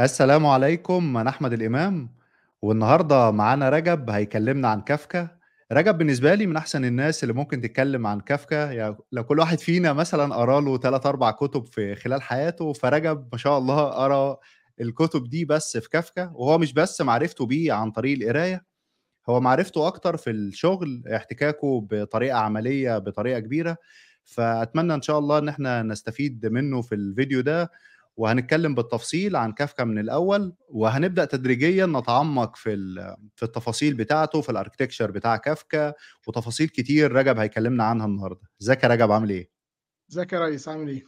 السلام عليكم، أنا أحمد الإمام، والنهاردة معانا رجب هيكلمنا عن كافكا. رجب بالنسبة لي من أحسن الناس اللي ممكن تتكلم عن كافكا، يعني لو كل واحد فينا مثلًا قرأ له 3، 4 كتب في خلال حياته، فرجب ما شاء الله قرأ الكتب دي بس في كافكا، وهو مش بس معرفته بيه عن طريق القراية، هو معرفته أكتر في الشغل، احتكاكه بطريقة عملية بطريقة كبيرة، فأتمنى إن شاء الله إن إحنا نستفيد منه في الفيديو ده، وهنتكلم بالتفصيل عن كافكا من الأول، وهنبدأ تدريجيًا نتعمق في في التفاصيل بتاعته، في الarchitecture بتاع كافكا، وتفاصيل كتير رجب هيكلمنا عنها النهارده. إزيك يا رجب عامل إيه؟ ازيك يا ريس عامل إيه؟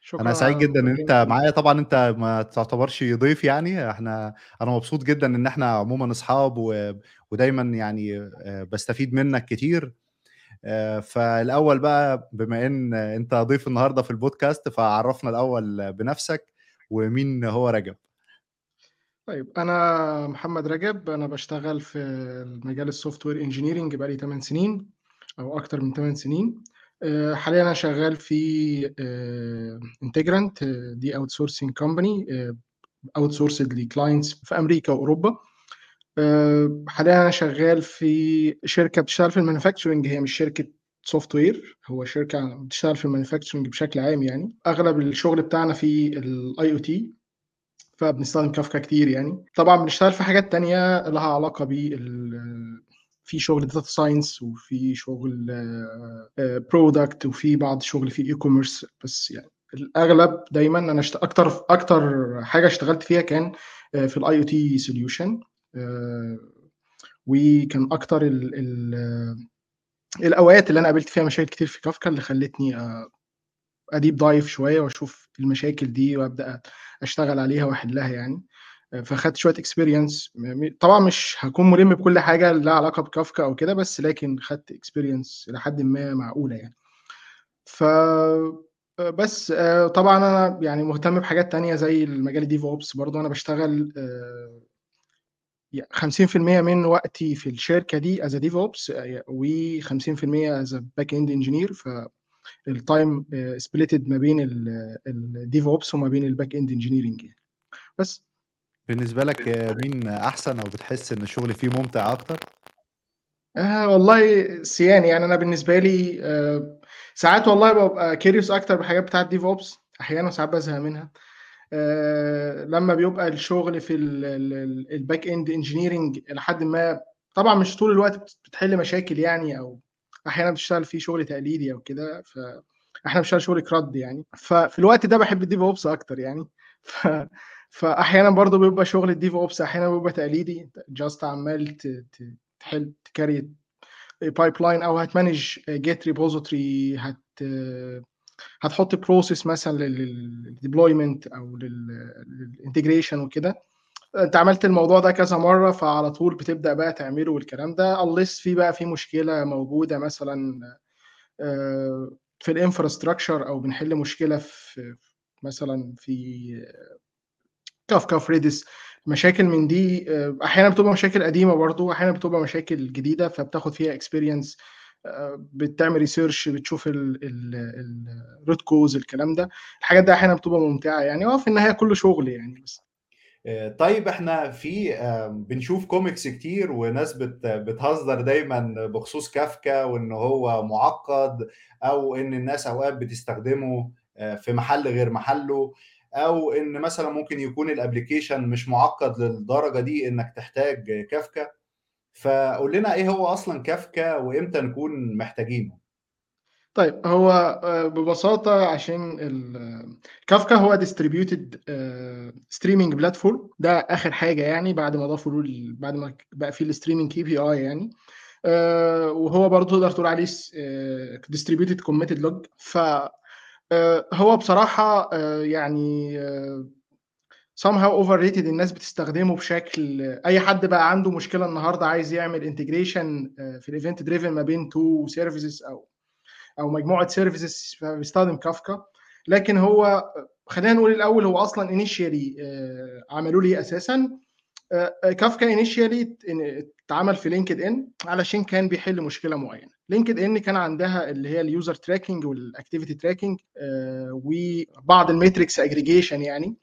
شكرا سعيد على جدًا أنت الجميلة معايا، طبعًا أنت ما تعتبرش ضيف يعني، إحنا أنا مبسوط جدًا إن إحنا عمومًا أصحاب و ودايمًا يعني آآ باستفيد منك كتير. آآ فالأول بقى بما إن أنت ضيف النهارده في البودكاست، فعرّفنا الأول بنفسك، ومين هو رجب؟ طيب أنا محمد رجب، أنا باشتغل في مجال الsoftware engineering بقى لي 8 سنين أو أكتر من 8 سنين. آآ حاليًا أنا شغال في Integrant دي outsourcing company آآ outsourced لclients في أمريكا وأوروبا. آآ حاليًا أنا شغال في شركة بتشتغل في الmanufacturing هي مش شركة software هو شركة بتشتغل في الmanufacturing بشكل عام يعني. أغلب الشغل بتاعنا في الIoT فبنستخدم كافكا كتير يعني. طبعًا بنشتغل في حاجات تانية لها علاقة بال في شغل data science وفي شغل آآ product وفي بعض شغل في e-commerce بس يعني الأغلب دايمًا أنا اشت أكتر أكتر حاجة اشتغلت فيها كان في الIoT solution آآ وكان أكتر ال ال الأوقات اللي أنا قابلت فيها مشاكل كتير في كافكا اللي خلّتني آآ أdeep dive شوية وأشوف المشاكل دي وأبدأ أشتغل عليها وأحلها يعني. آآ فخدت م م طبعًا مش هاكون مُلِم بكل حاجة لها علاقة بكافكا أو كده، بس لكن خدت experience إلى حدٍ ما معقولة يعني. ف بس طبعًا أنا يعني مهتم بحاجات تانية زي المجال الDevOps برضه أنا باشتغل آآ ي 50% من وقتي في الشركة دي a DevOps آآ و50% as a back end engineer ف الtime آآ split ما بين ال الDevOps وما بين end engineering يعني. بس. بالنسبة لك مين أحسن أو بتحس إن الشغل فيه ممتع أكتر؟ آآ والله سيان يعني أنا بالنسبة لي آآ ساعات والله بابقى curious أكتر بالحاجات بتاعة DevOps أحيانًا وساعات بازهق منها. آآ لمّا بيبقى الشغل في ال ال ال الback end engineering إلى حدٍ ما طبعًا مش طول الوقت بت بتحل مشاكل يعني أو أحيانًا بتشتغل فيه شغل تقليدي أو كده، فإحنا بنشتغل شغل CRUD يعني. ففي الوقت ده باحب الDevOps أكتر يعني. ف فأحيانًا برضه بيبقى شغل الDevOps أحيانًا بيبقى تقليدي just عمّال تحل تcarry pipeline أو هتmanage Git repository هت هتحط process مثلًا لل للdeployment أو لل للintegration وكده. أنت عملت الموضوع ده كذا مرّة، فعلى طول بتبدأ بقى تعمله والكلام ده unless في بقى في مشكلة موجودة مثلًا آآ في الinfrastructure أو بنحل مشكلة في مثلًا في كافكا في Redis مشاكل من دي آآ أحيانًا بتبقى مشاكل قديمة برضه وأحيانًا بتبقى مشاكل جديدة، فبتاخد فيها آآ بتعمل research بتشوف ال ال الroot cause الكلام ده. الحاجات دي أحيانًا بتبقى ممتعة يعني، هو في النهاية كُلّه شغل يعني بس. آآ طيب إحنا في آآ بنشوف comics كتير وناس بت بتهزر دايمًا بخصوص كافكا وإن هو مُعقّد أو إن الناس أوقات بتستخدمه آآ في محل غير محله، أو إن مثلًا ممكن يكون الapplication مش مُعقّد للدرجة دي إنك تحتاج كافكا. فقُل لنا إيه هو أصلًا كافكا وإمتى نكون محتاجينه؟ طيب هو آآ ببساطة عشان كافكا هو آآ streaming platform ده آخر حاجة يعني بعد ما ضافوا بعد ما بقى في الstreaming KPI يعني. آآ وهو برضه تقدر تقول عليه distributed committed log ف آآ هو بصراحة يعني somehow overrated الناس بتستخدمه بشكل أي حد بقى عنده مشكلة النهارده عايز يعمل integration آآ في الevent driven ما بين 2 services أو أو مجموعة services فبيستخدم كافكا. لكن هو خلّينا نقول الأول هو initially آآ عملوه ليه أساسًا؟ آآ Kafka initially ات ان اتعمل في LinkedIn علشان كان بيحل مشكلة معينة. LinkedIn كان عندها اللي هي tracking والactivity tracking آآ وبعض الmetrics aggregation يعني.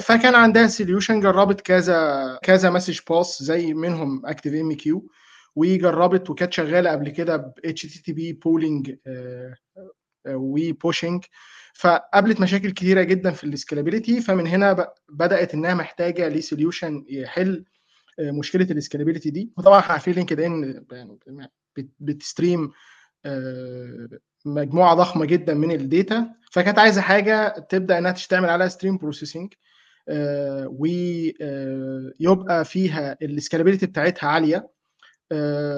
فكان عندها solution جربت كذا كذا message bus زي منهم ActiveMQ وجربت وكانت شغالة قبل كده ب HTTP polling و pushing فقابلت مشاكل كتيرة جدا في ال scalability فمن هنا بدأت إنها محتاجة ل solution يحل مشكلة ال scalability دي. وطبعا عارفين لينكد إن بت stream مجموعة ضخمة جدا من ال data. فكانت عايزة حاجة تبدأ إنها تعمل عليها stream processing ويبقى فيها ال scalability بتاعتها عالية.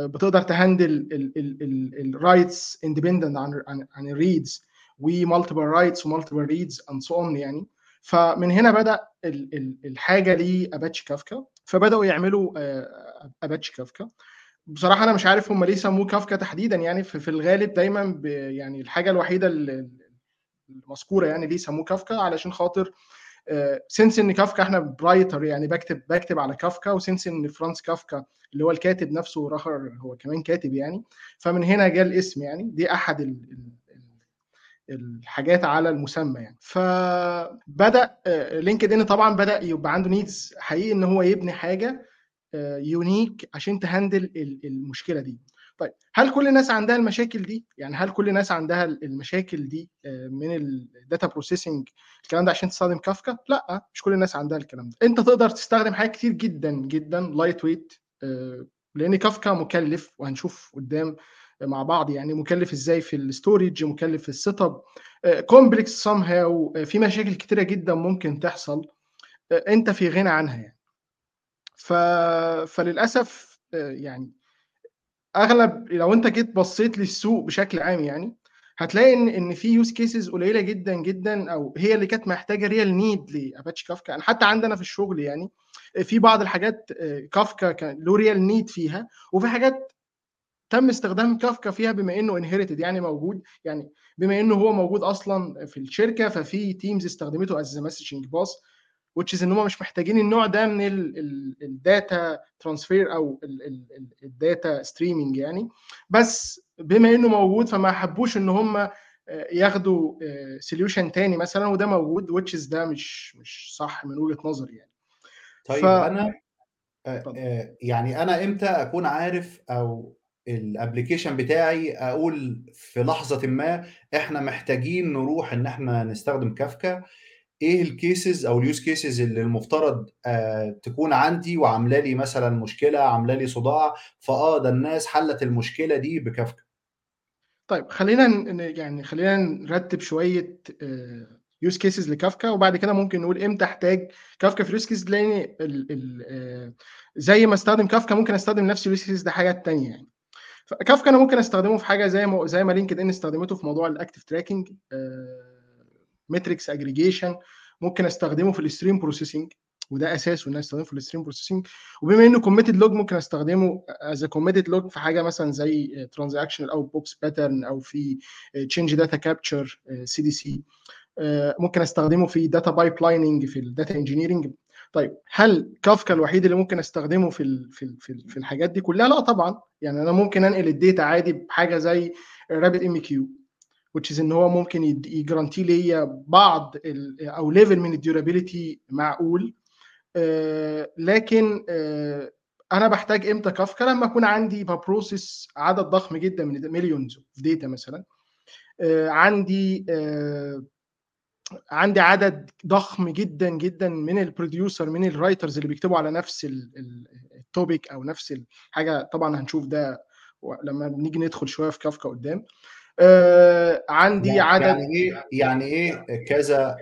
بتقدر ت handle ال writes independent عن عن ال reads و multiple writes و multiple reads and so on يعني. فمن هنا بدأ الحاجة لاباتشي كافكا فبدأوا يعملوا اباتشي كافكا بصراحة أنا مش عارف هم ليه سموه كافكا تحديدا يعني. في, في الغالب دايما يعني الحاجة الوحيدة المذكورة يعني ليه سموه كافكا علشان خاطر since إن كافكا إحنا ب writer يعني بكتب بكتب على كافكا و since إن فرانس كافكا اللي هو الكاتب نفسه راخر هو كمان كاتب يعني. فمن هنا جاء الاسم يعني. دي أحد ال الحاجات على المسمى يعني. فبدا لينكد ان طبعا بدأ يبقى عنده needs حقيقي إن هو يبني حاجة unique عشان ت handle المشكلة دي. هل كل الناس عندها المشاكل دي؟ يعني هل كل الناس عندها المشاكل دي من ال data processing الكلام ده عشان تستخدم كافكا؟ لا مش كل الناس عندها الكلام ده. انت تقدر تستخدم حاجات كتير جدا جدا lightweight لأن كافكا مكلف وهنشوف قدام مع بعض يعني مكلف إزاي في ال storage مكلف في ال setup complex somehow في مشاكل كتيرة جدا ممكن تحصل انت في غنى عنها يعني. ف... فللأسف يعني أغلب لو أنت جيت بصيت للسوق بشكل عام يعني هتلاقي إن إن في use cases قليلة جدا جدا أو هي اللي كانت محتاجة real need ل Apache كافكا يعني حتى عندنا في الشغل يعني في بعض الحاجات كافكا كان له real need فيها وفي حاجات تم استخدام كافكا فيها بما إنه inherited يعني موجود. يعني بما إنه هو موجود أصلا في الشركة ففي teams استخدمته as messaging bus which is إن هم مش محتاجين النوع ده من ال data transfer أو ال data streaming يعني. بس بما إنه موجود فما حبوش إن هم ياخدوا solution تاني مثلا وده موجود is ده مش مش صح من وجهة نظري يعني. طيب ف... أنا يعني أنا إمتى أكون عارف أو ال application بتاعي أقول في لحظة ما إحنا محتاجين نروح إن إحنا نستخدم كافكا؟ إيه ال cases أو ال use cases اللي المفترض آه تكون عندي وعاملة لي مثلا مشكلة عاملة لي صداع فآه ده الناس حلت المشكلة دي بكافكا طيب خلينا يعني خلينا نرتب شوية use cases لكافكا وبعد كده ممكن نقول إمتى أحتاج كافكا في ال use case لأن ال زي ما أستخدم كافكا ممكن أستخدم نفس ال use case ده حاجات ثانية يعني. كافكا أنا ممكن أستخدمه في حاجة زي ما زي ما لينكد إن استخدمته في موضوع ال active tracking metrics aggregation ممكن أستخدمه في ال stream processing وده اساسه إن أستخدمه في ال stream processing وبما إنه committed log ممكن أستخدمه as committed log في حاجة مثلا زي transactional outbox pattern أو في change data capture CDC ممكن أستخدمه في data pipelining في ال data engineering طيب هل كافكا الوحيد اللي ممكن أستخدمه في ال في ال في, في الحاجات دي كلها؟ لا طبعا. يعني أنا ممكن أنقل ال data عادي بحاجة زي رابid ام كيو which is إن هو ممكن ي guarantee ليا بعض أو level من ال durability معقول. آه لكن آه أنا بحتاج إمتى كافكا؟ لما اكون عندي ب process عدد ضخم جدا من millions of data مثلا. آه عندي عندي عدد ضخم جدا جدا من ال producer من ال writers اللي بيكتبوا على نفس ال topic أو نفس الحاجة طبعا هنشوف ده لما نيجي ندخل شوية في كافكا قدام. عندي يعني عدد يعني إيه؟ يعني إيه كذا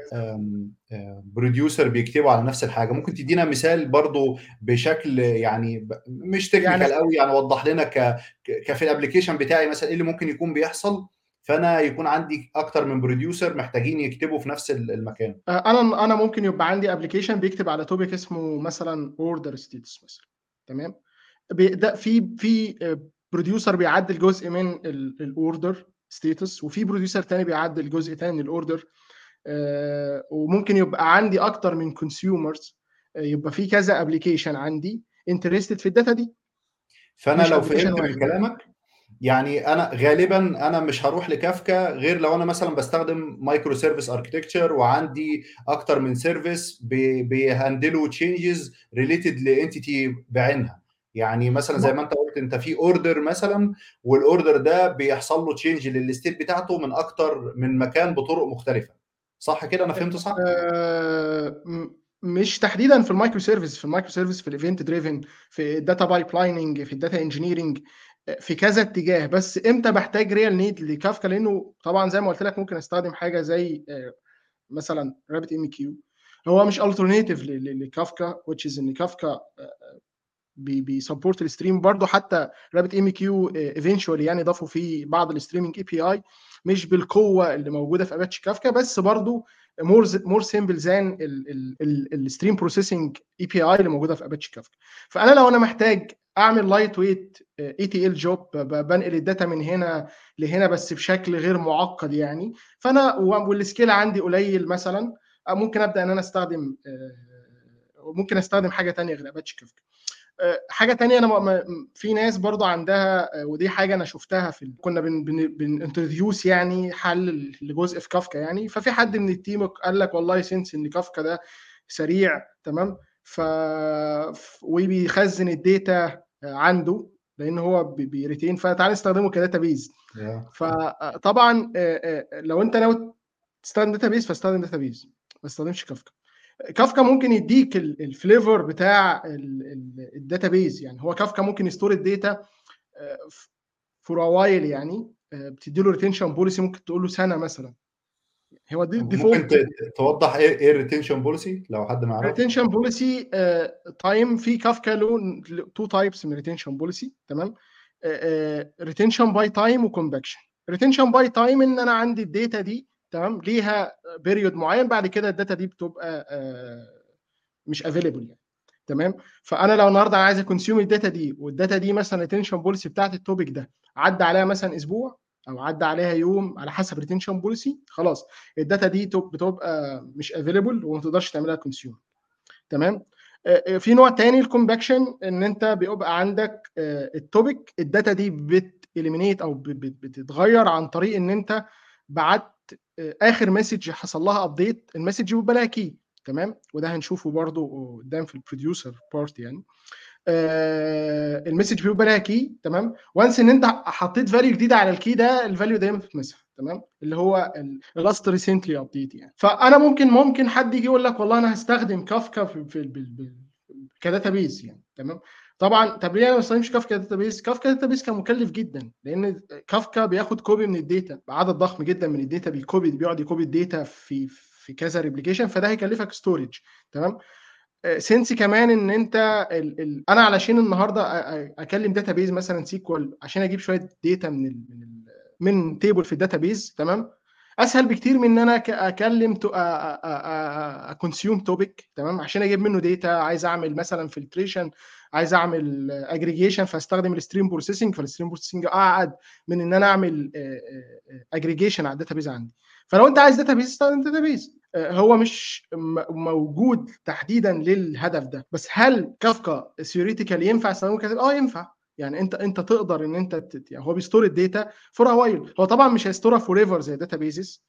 producer بيكتبوا على نفس الحاجة؟ ممكن تدينا مثال برضو بشكل يعني مش technical يعني قوي يعني وضح لنا ك كفي ال application بتاعي مثلا إيه اللي ممكن يكون بيحصل فأنا يكون عندي أكتر من producer محتاجين يكتبوا في نفس المكان. أنا أنا ممكن يبقى عندي application بيكتب على topic اسمه مثلا order status مثلا تمام؟ ده في في producer بيعدل جزء من ال order status وفي producer تاني بيعدل جزء تاني من ال order آه وممكن يبقى عندي أكتر من consumers آه يبقى في كذا application عندي interested في ال data دي. فأنا لو فهمت من كلامك يعني أنا غالبًا أنا مش هاروح لكافكا غير لو أنا مثلًا باستخدم micro service architecture وعندي أكتر من بي بي handle وا changes related ل entity بعينها، يعني مثلًا زي ما أنت قُلت أنت في order مثلًا وال order ده بيحصل له change لل state بتاعته من أكتر من مكان بطرق مختلفة، صح كده؟ أنا فهمت صح؟ م مش تحديدًا في ال micro service في ال micro service في ال event driven في ال data pipelining في ال data engineering آآ في كذا اتجاه، بس إمتى باحتاج real need لكافكا؟ لإنه طبعًا زي ما قُلت لك ممكن أستخدم حاجة زي آآ مثلًا RabbitMQ هو مش alternative ل ل لكافكا which is إن كافكا بي بي support ال stream برضه حتى RabbitMQ آآ eventually يعني ضافوا فيه بعض ال streaming API مش بالقوة اللي موجودة في Apache كافكا بس برضه more more simple than ال ال ال الstream processing API اللي موجودة في Apache كافكا. فأنا لو أنا محتاج أعمل light weight ETL job ب بانقل الداتا من هنا لهنا بس بشكل غير معقد يعني، فأنا و والscale عندي قليل مثلًا ممكن أبدأ إن أنا أستخدم آآ ممكن أستخدم حاجة تانية غير Apache كافكا. آآ حاجة تانية م في ناس برضه عندها ودي حاجة أنا شُفتها في كنا بن بن يعني حل لجزء في كافكا يعني، ففي حد من الteam قال لك والله since إن كافكا ده سريع تمام، ف وبيخزن ال data عنده لإن هو ب بيretain فتعالَ نستخدمه كdatabase آه. فطبعًا لو أنت ناوي تستخدم database فاستخدم database ما تستخدمش Kafka. Kafka ممكن يدّيك ال الflavor بتاع ال ال الdatabase يعني هو كافكا ممكن ي store ال data آآ ف for a while يعني آآ بتدّي له retention policy ممكن تقول له سنة مثلًا. هو دي ممكن ت الdefault توضّح إيه إيه الretention policy لو حد ما يعرفش؟ retention policy آآ time في كافكا له 2 types من retention policy تمام، retention by time وcompaction. retention by time إن أنا عندي ال data دي تمام، ليها period معيّن بعد كده ال data دي بتبقى آآ مش available يعني. تمام، فأنا لو النهارده عايز أ consume ال data دي وال data دي مثلًا retention policy بتاعة الtopic ده عدّى عليها مثلًا أسبوع أو عدّى عليها يوم على حسب retention policy خلاص. ال data دي تب بتبقى مش available وما تقدرش تعمل لها consume. تمام، آآ في نوع تاني الcompaction إن أنت بيبقى عندك ال topic ال data دي بتeliminate أو ب ب بتتغيّر عن طريق إن أنت بعتّ آخر message حصل لها update الmessage بيبقى لها key. تمام، وده هنشوفه برضه قدّام في الproducer part يعني. آآ الmessage بيبقى لها key. تمام، once إن أنت حطيت value جديدة على الkey ده الvalue دايمًا بتتمسح تمام، اللي هو ال last recently update يعني. فأنا ممكن ممكن حد ييجي يقول لك والله أنا هاستخدم كافكا في في بال كdatabase يعني. تمام، طبعًا طب ليه أنا ما استخدمش Kafka database؟ Kafka database كان مكلف جدًا لإن كافكا بياخد copy من ال data بعدد ضخم جدًا من ال data بيcopy بيقعد ي copy ال data في في كذا replication فده هيكلفك storage. تمام، آآ since كمان إن أنت ال ال أنا علشان النهارده أ أكلم database مثلًا SQL عشان أجيب شوية data من من table في الdatabase تمام، أسهل بكتير من إن أنا أك أكلم ت أ أ أ أconsume topic تمام، عشان أجيب منه data عايز أعمل مثلًا filtration عايز أعمل aggregation فأستخدم الstream processing. فالstream processing أعقد من أعمل آآ آآ aggregation على الdatabase عندي. فلو أنت عايز database استخدم آآ هو مش موجود تحديدًا للهدف ده، بس هل Kafka theoretically ينفع استخدمه آه ينفع، يعني أنت أنت تقدر إن أنت ت يعني هو بي store ال data a while هو طبعًا مش هيستورها forever زي databases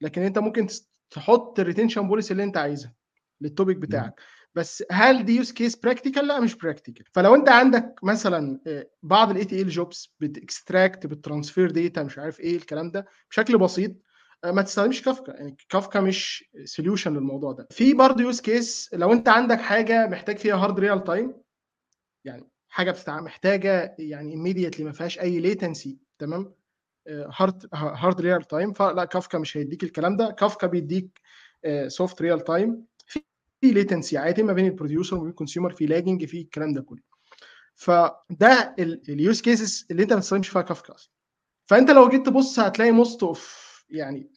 لكن أنت ممكن تحط الretention policy اللي أنت عايزها إمم. بتاعك، بس هل دي use case practical؟ لأ مش practical. فلو أنت عندك مثلًا آآ بعض الETL jobs بتextract بتtransfer data مش عارف إيه الكلام ده بشكل بسيط آآ ما تستخدمش كافكا، يعني كافكا مش solution للموضوع ده. في برضه use case لو أنت عندك حاجة محتاج فيها hard real time يعني حاجة بتتع محتاجة يعني immediately ما فيهاش أي latency تمام، hard hard real time فلأ كافكا مش هيدّيك الكلام ده، كافكا بيدّيك soft real time في latency عادي ما بين الproducer وما بين الconsumer في lagging في الكلام ده كله. فده ال الuse cases اللي أنت ما تستخدمش فيها كافكا أصلًا. فأنت لو جيت تبُص هتلاقي most of يعني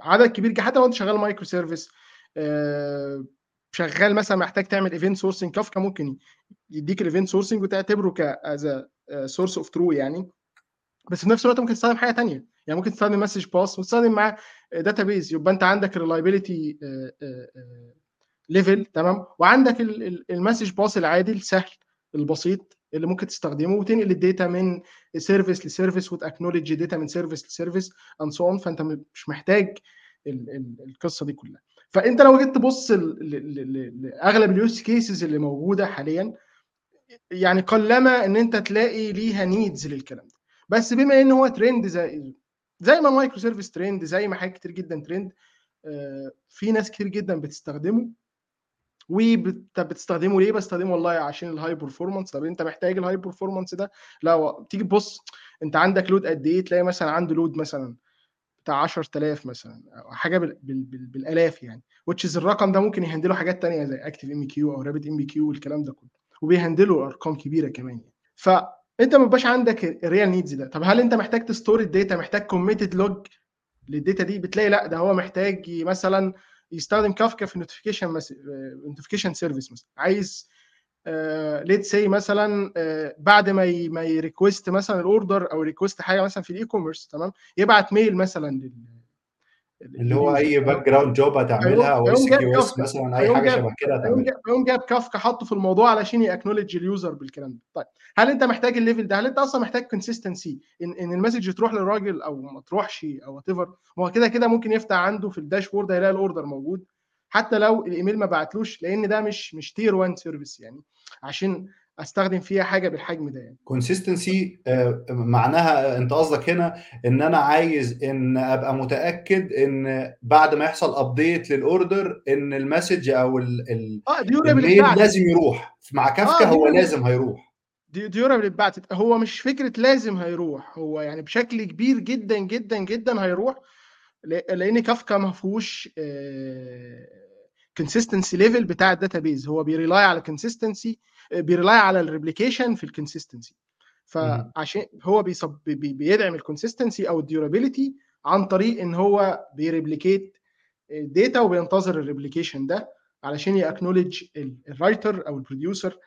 عدد كبير حتى لو أنت شغال micro service آآ شغال مثلًا محتاج تعمل event sourcing كافكا ممكن يدّيك الevent sourcing وتعتبره ك as a آآ source of true يعني، بس في نفس الوقت ممكن تستخدم حاجة تانية، يعني ممكن تستخدم message pass وتستخدم معاه database. يبقى أنت عندك آآ آآ آآ level تمام، وعندك ال ال الmessage pass العادي السهل البسيط اللي ممكن تستخدمه. وتنقل ال data من service ل service وت acknowledge data من service ل service and so on فأنت مش محتاج ال ال القصة دي كلها. فانت لو جيت تبص لأغلب ال use cases اللي موجودة حاليا يعني قلما إن أنت تلاقي ليها needs للكلام ده بس بما إن هو ترند زي زي ما ال microservice trend زي ما حاجات كتير جدا ترند في ناس كتير جدا بتستخدمه وبتستخدمه ليه؟ بستخدمه والله عشان ال high performance طب أنت محتاج ال high performance ده؟ لا تيجي تبص أنت عندك load قد إيه؟ تلاقي مثلا عنده load مثلا بتاع 10000 مثلا أو حاجة بال بال بال بالآلاف يعني which الرقم ده ممكن ي handle له حاجات تانية زي ActiveMQ أو RabbitMQ والكلام ده كله وبي handle وا أرقام كبيرة كمان يعني. فانت ما بيبقاش عندك ال real needs ده. طب هل أنت محتاج ت store ال data محتاج committed log لل data دي؟ بتلاقي لأ ده هو محتاج مثلا يستخدم كافكا في notification notification service مثلا. عايز let uh, say مثلا uh, بعد ما ي ما ي request مثلا ال order أو request حاجة مثلا في ال e-commerce تمام؟ يبعت mail مثلا لل اللي هو أي background job هتعملها أو SQS مثلا أي حاجة شبه كده هتعملها. يقوم جاب كافكا حطه في الموضوع علشان ي acknowledge ال user بالكلام ده. طيب هل أنت محتاج ال level ده؟ هل أنت أصلا محتاج consistency ان إن ال message تروح للراجل أو ما تروحش أو whatever هو كده كده ممكن يفتح عنده في ال dashboard هيلاقي ال order موجود. حتى لو الإيميل ما بعتلوش لأن ده مش مش tier 1 service يعني عشان أستخدم فيها حاجة بالحجم ده يعني. consistency معناها أنت قصدك هنا إن أنا عايز إن أبقى متأكد إن بعد ما يحصل update لل order إن ال message أو ال آه لازم يروح. مع كافكا آه هو لازم هيروح. durable اتبعتت هو مش فكرة لازم هيروح هو يعني بشكل كبير جدا جدا جدا هيروح. لأن كافكا ما فيهوش consistency level بتاع ال database هو بيريلاي على كونسيستنسي بيريلاي على الريبليكيشن في الكونسيستنسي فعشان هو بي sup بي بيدعم ال consistency أو ال durability عن طريق إن هو بي replicate ال data وبينتظر ال replication ده علشان ي acknowledge ال writer أو ال producer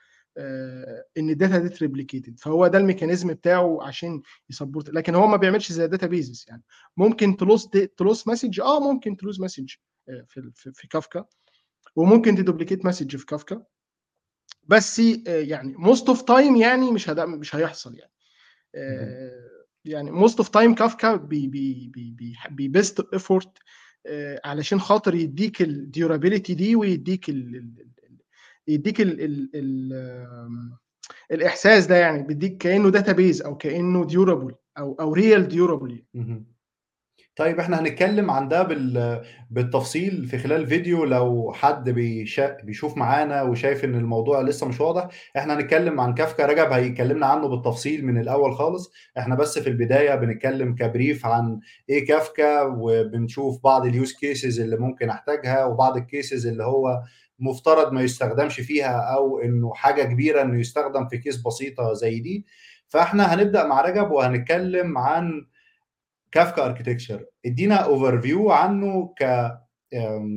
إن ال data دي ت replicated فهو ده ال mechanism بتاعه عشان ي support. لكن هو ما بيعملش زي ال databases يعني. ممكن ت lose ت lose message آه ممكن ت lose message في في, في كافكا. وممكن ت duplicate message في كافكا. بس يعني most of time يعني مش هدا مش هيحصل يعني. يعني most of time Kafka بي بي بي بي best effort علشان خاطر يديك ال durability دي ويديك ال يديك ال ال ال الإحساس ده يعني بيديك كأنه database أو كأنه durable أو أو real durable طيب إحنا هنتكلم عن ده بالتفصيل في خلال فيديو لو حد. بيشوف معانا وشايف إن الموضوع لسه مش واضح. إحنا هنتكلم عن كافكا رجب هيكلمنا عنه بالتفصيل من الأول خالص. إحنا بس في البداية بنتكلم ك brief عن إيه كافكا وبنشوف بعض ال use cases اللي ممكن أحتاجها وبعض ال cases اللي هو مفترض ما يستخدمش فيها أو انه حاجة كبيرة انه يستخدم في case بسيطة زي دي. فاحنا هنبدأ مع رجب وهنتكلم عن Kafka architecture ادينا overview عنه ك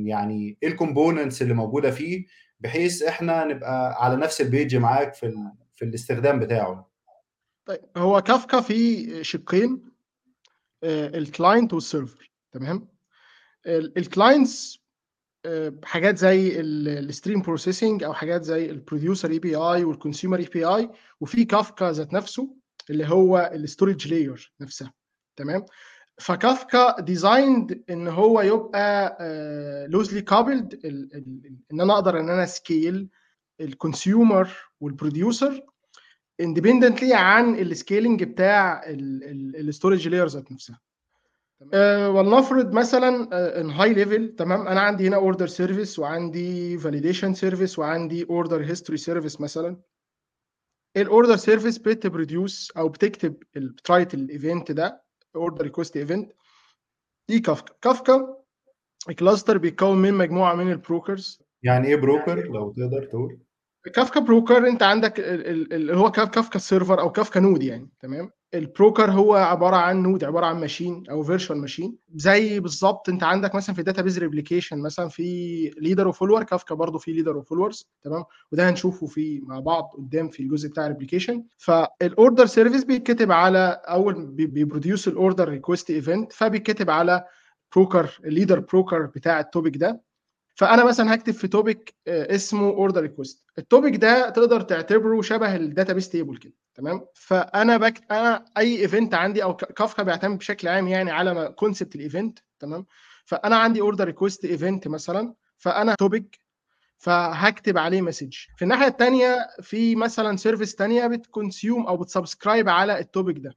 يعني إيه ال components اللي موجودة فيه بحيث إحنا نبقى على نفس ال page معاك في. في الاستخدام بتاعه. طيب هو كافكا فيه شقين ال client وال server تمام؟ ال clients حاجات زي ال stream processing أو حاجات زي ال producer API وال consumer API وفي كافكا ذات نفسه اللي هو ال storage layer نفسها. تمام؟ ف Kafka designed إن هو يبقى loosely coupled إن أنا أقدر إن أنا scale ال consumer وال producer independently عن ال scaling بتاع ال storage layer ذات نفسها. أه ولنفرض مثلا in high level تمام. أنا عندي هنا order service وعندي validation service وعندي order history service مثلا. ال order service بت produce أو بتكتب بت write ال event ده order request event دي Kafka Kafka ال cluster بيتكون من مجموعة من ال brokers يعني إيه broker لو تقدر تقول. Kafka broker أنت عندك اللي هو Kafka server أو Kafka node يعني تمام. ال broker هو عبارة عن node عبارة عن machine أو virtual machine زي بالظبط أنت عندك مثلا في database replication مثلا في leader و follower Kafka برضه في leader و followers تمام؟ وده هنشوفه في مع بعض قدام في الجزء بتاع replication فال order service بيتكتب على أول بيبروديوس الاوردر ريكوست ايفنت فبيتكتب على بروكر الليدر بروكر بتاع التوبيك ده. فأنا مثلا هكتب في topic اسمه order request ال topic ده تقدر تعتبره شبه ال database table كده. تمام؟ فأنا بك... أنا أي event عندي أو كافكا بيعتمد بشكل عام يعني على concept ال event تمام؟ فأنا عندي order request event مثلا فأنا topic فهكتب عليه message في الناحية الثانية في مثلا service ثانية بت consume أو بت subscribe على ال topic ده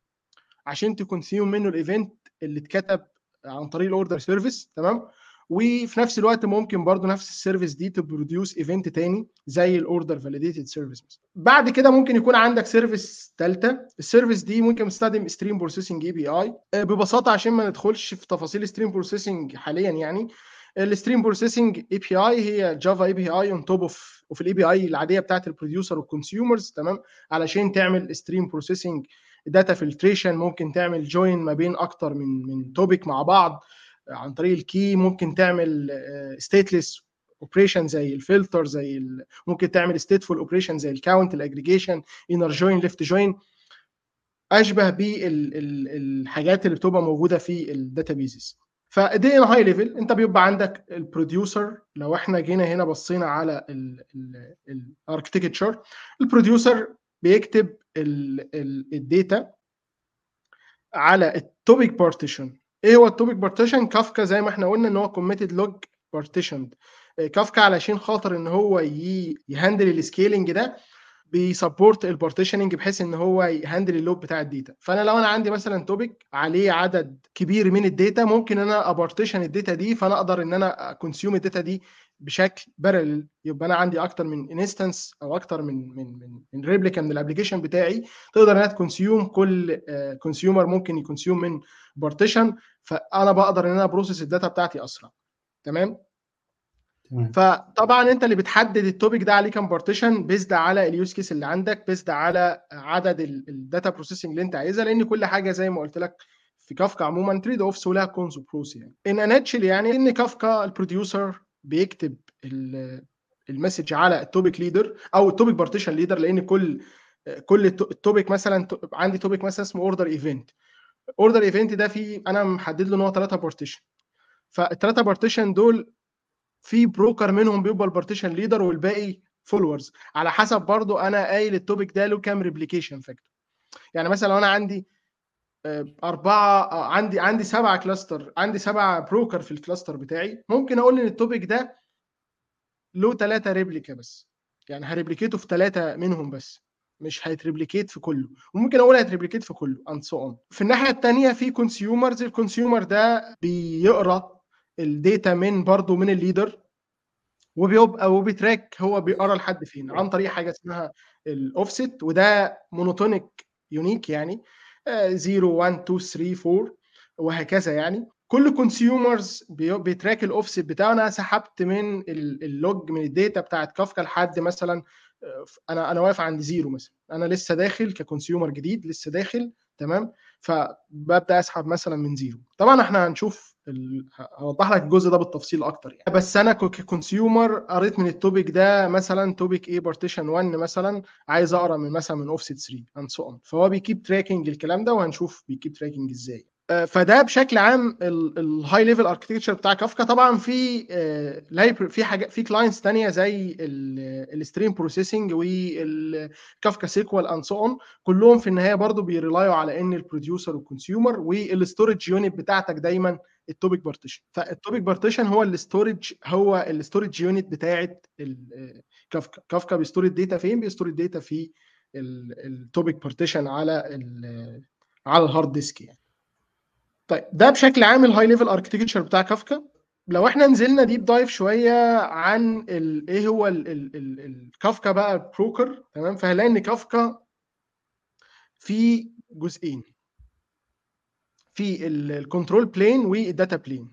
عشان ت consume منه ال event اللي اتكتب عن طريق ال order service تمام؟ وفي نفس الوقت ممكن برضو نفس ال service دي ت produce event تاني زي ال order validated service بعد كده ممكن يكون عندك service ثالثه ال service دي ممكن تستخدم stream processing API ببساطة عشان ما ندخلش في تفاصيل stream processing حاليا يعني. ال stream processing API هي Java API on top of of ال API العادية بتاعت ال producer وال consumers تمام؟ علشان تعمل stream processing data filtration ممكن تعمل join ما بين أكتر من من topic مع بعض. عن طريق ال key ممكن تعمل stateless operation زي الفلتر زي. ممكن تعمل stateful operation زي ال count ال aggregation inner join left join أشبه بالحاجات اللي بتبقى موجودة في ال databases فدي in high level انت بيبقى عندك ال producer لو إحنا جينا هنا بصينا على الاركتكتشر البروديوسر بيكتب الداتا على التوبيك بارتيشن إيه هو التوبيك بارتيشن كافكا زي ما إحنا قلنا إن هو committed log partition Kafka علشان خاطر إن هو يهندل السكيلنج ده بيسبورت البارتيشننج بحيث إن هو ي handle ال load بتاع ال data. فأنا لو أنا عندي مثلا topic عليه عدد كبير من ال data ممكن أنا ا partition ال data دي فأنا أقدر إن أنا consume ال data دي بشكل parallel يبقى أنا عندي أكتر من instance أو أكتر من من من, من replica من ال application بتاعي تقدر انها ت consume كل consumer uh, ممكن ي consume من partition فأنا بقدر إن أنا process ال data بتاعتي أسرع. تمام؟ فطبعا أنت اللي بتحدد ال topic ده عليه كام partition based على ال use case اللي عندك based على عدد ال data processing اللي أنت عايزها لأن كل حاجة زي ما قلت لك في كافكا عموما trade offs ولها cons و pros يعني. in a nutshell يعني إن Kafka ال producer بيكتب ال message على ال topic leader أو ال topic partition leader لأن كل كل ال topic مثلا عندي topic مثلا اسمه order event order event ده في أنا محدد له إن هو ثلاثة partition فالثلاثه partition دول في broker منهم بيبقى ال partition leader والباقي followers على حسب برضو أنا قايل ال topic ده له كام replication factor يعني مثلا لو أنا عندي أربعة عندي عندي سبعة cluster عندي سبعة broker في ال cluster بتاعي. ممكن أقول إن ال topic ده له ثلاثة replica بس. يعني ه replicate ه في ثلاثة منهم بس. مش هيت replicate في كله. وممكن أقول هيت replicate في كله. and so on في الناحية الثانية في consumers ال consumer ده بيقرأ ال data من برضه من ال leader. وبيبقى وبي track هو بيقرأ لحد فين. عن طريق حاجة اسمها الاوفست وده monotonic unique يعني. 0 1 2 3 4 وهكذا يعني. كل consumers بي track ال offset بتاعه. أنا سحبت من ال log من ال data بتاعت كافكا لحد مثلا أنا أنا واقف عند zero مثلا. أنا لسه داخل ك consumer جديد لسه داخل تمام؟ فببدأ أسحب مثلا من zero طبعا إحنا هنشوف. هوضح لك الجزء ده بالتفصيل أكتر يعني. بس أنا ك consumer قريت من ال topic ده مثلا topic A partition 1 مثلا عايز أقرأ من مثلا من اوفست 3 and so on فهو بي keep tracking الكلام ده وهنشوف بي keep tracking إزاي. فده بشكل عام ال high level architecture بتاع كافكا. طبعا في library في حاجات في clients ثانية زي ال stream processing وال Kafka SQL and so on كلهم في النهاية برضو بي rely وا على إن ال producer وال consumer وال storage unit بتاعتك دايما ال topic partition فال topic partition هو ال storage هو ال storage unit بتاعت Kafka Kafka بي store ال data فين؟ بي store ال data في ال topic partition على على ال hard disk يعني. طيب ده بشكل عام ال high level architecture بتاع كافكا. لو إحنا نزلنا deep dive شوية عن إيه هو الكافكا بقى broker تمام؟ فهنلاقي إن كافكا في جزئين. في ال control plane وال data plane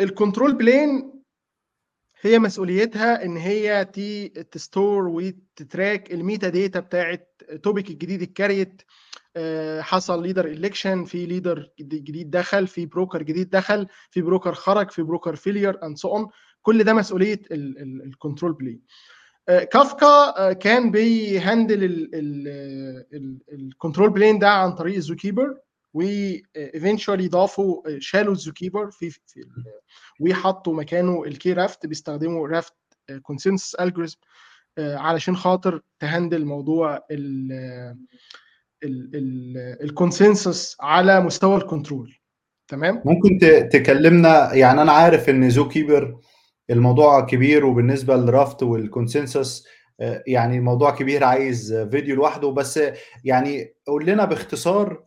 ال control plane هي مسؤوليتها إن هي تي ت store وت track ال metadata بتاعت topic الجديد ال create حصل leader election في leader جديد دخل في broker جديد دخل في broker خرج في broker failure and so on كل ده مسؤولية ال control plane Kafka كان بي handle ال control plane ده عن طريق ال ZooKeeper و eventually ضافوا شالوا ال ZooKeeper في, في وحطوا مكانه ال KRaft بيستخدموا Raft consensus algorithm علشان خاطر ت handle موضوع ال consensus على مستوى ال control تمام؟ ممكن تكلمنا يعني أنا عارف إن ZooKeeper الموضوع كبير وبالنسبة لل Raft وال consensus يعني الموضوع كبير عايز فيديو لوحده بس يعني قول لنا باختصار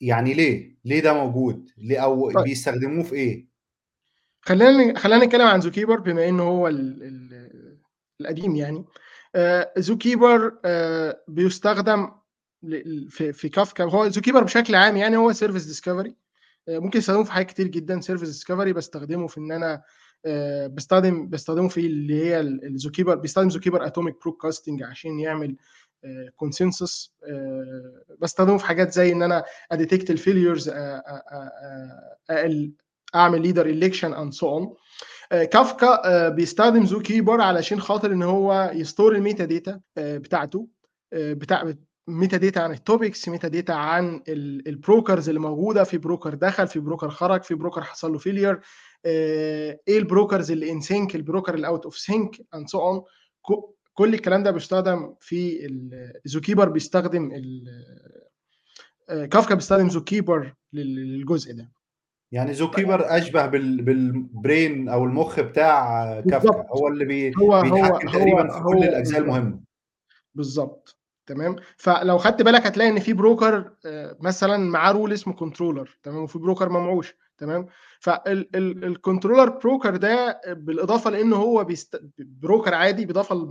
يعني ليه؟ ليه ده موجود؟ ليه أو طيب. بيستخدموه في إيه؟ خلينا خلينا نتكلم عن ZooKeeper بما انه هو ال ال القديم يعني. ZooKeeper بيستخدم في في كافكا. هو ZooKeeper بشكل عام يعني هو service discovery ممكن يستخدمه في حاجات كتير جدا. service discovery بستخدمه في إن أنا بستخدم بستخدمه في اللي هي ال ZooKeeper بيستخدم ZooKeeper atomic broadcasting عشان يعمل consensus بستخدمه في حاجات زي إن أنا أ detect ال failures أعمل leader election and so on كافكا بيستخدم ZooKeeper علشان خاطر إن هو ي store ال metadata بتاعته بتاع metadata عن ال topics metadata عن ال brokers اللي موجودة في broker دخل في broker خرج في بروكر حصل له failure إيه ال brokers اللي in sync ال broker اللي out of sync and so on كل الكلام ده بيستخدم في ZooKeeper بيستخدم كافكا بيستخدم ZooKeeper للجزء ده. يعني ZooKeeper أشبه بال brain أو المخ بتاع كافكا. هو اللي بي هو بيتحكم هو تقريبا في كل الأجزاء المهمة. بالظبط تمام. فلو خدت بالك هتلاقي إن في broker مثلا معاه role اسمه controller تمام. وفي broker ما معوش تمام؟ فال controller broker ده بالإضافة لأنه هو بيست... broker عادي بالاضافه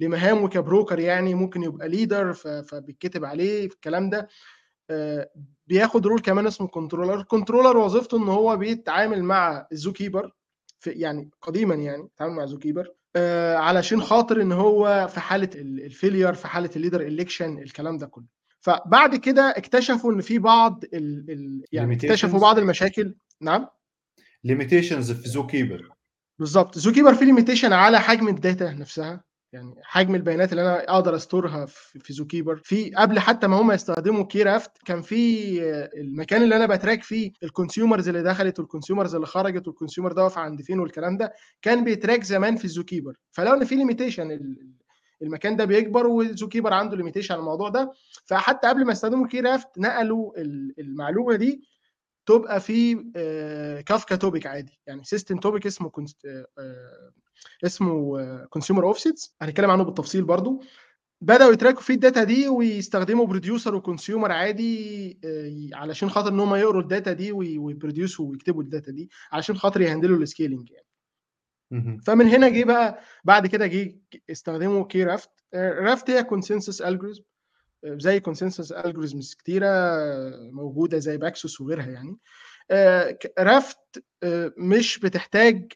لمهامه ك broker يعني ممكن يبقى leader فبيتكتب عليه الكلام ده. بياخد role كمان اسمه controller ال controller وظيفته إن هو بيتعامل مع ال ZooKeeper في يعني قديما يعني بيتعامل مع ZooKeeper علشان خاطر إن هو في حالة ال failure في حالة ال leader election الكلام ده كله. فبعد كده اكتشفوا إن في بعض ال ال يعني اكتشفوا بعض المشاكل. نعم. limitations في ZooKeeper بالظبط. ZooKeeper فيه limitation على حجم ال data نفسها. يعني حجم البيانات اللي أنا أقدر أ store ها في ZooKeeper في قبل حتى ما هم يستخدموا KRaft كان في المكان اللي أنا ب track فيه ال consumers اللي دخلت وال consumers اللي خرجت وال consumer ده واقف عند فين والكلام ده كان بيت track زمان في ال ZooKeeper فلو إن في limitation المكان ده بيكبر وال ZooKeeper عنده limitation على الموضوع ده فحتى قبل ما يستخدموا KRaft نقلوا المعلومة دي تبقى في Kafka topic عادي. يعني system topic اسمه كنت اسمه consumer offsets هنتكلم عنه بالتفصيل برضو. بدأوا ي track وا فيه ال data دي ويستخدموا producer و consumer عادي علشان خاطر إن هم يقروا ال data دي وي produce وا ويكتبوا ال data دي علشان خاطر ي handle وا ال scaling يعني. فمن هنا جه بقى بعد كده جه استخدموا KRaft Raft هي consensus algorithm زي consensus algorithms كتيرة موجودة زي Paxos وغيرها يعني. Raft مش بتحتاج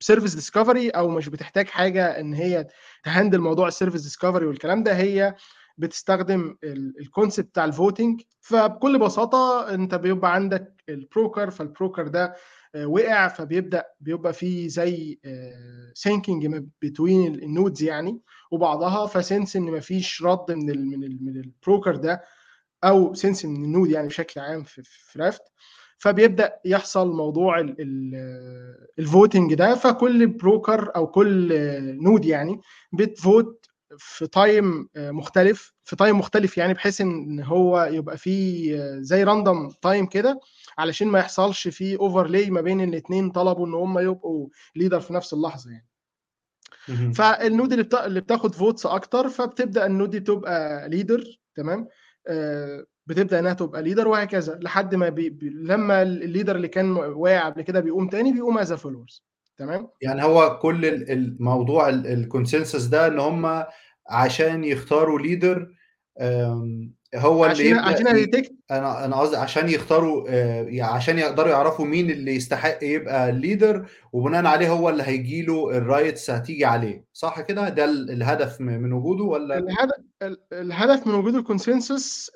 service discovery أو مش بتحتاج حاجة إن هي ت handle موضوع ال service discovery والكلام ده. هي بتستخدم ال concept بتاع ال voting فبكل بساطة أنت بيبقى عندك ال broker فال broker ده وقع فبيبدأ بيبقى فيه زي syncing between ال nodes يعني وبعضها ف sense إن مفيش رد من ال من ال من ال broker ده أو sense من ال node يعني بشكل عام في, في Raft فبيبدأ يحصل موضوع ال voting ده فكل broker أو كل node يعني بت vote في time مختلف في time مختلف يعني بحيث إن هو يبقى فيه زي random time كده علشان ما يحصلش فيه overlap ما بين الاثنين طلبوا إن هم يبقوا leader في نفس اللحظة يعني. فال node اللي اللي بتاخد votes أكتر فبتبدأ ال node دي تبقى leader تمام؟ آه بتبدأ إنها تبقى leader وهكذا لحد ما بي... بي... لما ال leader اللي كان واقع قبل كده بيقوم تاني بيقوم از followers تمام؟ يعني هو كل الموضوع ال consensus ده إن هم عشان يختاروا leader هو عشان اللي عشان أ detect أنا أنا قصدي عشان يختاروا عشان يقدروا يعرفوا مين اللي يستحق يبقى ال leader وبناء عليه هو اللي هيجي له ال writes هتيجي عليه. صح كده؟ ده الهدف من وجوده ولا؟ الهدف الهدف من وجود ال consensus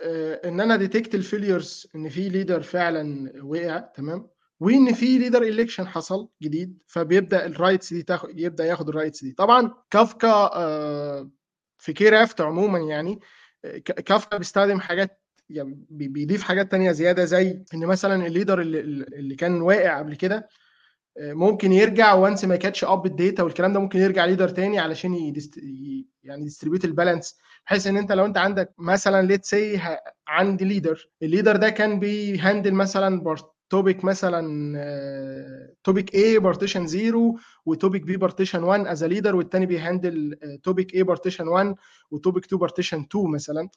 إن أنا detect ال failures إن في leader فعلا وقع تمام؟ وإن في leader election حصل جديد فبيبدأ ال writes دي تاخد يبدأ ياخد ال writes دي. طبعا كافكا في KRaft عموما يعني كافكا بيستخدم حاجات يعني بي- بيضيف حاجات تانية زيادة زي إن مثلا ال leader اللي, اللي كان واقع قبل كده آه، ممكن يرجع once ما catch up ال data والكلام ده ممكن يرجع leader تاني علشان يدست... يعني distribute ال balance بحيث إن أنت لو أنت عندك مثلا let's say عندي leader ال leader ده كان بي handle مثلا topic مثلا topic A partition 0 و topic B partition 1 as leader والتاني بي handle topic A partition 1 و topic 2 partition 2 مثلا.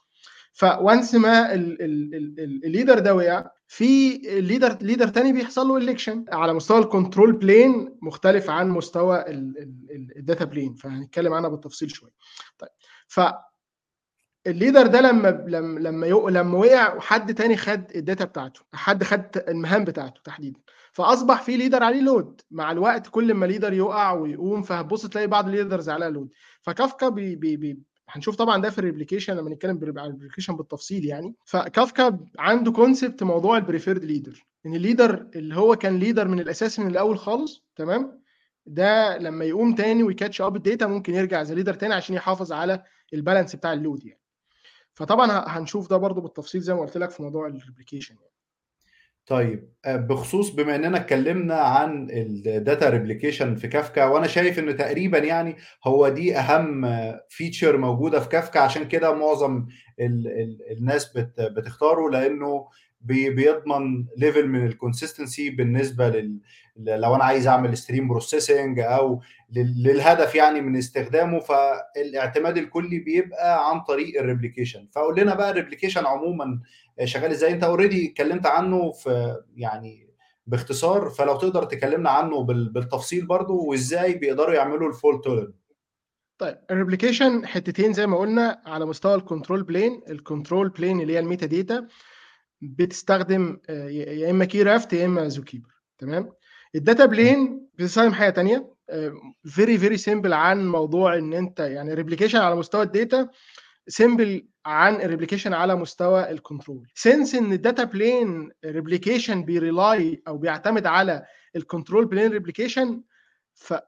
ف once ما ال leader ده وقع في leader leader تاني بيحصل له election على مستوى ال control plane مختلف عن مستوى ال data plane فهنتكلم عنها بالتفصيل شوية طيب ف ال leader ده لما لما لما. لما وقع وحد تاني خد ال data بتاعته حد خد المهام بتاعته تحديدا فأصبح في leader عليه load مع الوقت كل ما leader يقع ويقوم فهتبص تلاقي بعض ال leaders عليها load فكافكا بي بي بي هنشوف طبعا ده في ال replication لما نتكلم عن ال replication بالتفصيل يعني. فكافكا عنده concept موضوع ال preferred leader إن ال leader اللي هو كان leader من الأساس من الأول خالص تمام؟ ده لما يقوم تاني وي catch up ال data ممكن يرجع زي leader تاني عشان يحافظ على ال balance بتاع ال load يعني. فطبعا هنشوف ده برضو بالتفصيل زي ما قلت لك في موضوع ال replication يعني. طيب بخصوص بما إننا اتكلمنا عن ال data replication في كافكا وأنا شايف إن تقريبا يعني هو دي أهم feature موجودة في كافكا عشان كده معظم ال ال الناس بت بتختاره لأنه بي بيضمن level من ال consistency بالنسبة لل لو أنا عايز أعمل stream processing أو للهدف يعني من استخدامه فالاعتماد الكلي بيبقى عن طريق ال replication. فقول لنا بقى ال replication عموما شغال إزاي؟ أنت already اتكلمت عنه في يعني باختصار فلو تقدر تكلمنا عنه بالتفصيل برضو وإزاي بيقدروا يعملوا ال fault tolerant. طيب ال replication حتتين زي ما قلنا على مستوى ال control plane. ال control plane اللي هي ال metadata بتستخدم يا إما KRaft يا إما ZooKeeper تمام؟ ال data plane بتستخدم حاجة ثانية very very simple عن موضوع إن أنت يعني replication على مستوى ال data simple عن ال replication على مستوى ال control since إن ال data plane replication بي rely أو بيعتمد على ال control plane replication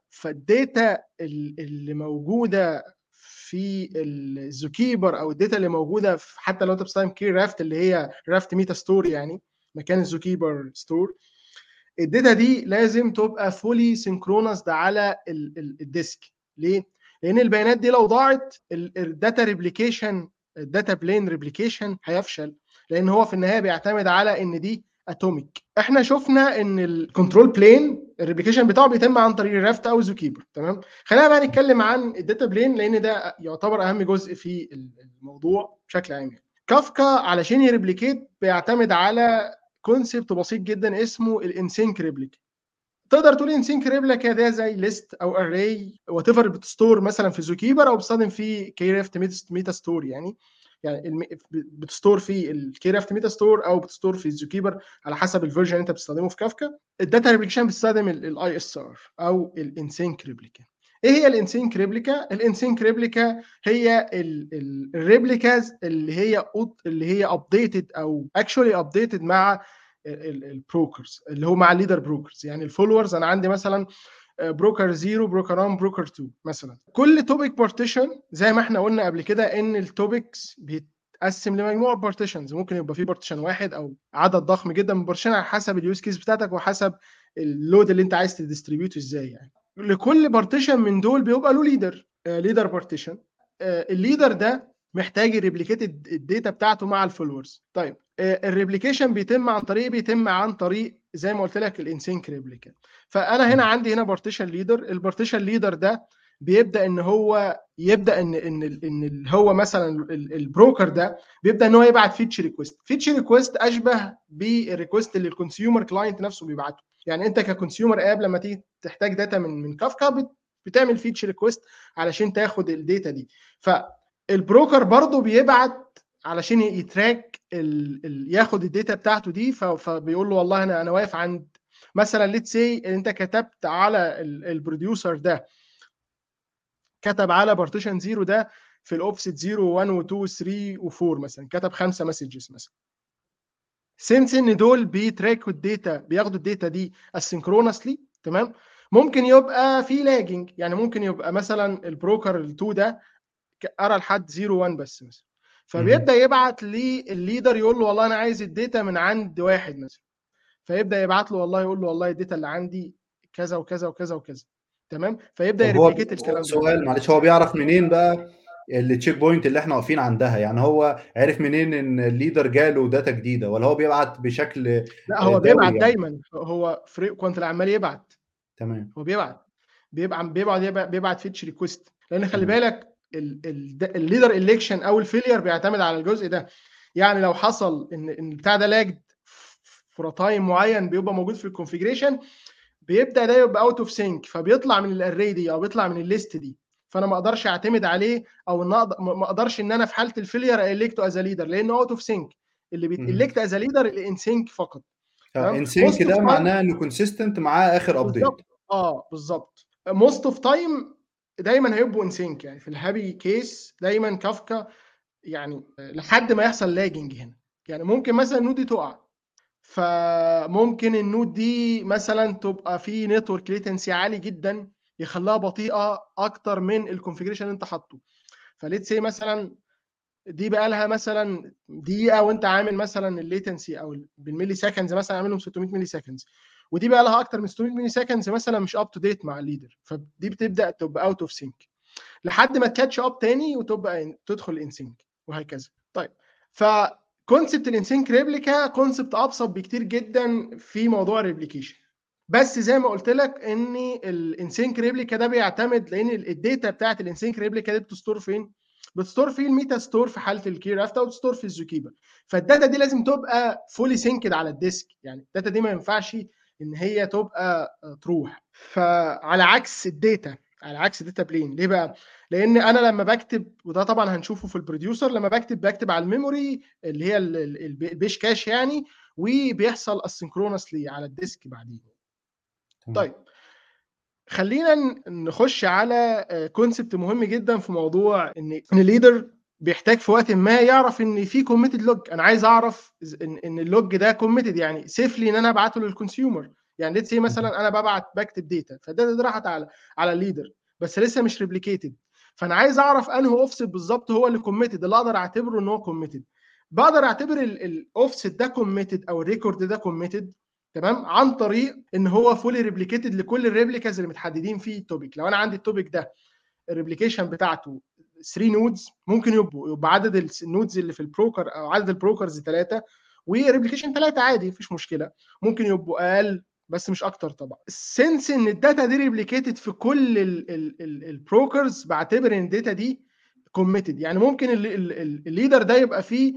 فال data اللي موجودة في ال ZooKeeper أو ال data اللي موجودة في حتى لو أنت بتستخدم KRaft اللي هي Raft meta store يعني مكان ال ZooKeeper store ال data دي لازم تبقى fully synchronized على ال disk ليه؟ لأن البيانات دي لو ضاعت ال data replication ال data plane replication هيفشل لأن هو في النهاية بيعتمد على إن دي atomic إحنا شفنا إن ال control plane ال replication بتاعه بيتم عن طريق ال Raft أو ZooKeeper تمام خلينا بقى نتكلم عن ال data plane لأن ده يعتبر أهم جزء في الموضوع بشكل عام يعني. كافكا علشان ي replicate بيعتمد على concept بسيط جدا اسمه ال in-sync replica تقدر تقول in-sync replica ده زي list أو array whatever بت store مثلا في ZooKeeper أو بتستخدم في KRaft meta store يعني. يعني بتستور في الكيرافت ميتا ستور أو بتستور في الزوكيبر على حسب ال version اللي أنت بتستخدمه في كافكا ال data replication بتستخدم ال ISR أو ال in-sync replica إيه هي ال in-sync replica ال in-sync replica هي ال replicas اللي هي اللي هي updated أو actually updated مع ال brokers اللي هو مع ال leader brokers يعني ال followers أنا عندي مثلا broker 0 broker 1 broker 2 مثلا. كل topic partition زي ما إحنا قلنا قبل كده إن ال topics بيتقسم لمجموعة partitions ممكن يبقى في partition واحد أو عدد ضخم جدا من ال partition على حسب ال use case بتاعتك وحسب ال load اللي أنت عايز ت distribute ه إزاي يعني. لكل partition من دول بيبقى له leader leader partition ال leader ده محتاج ي replicate ال data بتاعته مع ال followers. طيب ال replication بيتم عن طريق بيتم عن طريق زي ما قلت لك ال in-sync replica فأنا هنا عندي هنا partition leader ال partition leader ده بيبدأ إن هو يبدأ إن إن إن هو مثلا ال broker ده بيبدأ إن هو يبعت fetch request fetch request أشبه بال request اللي ال consumer client نفسه بيبعته. يعني انت ك consumer app لما تيجي تحتاج data من من كافكا بتعمل fetch request علشان تاخد ال data دي. فال broker برضه بيبعت علشان ي track ال ال ياخد ال data بتاعته دي. فبيقول له والله أنا أنا واقف عند مثلا let's say أنت كتبت على ال producer ده كتب على partition zero ده في الاوفست 0 و1 و2 و3 و4 مثلا كتب خمسة messages مثلا. since إن دول بيتراكوا الداتا بياخدوا الداتا دي asynchronously تمام؟ ممكن يبقى في lagging يعني ممكن يبقى مثلا ال broker ال2 ده قرأ لحد 0 1 بس مثلا. فبيبدأ يبعت للل leader يقول له والله أنا عايز ال data من عند واحد مثلا. فيبدأ يبعت له والله يقول له والله ال data اللي عندي كذا وكذا وكذا وكذا. تمام؟ فيبدأ ي replicate الكلام ده. سؤال معلش هو بيعرف منين بقى ال check point اللي إحنا واقفين عندها. يعني هو عرف منين إن ال leader جاله data جديدة ولا هو بيبعت بشكل لا هو بيبعت يعني. دايما. هو frequent اللي عمال يبعت. تمام. هو بيبعت. بيبعت بيبعت بيبعت fetch request لأن خلي بالك ال leader election أو ال failure بيعتمد على الجزء ده. يعني لو حصل ان إن البتاع ده lagged for time معين بيبقى موجود في ال configuration بيبدأ ده يبقى out of sync فبيطلع من ال array دي أو بيطلع من ال list دي. فانا ما أقدرش اعتمد عليه أو ما أقدرش إن أنا في حالة ال failure elect it as leader لأنه out of sync اللي بيت elect as leader ال in sync فقط. in sync ده معناه إنه consistent معاه آخر update آه بالظبط. most of time دايما هيبقوا in sync يعني في ال happy case دايما كافكا يعني لحد ما يحصل lagging هنا. يعني ممكن مثلا ال node دي تقع. فممكن ال node دي مثلا تبقى في network latency عالي جدا. يخليها بطيئة أكتر من ال configuration اللي أنت حاطه. ف let's say مثلا دي بقى لها مثلا دقيقة وأنت عامل مثلا ال latency أو بال milliseconds مثلا عاملهم 600 milliseconds ودي بقى لها أكتر من 600 milliseconds مثلا مش up to date مع ال leader فدي بتبدأ تبقى out of sync لحد ما ت catch up تاني وتبقى تدخل in sync وهكذا. طيب ف concept ال in sync replica concept أبسط بكتير جدا في موضوع ال replication بس زي ما قلت لك إن ال in sync replica ده بيعتمد لأن ال data بتاعت ال in sync replica دي بت store فين؟ بت store في ال meta store في حالة ال KRaft أو بت store في ال ZooKeeper فال data دي لازم تبقى fully synced على ال disk. يعني ال data دي ما ينفعش إن هي تبقى تروح. فعلى عكس ال data على عكس data plane ليه بقى؟ لأن أنا لما بكتب وده طبعا هنشوفه في ال producer لما بكتب بكتب على ال memory اللي هي ال page cache يعني وبيحصل asynchronously على ال disk بعدين. طيب خلينا نخش على concept مهم جدا في موضوع إن إن ال leader بيحتاج في وقت ما يعرف إن في committed log أنا عايز أعرف إن إن ال log ده committed يعني safely إن أنا أبعته لل consumer يعني let's مثلا أنا ببعت بكتب data فال data دي راحت على على ال leader بس لسه مش replicated فأنا عايز أعرف أنهي اوفست بالظبط هو اللي committed اللي أقدر أعتبره إن هو committed بقدر أعتبر الاوفست ده committed أو ال record ده committed تمام؟ عن طريق إن هو fully replicated لكل ال replicas اللي متحددين فيه ال topic لو أنا عندي ال topic ده ال replication بتاعته 3 nodes ممكن يبقوا يبقى عدد ال nodes اللي في ال broker أو عدد ال brokers ثلاثة و replication ثلاثة عادي مفيش مشكلة. ممكن يبقوا أقل بس مش أكتر طبعا. since إن ال data دي replicated في كل ال brokers بعتبر إن ال data دي committed يعني ممكن ال leader ده يبقى فيه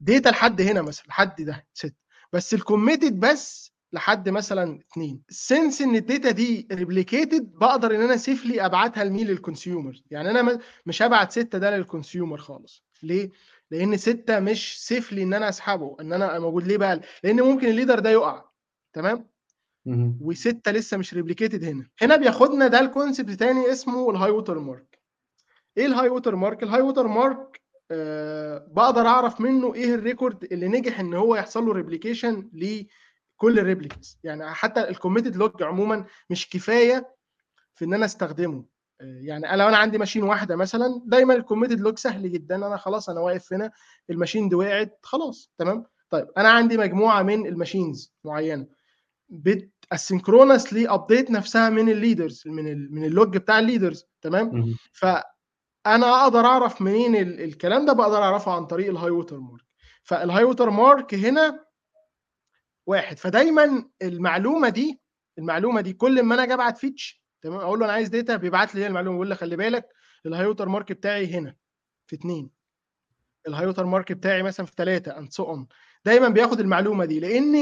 data لحد هنا مثلا لحد ده. ست بس ال committed بس لحد مثلا اثنين since إن ال data دي replicated بقدر إن أنا safely أبعتها لمين؟ لل consumer يعني أنا مش هبعت ستة ده لل consumer خالص. ليه؟ لأن ستة مش safely إن أنا أسحبه إن أنا موجود. ليه بقى؟ لأن ممكن ال leader ده يقع. تمام؟ وستة لسه مش replicated هنا. هنا بياخدنا ده ال concept تاني اسمه ال high water mark إيه ال high water mark ال high water mark بقدر أعرف منه إيه ال record اللي نجح إن هو يحصل له replication لكل ال replicas يعني حتى ال committed log عموما مش كفاية في إن أنا أستخدمه. آه يعني لو أنا عندي machine واحدة مثلا دايما ال committed log سهل جدا. أنا خلاص أنا واقف هنا ال machine دي وقعت خلاص تمام؟ طيب أنا عندي مجموعة من ال machines معينة. بت asynchronously update نفسها من ال leaders من ال من ال log بتاع ال leaders تمام؟ فانا أقدر أعرف منين ال الكلام ده بقدر أعرفه عن طريق ال high water mark. فال high water mark هنا واحد. فدايما المعلومة دي المعلومة دي كل ما أنا أجي أبعت fetch تمام؟ أقول له أنا عايز data بيبعت لي المعلومة. بيقول لي خلي بالك ال high water mark بتاعي هنا في اثنين ال high water mark بتاعي مثلا في ثلاثة and so on دايما بياخد المعلومة دي. لأن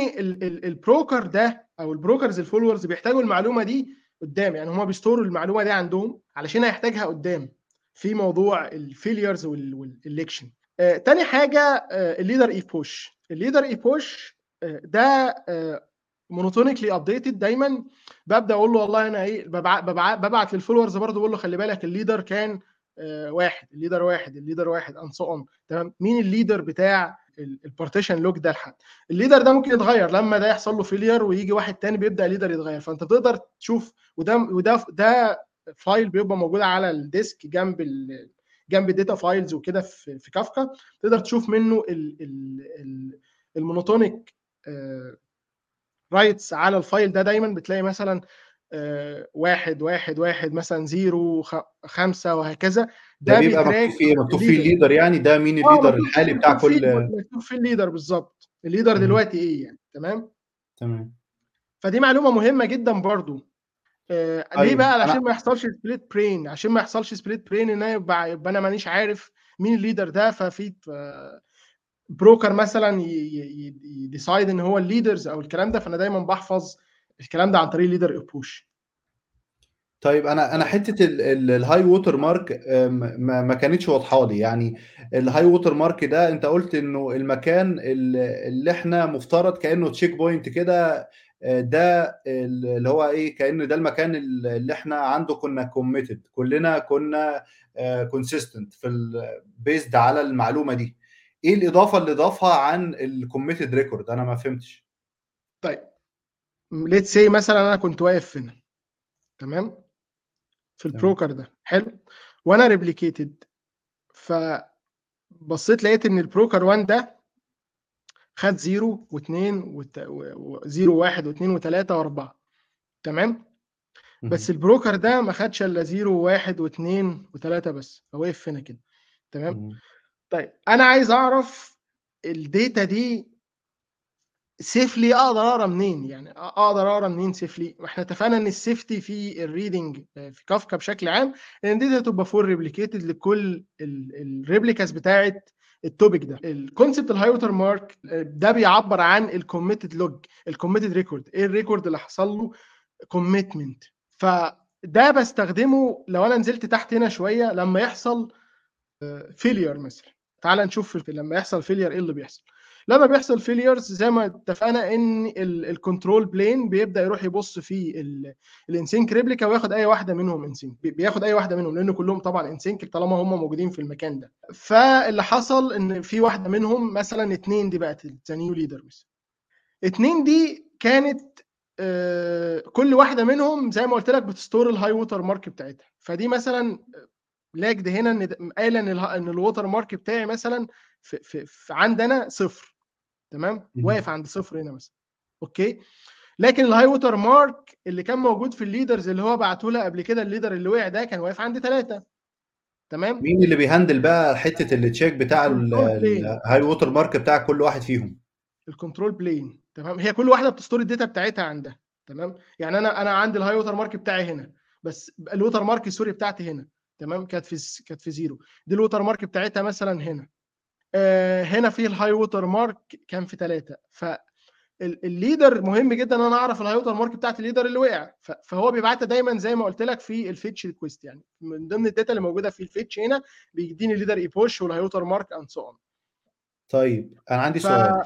ال broker ده أو ال brokers ال followers بيحتاجوا المعلومة دي قدام. يعني هم بي store وا المعلومة دي عندهم علشان هيحتاجها قدام. في موضوع ال failures وال election آه، تاني حاجة آه، ال leader epoch ال leader epoch آه، ده monotonically updated دايما. ببدأ أقول له والله أنا إيه ببعت, لل followers برضه بقول له خلي بالك ال leader كان واحد ال leader واحد ال leader واحد and so تمام؟ مين ال leader بتاع ال partition log ده لحد؟ ال leader ده ممكن يتغير. لما ده يحصل له failure ويجي واحد تاني بيبدأ ال leader يتغير. فأنت تقدر تشوف وده وده ده file بيبقى موجود على ال disk جنب جنب ال data files وكده في في كافكا تقدر تشوف منه ال ال ال ال monotonic writes على ال file ده دايما. بتلاقي مثلا آه، واحد واحد واحد مثلا zero خمسة وهكذا. ده ده بيبقى مكتوب فيه؟ مكتوب فيه ال leader يعني؟ ده مين آه ال leader الحالي بتاع كل مكتوب فيه ال leader بالظبط. ال leader. دلوقتي إيه يعني؟ تمام؟ تمام. فدي معلومة مهمة جدا برضو. آه ليه طيب بقى؟ عشان ما يحصلش split brain عشان ما يحصلش split brain إن يبقى, يبقى أنا مانيش عارف مين ال leader ده ففي آه، broker مثلا ي decide إن هو ال leaders أو الكلام ده فأنا دايما بحفظ الكلام ده عن طريق leader epoch طيب أنا أنا حتة ال high water mark ما كانتش واضحة لي. يعني ال high water mark ده أنت قلت إنه المكان ال- اللي إحنا مفترض كأنه checkpoint كده آه، ده ال- اللي هو إيه كأن ده المكان اللي إحنا عنده كنا committed كلنا كنا consistent في based على المعلومة دي. إيه الإضافة اللي ضافها عن ال committed record أنا ما فهمتش. طيب. let's see مثلا أنا كنت واقف هنا تمام؟ في ال broker ده. حلو. وأنا replicated فبصيت لقيت إن ال broker 1 ده خد 0 و2 و0 1 و2 و3 و4 تمام؟ بس. ال broker ده ما خدش إلا 0 و1 و2 و3 بس. فوقف هنا كده. تمام. طيب أنا عايز أعرف ال data دي safely أقدر أقرأ منين؟ يعني أقدر أقرأ منين safely وإحنا اتفقنا إن ال safety في ال reading في كافكا بشكل عام إن ال data تبقى full replicated لكل ال replicas بتاعت ال topic ده. ال concept ال high water mark ده بيعبر عن ال committed log ال committed record إيه ال record اللي حصل له؟ commitment فده بستخدمه لو أنا نزلت تحت هنا شوية لما يحصل failure مثلا. تعال نشوف لما يحصل failure إيه اللي بيحصل. لما بيحصل failures زي ما اتفقنا إن ال control plane بيبدأ يروح يبص في ال in-sync replica وياخد أي واحدة منهم in-sync بياخد أي واحدة منهم لأن كلهم طبعا in-sync طالما هم موجودين في المكان ده. فاللي حصل إن في واحدة منهم مثلا اتنين دي بقت ال new leader مثلا اتنين دي كانت آه، كل واحدة منهم زي ما قلت لك بت store ال high water mark بتاعتها. فدي مثلا lagged هنا إن اله- إن ال water mark بتاعي مثلا في, في, في عندنا صفر. تمام. واقف عند صفر هنا مثلا. okay؟ لكن ال high water mark اللي كان موجود في ال leaders اللي هو بعته لها قبل كده ال leader اللي وقع ده كان واقف عند ثلاثة تمام؟ مين اللي بي handle بقى حتة ال check بتاع ال high water mark بتاع كل واحد فيهم؟ ال control plane تمام؟ هي كل واحدة بت store ال data بتاعتها عندها. تمام؟ يعني أنا أنا عندي ال high water mark بتاعي هنا بس ال water mark sorry بتاعتي هنا. تمام؟ كانت في كانت في zero دي ال water mark بتاعتها مثلا هنا. هنا في ال high water mark كان في ثلاثة فال leader مهم جدا إن أنا أعرف ال high water mark بتاعت ال leader اللي وقع. فهو بيبعتها دايما زي ما قلت لك في ال fetch request يعني. من ضمن ال data اللي موجودة في ال fetch هنا بيديني ال leader epoch وال high water mark and so on طيب أنا عندي ف سؤال.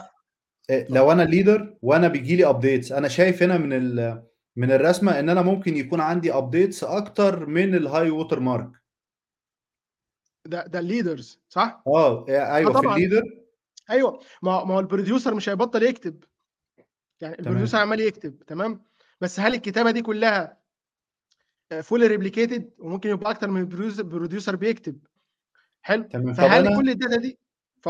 إيه، لو أنا leader وأنا بيجي لي updates أنا شايف هنا من ال من الرسمة إن أنا ممكن يكون عندي updates أكتر من ال high water mark ده ده ال leaders صح؟ آه إيه، أيوه في طبعا. ال leader أيوه ما ما هو ال producer مش هيبطل يكتب. يعني ال producer تمام. عمال يكتب تمام؟ بس هل الكتابة دي كلها full replicated وممكن يبقى أكتر من ال producer بيكتب؟ حلو. طب فهل كل الداتا دي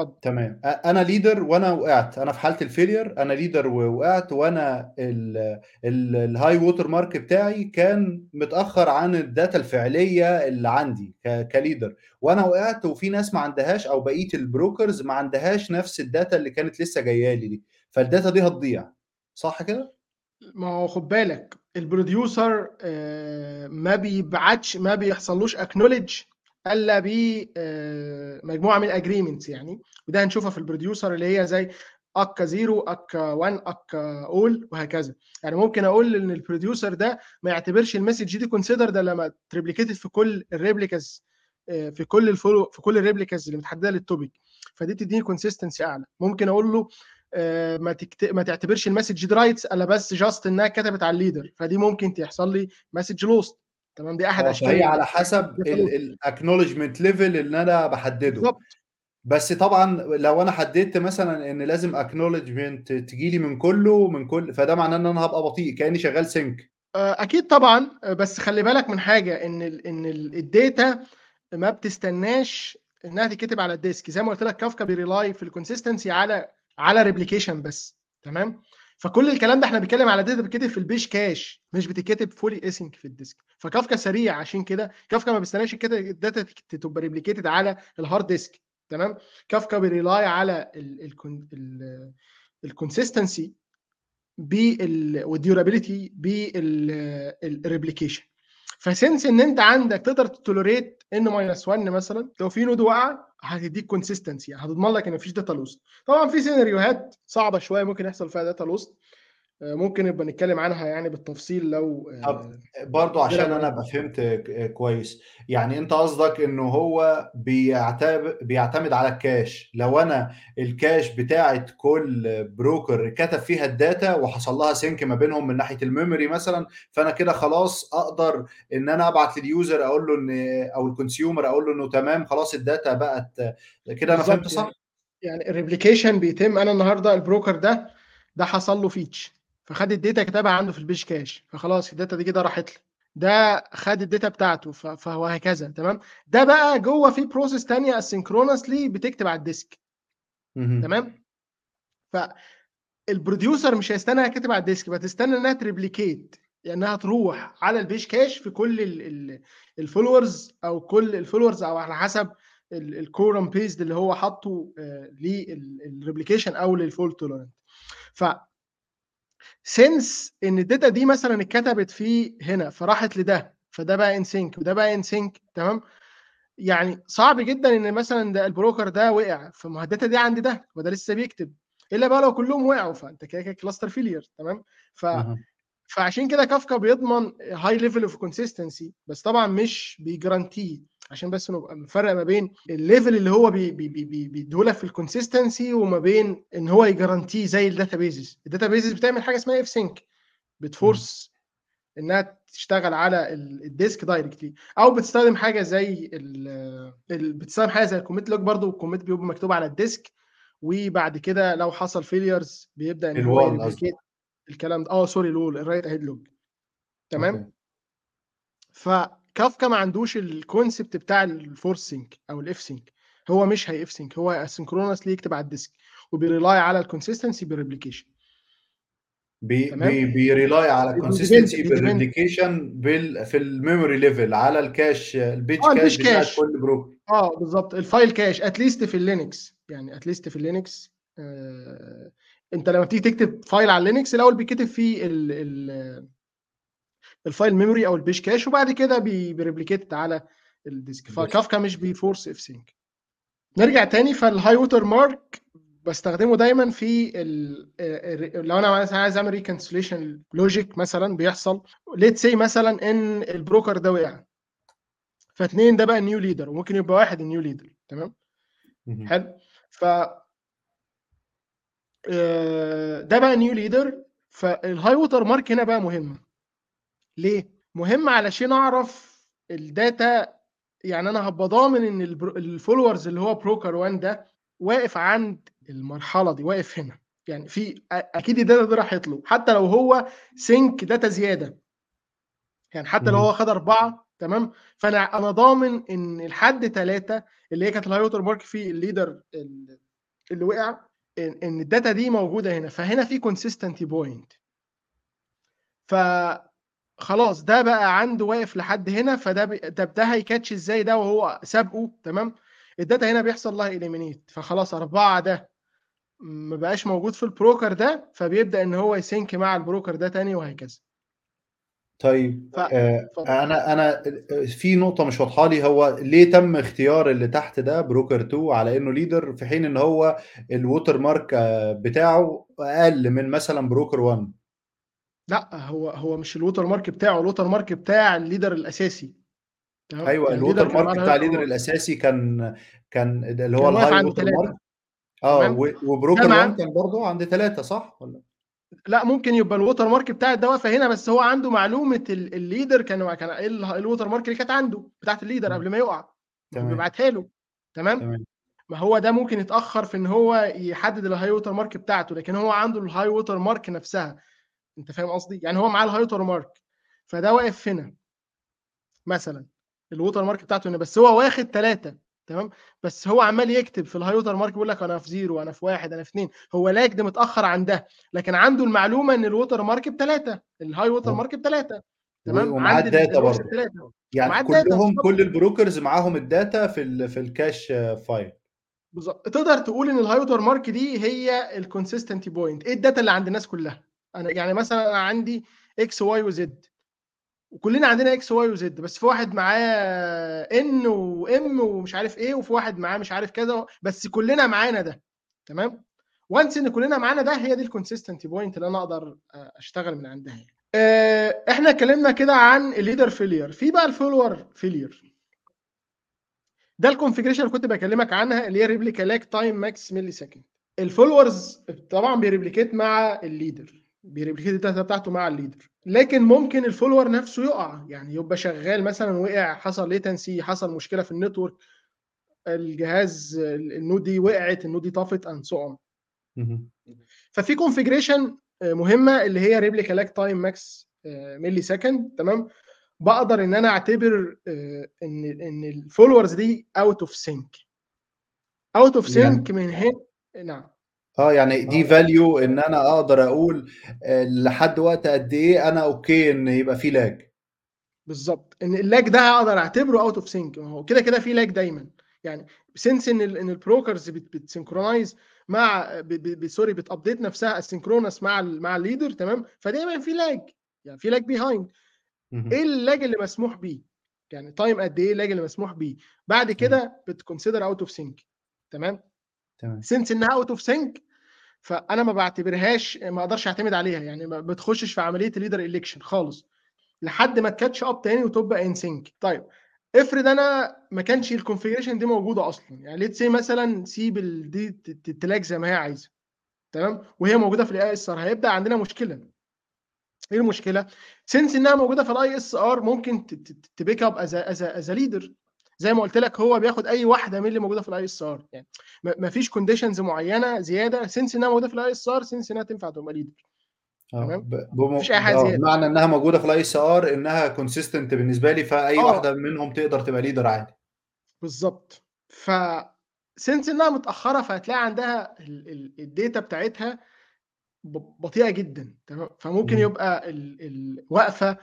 اتفضل. تمام. أنا leader وأنا وقعت، أنا في حالة ال failure أنا leader ووقعت وأنا ال ال ال high water mark بتاعي كان متأخّر عن ال data الفعلية اللي عندي ك ك leader وأنا وقعت وفي ناس ما عندهاش أو بقية ال brokers ما عندهاش نفس ال data اللي كانت لسه جاية لي دي، فال data دي هتضيع، صح كده؟ ما هو خُد بالك ال producer آآ ما بيبعتش ما بيحصلوش acknowledge إلا ب آآ مجموعة من ال agreements يعني، وده هنشوفها في ال producer اللي هي زي ack 0 ack 1 ack all وهكذا. يعني ممكن أقول إن ال producer ده ما يعتبرش ال message دي considered إلا لمّا ت replicated في كل ال replicas آآ في كل ال follow في كل ال replicas اللي متحددة لل topic فدي بتدّيني consistency أعلى. ممكن أقول له آآ ما تكت ما تعتبرش ال message دي write إلا بس just إنها اتكتبت على ال leader فدي ممكن تحصل لي message lost تمام، دي أحد آه، أشكال فهي ال على حسب الdata loss. ال ال acknowledgement level اللي أنا باحدّده. بالضبط. بس طبعًا لو أنا حددت مثلًا إن لازم acknowledgement تيجي لي من كُلّه من كل فده معناه إن أنا هابقى بطيء كإني شغال sync. آآ أكيد طبعًا، بس خلّي بالك من حاجة إن ال إن ال ال data ما بتستناش إنها تتكتب على ال disk زي ما قلت لك كافكا بي rely في ال consistency على على replication بس تمام فكل الكلام ده إحنا بنتكلم على data بتتكتب في ال page cache مش بتتكتب fully async في ال disk. فكافكا سريع عشان كده كافكا ما بيستناش كده ال data تبقى replicated على ال hard disk تمام؟ كافكا بي rely على ال consistency بال وال durability بال replication ف since إن أنت عندك تقدر tolerate n minus 1 مثلا لو في node وقع هتديك consistency هتضمن لك إن مفيش data lost طبعا في سيناريوهات صعبة شوية ممكن يحصل فيها data loss ممكن نبقى نتكلم عنها يعني بالتفصيل لو طب برضه عشان أنا أبقى فهمت كويس يعني أنت قصدك إنه هو بيعتمد بيعتمد على ال cache. لو أنا ال cache بتاعت كل broker كتب فيها ال data وحصل لها sync ما بينهم من ناحية ال memory مثلا فأنا كده خلاص أقدر إن أنا أبعت لل user أقول له إن أو ال consumer أقول له إنه تمام خلاص ال data بقت كده أنا فهمت صح؟ يعني ال replication بيتم. أنا النهارده ال broker ده ده حصل له fetch. فخد ال data كتبها عنده في ال page cache. فخلاص ال data دي كده راحت له. ده خد ال data بتاعته فهو هكذا تمام؟ ده بقى جوه في process ثانية asynchronously بتكتب على ال disk. تمام؟ ف ال producer مش هيستنى كاتب على ال disk بتستنى انها ت replicate يعني انها تروح على ال page cache في كل ال followers أو كل ال followers أو على حسب ال quorum based اللي هو حاطه لل replication أو لل fault tolerant ف sense إن ال data دي مثلا اتكتبت في هنا فراحت لده فده بقى in sync وده بقى in sync تمام؟ يعني صعب جدا إن مثلا ده ال broker ده وقع فما ال data دي عند ده وده لسه بيكتب. إلا بقى لو كلهم وقعوا فأنت كده كده cluster failure تمام؟ ف فعشان كده كافكا بيضمن high level of consistency بس طبعا مش بي guarantee عشان بس نبقى نفرق ما بين ال level اللي هو بيديهولك في ال consistency وما بين إن هو ي guarantee زي ال databases ال databases بتعمل حاجة اسمها fsync بت force إنها تشتغل على ال disk directly أو بتستخدم حاجة زي ال بتستخدم حاجة زي ال commit log برضه ال commit بيبقى مكتوب على ال disk وبعد كده لو حصل failures بيبدأ إن هو الكلام ده. آه sorry ال WAL ال write ahead log تمام؟ ف كافكا ما عندوش ال concept بتاع ال force sync أو ال fsync هو مش هي fsync هو asynchronously يكتب على ال disk وبي rely على ال consistency بال replication بي بي بي rely على ال consistency بال replication بال في ال memory level على ال cache ال page آه cache cache كل broker آه بالظبط ال file cache at least في اللينكس يعني at least في اللينكس آه أنت لما بتيجي تكتب file على لينكس الأول بيتكتب فيه ال ال ال file memory أو ال page cache وبعد كده بي replicate على ال disk. فكافكا مش بي force fsync. نرجع تاني. فال high watermark بستخدمه دايما في ال لو أنا عايز أعمل reconciliation logic مثلا بيحصل. let's say مثلا إن ال broker ده وقع. فاثنين ده بقى ال new leader وممكن يبقى واحد ال new leader تمام؟ حلو. ف ده بقى new leader فال high watermark هنا بقى مهمه ليه؟ مهم علشان أعرف ال data يعني أنا هبقى ضامن إن ال followers اللي هو broker 1 ده واقف عند المرحلة دي واقف هنا. يعني في أكيد ال data دي راحت له حتى لو هو sync data زيادة. يعني حتى لو هو خد أربعة تمام؟ فأنا أنا ضامن إن الحد ثلاثة اللي هي كانت ال high watermark في ال leader اللي وقع إن ال data دي موجودة هنا. فهنا في consistent point ف خلاص ده بقى عنده واقف لحد هنا فده ب... ده ده هي catch إزاي ده وهو سابقه؟ تمام؟ ال data هنا بيحصل لها eliminate فخلاص أربعة ده ما بقاش موجود في ال broker ده فبيبدأ إن هو ي sync مع ال broker ده تاني وهكذا. طيب ف... آه أنا أنا في نقطة مش واضحة لي هو ليه تم اختيار اللي تحت ده broker 2 على إنه leader في حين إن هو ال watermark بتاعه أقل من مثلا broker 1 لا هو هو مش ال watermark بتاعه ال watermark بتاع ال leader الأساسي. تمام؟ أيوه يعني ال watermark بتاع ال leader الأساسي كان كان اللي هو ال high watermark. آه و broker 1 كان برضه عند ثلاثة صح ولا؟ لا ممكن يبقى ال watermark بتاعه ده واقف فهنا بس هو عنده معلومة ال leader كان كان إيه ال watermark اللي كانت عنده بتاعت ال leader قبل ما يقع. بيبعتها له. تمام؟, تمام. ما هو ده ممكن يتأخر في إن هو يحدد ال high watermark بتاعته لكن هو عنده ال high watermark نفسها. أنت فاهم قصدي يعني هو معاه ال high watermark فده واقف هنا مثلا ال watermark بتاعته هنا بس هو واخد 3 تمام بس هو عمال يكتب في ال high watermark بيقول لك أنا في زيرو أنا في واحد أنا في اثنين هو lagged متأخر عن ده لكن عنده المعلومة إن ال watermark بثلاثه ال high water. mark بثلاثه تمام ومعاه ال data برضه. 3 يعني كلّهم. كل ال brokers معاهم ال data في ال في ال cache file. بالضبط تقدر تقول إن ال high watermark دي هي ال consistent point إيه ال data اللي عند الناس كلها أنا يعني مثلا أنا عندي إكس واي وزد وكلنا عندنا إكس واي وزد بس في واحد معاه N و M ومش عارف إيه وفي واحد معاه مش عارف كذا بس كلنا معانا ده. تمام؟ once إن كلنا معانا ده هي دي ال consistent point اللي أنا أقدر أشتغل من عندها يعني. آه، إحنا اتكلمنا كده عن ال leader failure في بقى ال follower failure ده ال configuration اللي كنت بكلمك عنها اللي هي replica lag time max millisecond ال followers طبعا بي replicate مع ال leader بي replicate ال data بتاعته مع ال leader. لكن ممكن ال follower نفسه يقع. يعني يبقى شغال مثلا وقع حصل latency حصل مشكلة في ال network الجهاز ال node دي وقعت ال node دي طفت and so on. ففي configuration مهمة اللي هي replica lag time max millisecond تمام؟ بقدر إن أنا أعتبر آه، إن إن ال followers دي out of sync out of sync من هنا نعم. آه، يعني دي value إن أنا أقدر أقول آآ لحد وقت قد إيه أنا okay إن يبقى في lag. بالضبط إن ال lag ده هقدر أعتبره اوت اوف سينك ما هو كده كده في lag دايما. يعني since إن إن ال brokers بت synchronize مع سوري بت update نفسها asynchronous مع ال مع ال leader تمام؟ فدايما في lag يعني في lag behind. إيه ال lag اللي مسموح بيه؟ يعني time قد إيه ال lag اللي مسموح بيه؟ بعد. كده بت consider out of sync تمام؟ تمام. since إنها out of sync فأنا ما بعتبرهاش ما أقدرش أعتمد عليها يعني ما بتخشش في عملية ال leader election خالص. لحد ما ت catch up تاني وتبقى in sync طيب افرض أنا ما كانش ال configuration دي موجودة أصلا. يعني let's say مثلا سيب دي ت- ت- ت lag زي ما هي عايزة. تمام؟ وهي موجودة في ال ISR هيبدأ عندنا مشكلة. إيه المشكلة؟ since إنها موجودة في ال ISR ممكن ت pick up as as as leader زي ما قلت لك هو بياخد أي واحدة من اللي موجودة في ال ISR. يعني ما فيش conditions معينة زيادة since إنها موجودة في ال ISR since إنها تنفع تبقى leader آه، تمام؟ مفيش أي حاجة آه، زيادة. بمعنى إنها موجودة في الISR إنها consistent بالنسبة لي، فأي آه. واحدة منهم تقدر تبقى leader عادي. بالظبط. ف since إنها متأخرة فهتلاقي عندها ال- ال- ال data بتاعتها بطيئة جدا تمام؟ فممكن. يبقى ال- ال- واقفة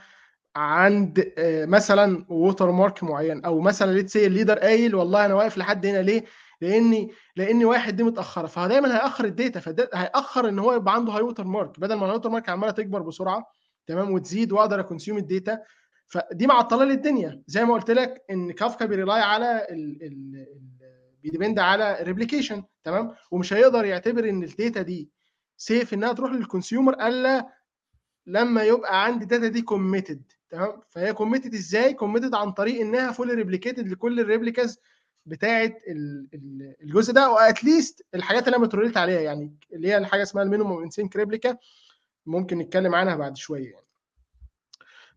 عند آه، مثلا water mark معين أو مثلا let's say ال leader قايل والله أنا واقف لحد هنا ليه؟ لأني لأني واحد دي متأخرة فدايما هيأخر ال data فهياخر إن هو يبقى عنده high water mark بدل ما ال high water mark عمالة تكبر بسرعة تمام وتزيد وأقدر ا consume ال data. فدي معطلة لي الدنيا زي ما قلت لك إن كافكا بي rely على ال ال بي depend على replication تمام ومش هيقدر يعتبر إن ال data دي safe إنها تروح لل consumer إلا لما يبقى عندي ال data دي committed تمام؟ فهي committed إزاي؟ committed عن طريق إنها full replicated لكل ال replicas بتاعه ال- ال- الجزء ده و at least الحاجات اللي أنا متروليت عليها يعني اللي هي الحاجة اسمها ال minimum in sync replica ممكن نتكلم عنها بعد شوية يعني.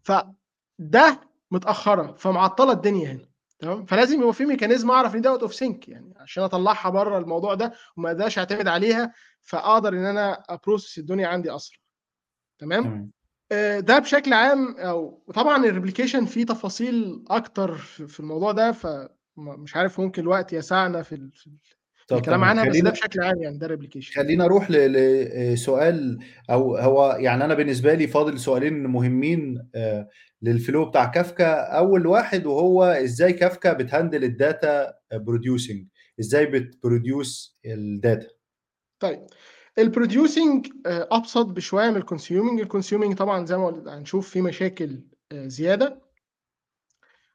فده متأخرة فمعطلة الدنيا هنا تمام؟ فلازم يبقى في mechanism أعرف إن ده out of sync يعني عشان أطلعها بره الموضوع ده وما أقدرش أعتمد عليها فأقدر إن أنا ا process الدنيا عندي أسرع تمام. ده بشكل عام أو طبعا ال replication فيه تفاصيل أكتر في الموضوع ده فمش عارف ممكن الوقت يسعنا في الكلام عنها بس ده خلّينا بشكل عام يعني ده replication خلّيني أروح ل لسؤال أو هو يعني أنا بالنسبة لي فاضل سؤالين مهمين آآ للflow بتاع كافكا، أول واحد وهو إزاي كافكا بتhandle الdata producing إزاي بتproduce الdata؟ طيب. ال producing أبسط بشوية من ال consuming ال consuming طبعا زي ما هنشوف فيه مشاكل آه، زيادة.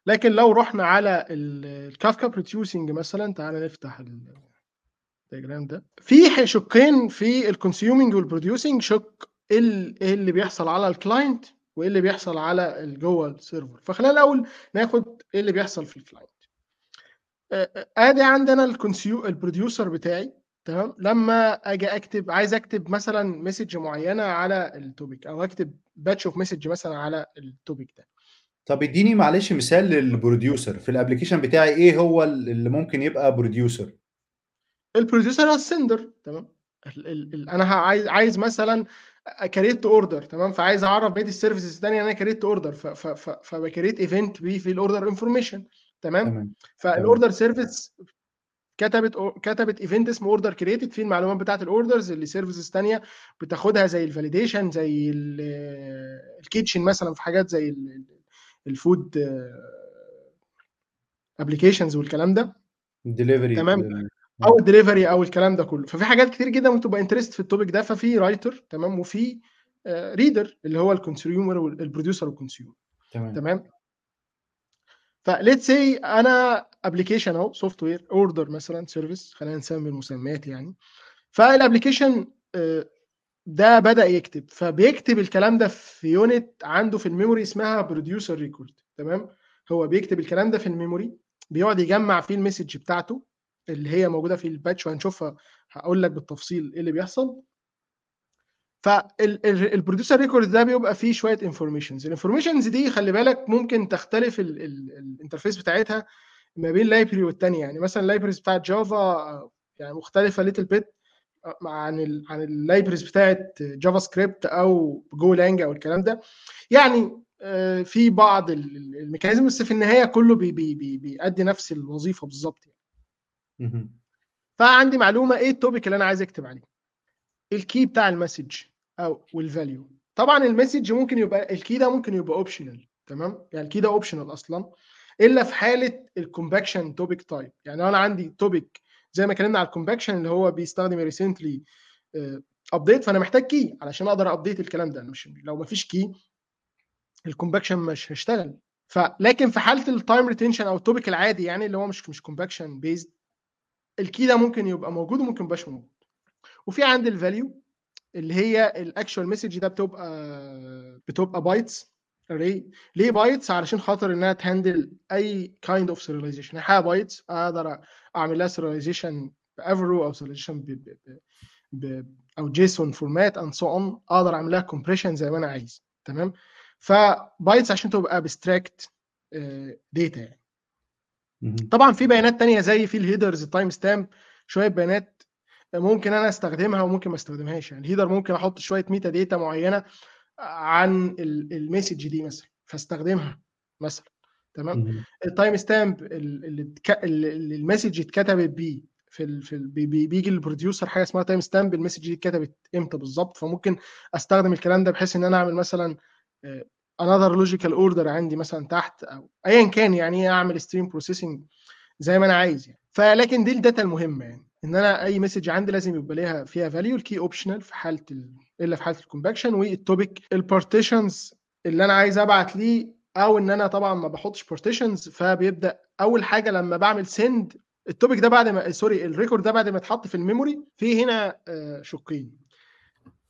لكن لو رحنا على الكافكا producing مثلا تعالى نفتح ال diagram ده. في شقين في ال consuming وال producing شق إيه ال- اللي بيحصل على ال client وإيه اللي بيحصل على جوه ال server. فخلينا الأول ناخد إيه اللي بيحصل في ال client آه، آه، آدي عندنا ال consu- ال producer بتاعي. تمام. لما أجي أكتب عايز أكتب مثلا message معينة على ال topic أو أكتب batch of message مثلا على ال topic ده. طب ادّيني معلش مثال للproducer. في الapplication بتاعي إيه هو ال اللي ممكن يبقى producer؟ ال producer هو ال sender تمام. ال ال ال أنا عايز عايز مثلا create order تمام. فعايز أعرف بقية ال services الثانية أنا create order فب create event بيه في ال order information تمام. تمام. فال order service كتبت كتبت event اسمه order created فيه المعلومات بتاعت ال orders اللي services ثانية بتاخدها زي ال validation زي ال kitchen مثلا في حاجات زي ال food applications والكلام ده. الدليفري تمام؟ أو الدليفري أو الكلام ده كله. ففي حاجات كتير جدا ممكن تبقى interest في ال topic ده ففي writer تمام؟ وفي reader اللي هو ال consumer وال producer وال consumer تمام. تمام؟ ف let's say أنا application أهو software order مثلا service خلينا نسمي المسميات يعني. فال application ده بدأ يكتب. فبيكتب الكلام ده في unit عنده في ال memory اسمها producer record تمام؟ هو بيكتب الكلام ده في ال memory بيقعد يجمع فيه ال message بتاعته اللي هي موجودة في ال batch وهنشوفها هقول لك بالتفصيل إيه اللي بيحصل. فال producer record ده بيبقى فيه شوية informations ال informations دي خلي بالك ممكن تختلف ال interface بتاعتها ما بين library والتانية. يعني مثلا ال libraries بتاعت Java يعني مختلفة little bit عن ال عن ال libraries بتاعت JavaScript أو Golang أو الكلام ده. يعني في بعض ال mechanism بس في النهاية كله بي بي بي بيأدي نفس الوظيفة بالظبط يعني. فعندي معلومة إيه ال topic اللي أنا عايز أكتب عليه؟ ال key بتاع ال message. أو وال value طبعا ال message ممكن يبقى ال key ده ممكن يبقى optional تمام؟ يعني ال key ده optional أصلا إلا في حالة ال compaction topic type يعني لو أنا عندي topic زي ما اتكلمنا على ال compaction اللي هو بيستخدم recently update فأنا محتاج key علشان أقدر update الكلام ده. مش لو ما فيش key ال compaction مش هيشتغل. فلكن في حالة ال time retention أو ال topic العادي يعني اللي هو مش مش compaction based ال key ده ممكن يبقى موجود وممكن يبقاش موجود. وفي عندي ال value اللي هي ال actual message ده بتبقى بتبقى bytes array ليه bytes علشان خاطر إنها ت handle أي kind of serialization حاجة bytes أقدر أعمل لها serialization ب Avro أو serialization أو JSON format and so on أقدر أعمل لها compression زي ما أنا عايز تمام؟ ف bytes عشان تبقى abstract data يعني. طبعا في بيانات تانية زي في ال headers ال timestamp شوية بيانات ممكن أنا أستخدمها وممكن ما أستخدمهاش. يعني ال header ممكن أحط شوية metadata معينة عن ال message دي مثلا فأستخدمها مثلا. تمام؟ ال timestamp اللي ال message اتكتبت بيه في في بيجي لل producer حاجة اسمها timestamp ال message دي اتكتبت إمتى بالظبط؟ فممكن أستخدم الكلام ده بحيث إن أنا أعمل مثلا another logical order عندي مثلا تحت أو ايا كان يعني أعمل stream processing زي ما أنا عايز يعني. فلكن دي ال data المهمة يعني. إن أنا أي message عندي لازم يبقى ليها فيها value ال key optional في حالة ال... إلا في حالة ال compaction وال topic ال partitions اللي أنا عايز أبعت ليه أو إن أنا طبعا ما بحطش partitions فبيبدأ أول حاجة لما بعمل send ال topic ده بعد ما sorry ال record ده بعد ما اتحط في ال memory في هنا شقين.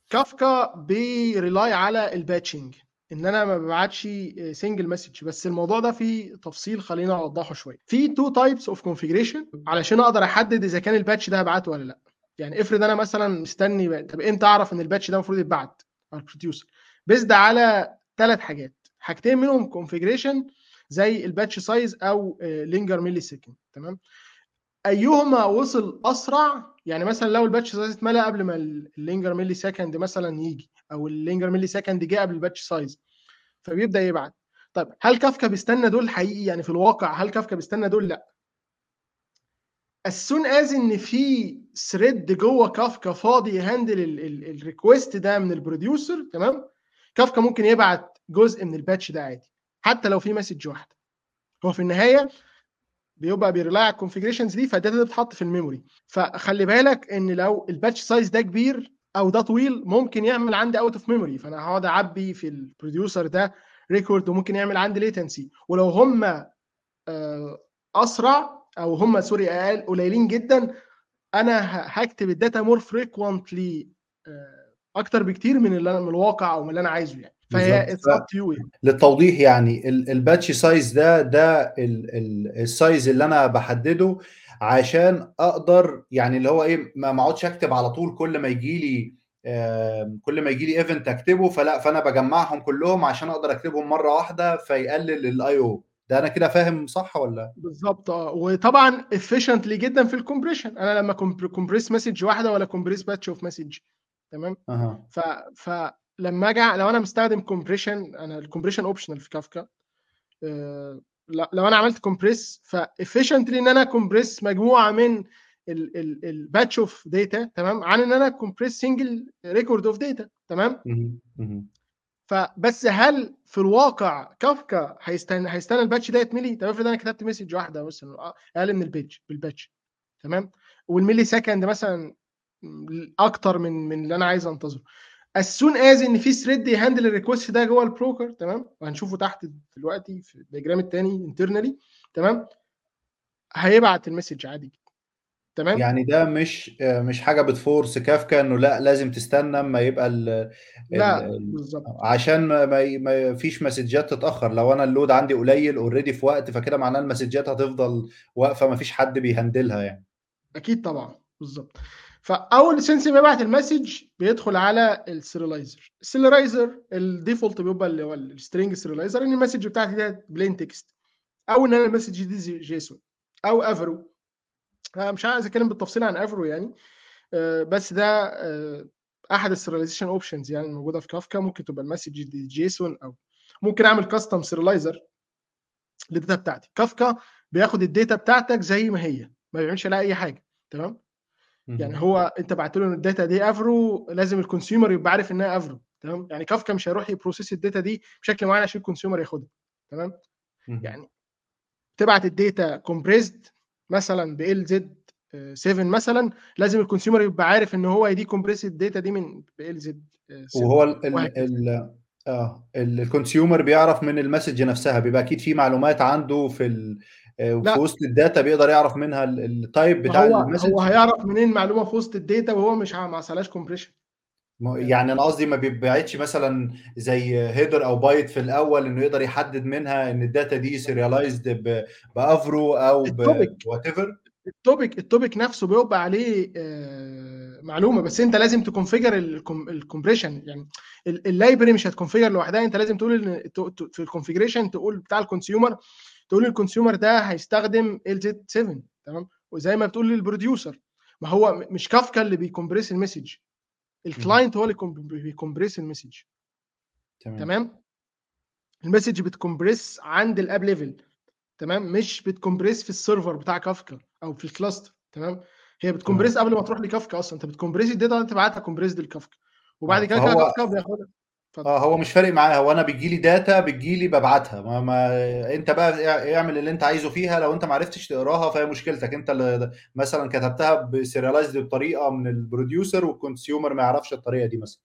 كافكا بي rely على ال batching إن أنا ما ببعتش single message بس الموضوع ده فيه تفصيل خلينا أوضحه شوية. في two types of configuration علشان أقدر أحدد إذا كان ال batch ده هبعته ولا لأ. يعني افرض أنا مثلا مستني طب إمتى أعرف إن ال batch ده المفروض يتبعت؟ على ال producer based على ثلاث حاجات. حاجتين منهم configuration زي ال batch size أو linger millisecond تمام؟ أيهما وصل أسرع؟ يعني مثلا لو ال batch size اتملى قبل ما ال linger millisecond مثلا يجي. أو ال linger millisecond جه قبل ال batch size فبيبدأ يبعت. طيب هل كافكا بيستنى دول حقيقي يعني في الواقع؟ هل كافكا بيستنى دول؟ لا. As soon as إن في thread جوه كافكا فاضي ي handle ال request ده من ال producer تمام؟ كافكا ممكن يبعت جزء من ال batch ده عادي حتى لو في message واحدة. هو في النهاية بيبقى بي rely على ال configurations دي فال data دي بتتحط في ال memory. فخلي بالك إن لو ال batch size ده كبير أو ده طويل ممكن يعمل عندي out of memory فأنا هقعد أعبي في ال producer ده record وممكن يعمل عندي latency ولو هم أسرع أو هم sorry أقل قليلين جدا أنا هكتب ال data more frequently أكتر بكتير من اللي أنا من الواقع أو من اللي أنا عايزه يعني. فهي it's up to you للتوضيح يعني ال batch size ده ده ال size اللي أنا بحدده عشان أقدر يعني اللي هو إيه ما أقعدش أكتب على طول كل ما يجي لي كل ما يجي لي event أكتبه فلا فأنا بجمعهم كلهم عشان أقدر أكتبهم مرة واحدة فيقلل ال IO ده أنا كده فاهم صح ولا؟ بالظبط آه. وطبعا efficiently جدا في ال compression أنا لما compress message واحدة ولا compress batch of message تمام؟ أها. ف فلما آجي لو أنا مستخدم compression أنا الcompression optional في كافكا لو أنا عملت compress فefficiently إن أنا أcompress مجموعة من ال ال الbatch of data تمام، عن إن أنا أcompress single record of data تمام؟ فبس هل في الواقع كافكا هيستنى هيستنى الbatch ده يتملي؟ طب افرض أنا كتبت message واحدة مثلًا أ أقل من الpage بالbatch تمام، والmillisecond مثلًا م أكتر من من اللي أنا عايز أنتظره. As soon as إن في thread يhandle الrequest ده جوّه البروكر تمام، وهنشوفه تحت دلوقتي في الdiagram التاني internally تمام، هيبعت الmessage عادي تمام؟ يعني ده مش مش حاجة بتforce كافكا إنه لأ لازم تستنى أمّا يبقى ال ال لأ، ال بالضبط. عشان ما ما فيش مسدجات تتأخر، لو أنا الload عندي قليل already في وقت فكده معناه المسدجات هتفضل واقفة ما فيش حد بيهندلها يعني. أكيد طبعًا، بالضبط. فأول since ما يبعت الmessage بيدخل على الserializer الserializer الdefault بيبقى اللي هو الstring serializer إن الmessage بتاعتي ديّة plain text. أو إن أنا الmessage دي أو Avro. أنا مش عايز أتكلم بالتفصيل عن Avro يعني. آآ بس ده آآ أحد الserialization options يعني الموجودة في كافكا ممكن تبقى الmessage دي JSON أو ممكن أعمل custom serializer للdata بتاعتي. كافكا بياخد الdata بتاعتك زي ما هي، ما بيعملش عليها أي حاجة. تمام؟ يعني. هو أنت بعت له إن الdata دي Avro لازم الconsumer يبقى عارف إنها Avro تمام، يعني كافكا مش هيروح يprocess الdata دي بشكل معين عشان الconsumer ياخدها تمام،. يعني تبعت الdata compressed مثلًا بLZ آآ 7 مثلًا لازم الconsumer يبقى عارف إن هو يdecompress الdata دي من بLZ آآ 7 وهو ال ال. ال آه، ال الconsumer بيعرف من الmessage نفسها، بيبقى أكيد في معلومات عنده في ال آآ في لأ. وسط الdata بيقدر يعرف منها ال الtype ما بتاع هو هو الmessage؟ هيعرف منين معلومة في وسط الdata وهو مش ما حصلهاش هو يعني أنا قصدي ما بيتبعتش مثلًا زي header أو byte في الأول إنه يقدر يحدد منها إن الdata دي serialized ب بAvro أو الtopic بwhatever؟ الtopic الtopic نفسه بيبقى عليه آآ معلومة، بس أنت لازم الcom الcompression يعني ال الlibrary مش هتconfigure لوحدها، أنت لازم تقول في الconfiguration تقول بتاع الconsumer تقول للconsumer ده هيستخدم LZ7 تمام، وزي ما بتقول للproducer. ما هو مش كافكا اللي الmessage اهم. الclient هو اللي بيcompress الmessage تمام. تمام؟ الmessage بتcompress عند الapp level. تمام، مش بتcompress في الserver بتاع كافكا أو في الcluster. تمام، هي. بتcompress قبل ما تروح لكافكا أصلًا، أنت بتcompress الdata وبعدين تبعتها compressed لكافكا. وبعد آه، كده كافكا بياخدها. اتفضل. آه، هو مش فارق معاه، هو أنا بتيجي لي data بتيجي لي بابعتها، ما ما أنت بقى اع اعمل اللي أنت عايزه فيها، لو أنت ما عرفتش تقراها فهي مشكلتك، أنت اللي مثلًا كتبتها بserialized بطريقة من الproducer والconsumer ما يعرفش الطريقة دي مثلًا.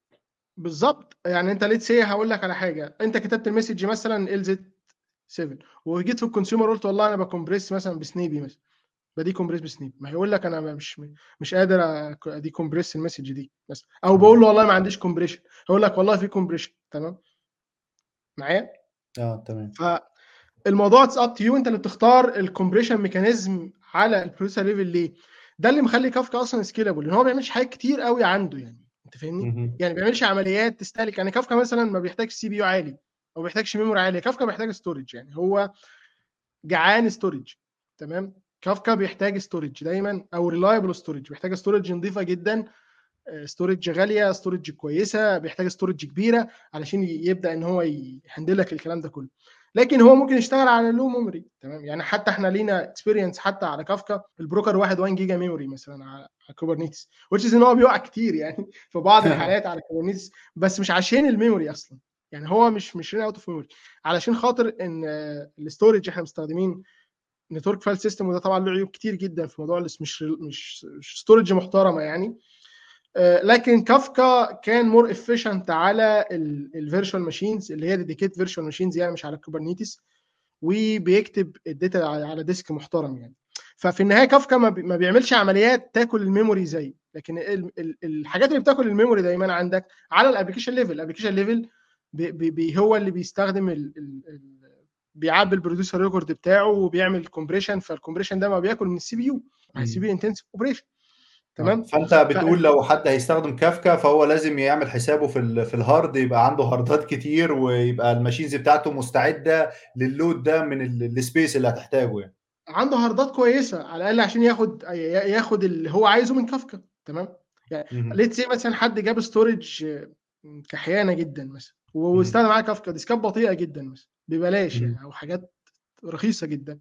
بالضبط، يعني أنت let's say هاقول لك على حاجة، أنت كتبت الmessage مثلًا LZ7 وجيت في الconsumer قُلت والله أنا باcompress مثلًا بسنيبي مثلًا، بdecompress بسنيبي، ما هيقول لك أنا مش مش قادر أك أdecompress الmessage دي أو تمام. باقول له والله ما عنديش compression هيقول لك والله في compression تمام؟ معايا؟ آه، تمام. فالموضوع it's up to you أنت اللي بتختار الcompression mechanism على الprocessor level ليه؟ ده اللي مخلّي كافكا أصلًا scalable لإن هو ما بيعملش حاجات كتير أوي عنده يعني، أنت فاهمني؟ اهم. يعني ما بيعملش عمليات تستهلك يعني كافكا مثلًا ما بيحتاجش CPU عالي، ما بيحتاجش memory عالية، كافكا بيحتاج storage يعني هو جعان storage تمام؟ كافكا بيحتاج storage دايمًا أو reliable storage. بيحتاج storage نضيفة جدًا، آآ storage غالية، storage كويسة، بيحتاج storage كبيرة علشان ي يبدأ إن هو يهندل لك الكلام ده كله. لكن هو ممكن يشتغل على low memory تمام، يعني حتى إحنا لينا experience حتى على كافكا البروكر واخد 1 جيجا memory مثلًا على kubernetes which is إن هو بيقع كتير يعني في بعض الحالات على kubernetes بس مش عشان الmemory أصلًا، يعني هو مش مش run out of memory. علشان خاطر إن الstorage إحنا مستخدمين network file system وده طبعًا له عيوب كتير جدًا في موضوع مش مش storage محترمة يعني، آآ لكن كافكا كان more efficient على ال الvirtual machines اللي هي dedicated virtual machines يعني مش على الkubernetes وبيكتب الdata على disk محترم يعني. ففي النهاية كافكا ما بي ما بيعملش عمليات تاكل الmemory زيّه، لكن ال ال الحاجات اللي بتاكل الmemory دايمًا عندك على level. ب ب ب هو اللي بيستخدم بيعبي الproducer record بتاعه وبيعمل compression فالcompression ده ما بياكل من الCPU ما هي إمم. الCPU intensive operation آه، تمام؟ فأنت ف بتقول لو حد هيستخدم كافكا فهو لازم يعمل حسابه في ال في الhard يبقى عنده هاردات كتير ويبقى الmachines بتاعته مستعدة للload ده من ال الspace اللي هتحتاجه يعني. عنده هاردات كويسة على الأقل عشان ياخد ي ياخد اللي هو عايزه من كافكا تمام؟ يعني let's say مثلًا حد جاب storage كحيانة جدًا مثلًا. واستخدم معاه كافكا، disk ات بطيئة جدًا مثلًا ببلاش. يعني أو حاجات رخيصة جدًا،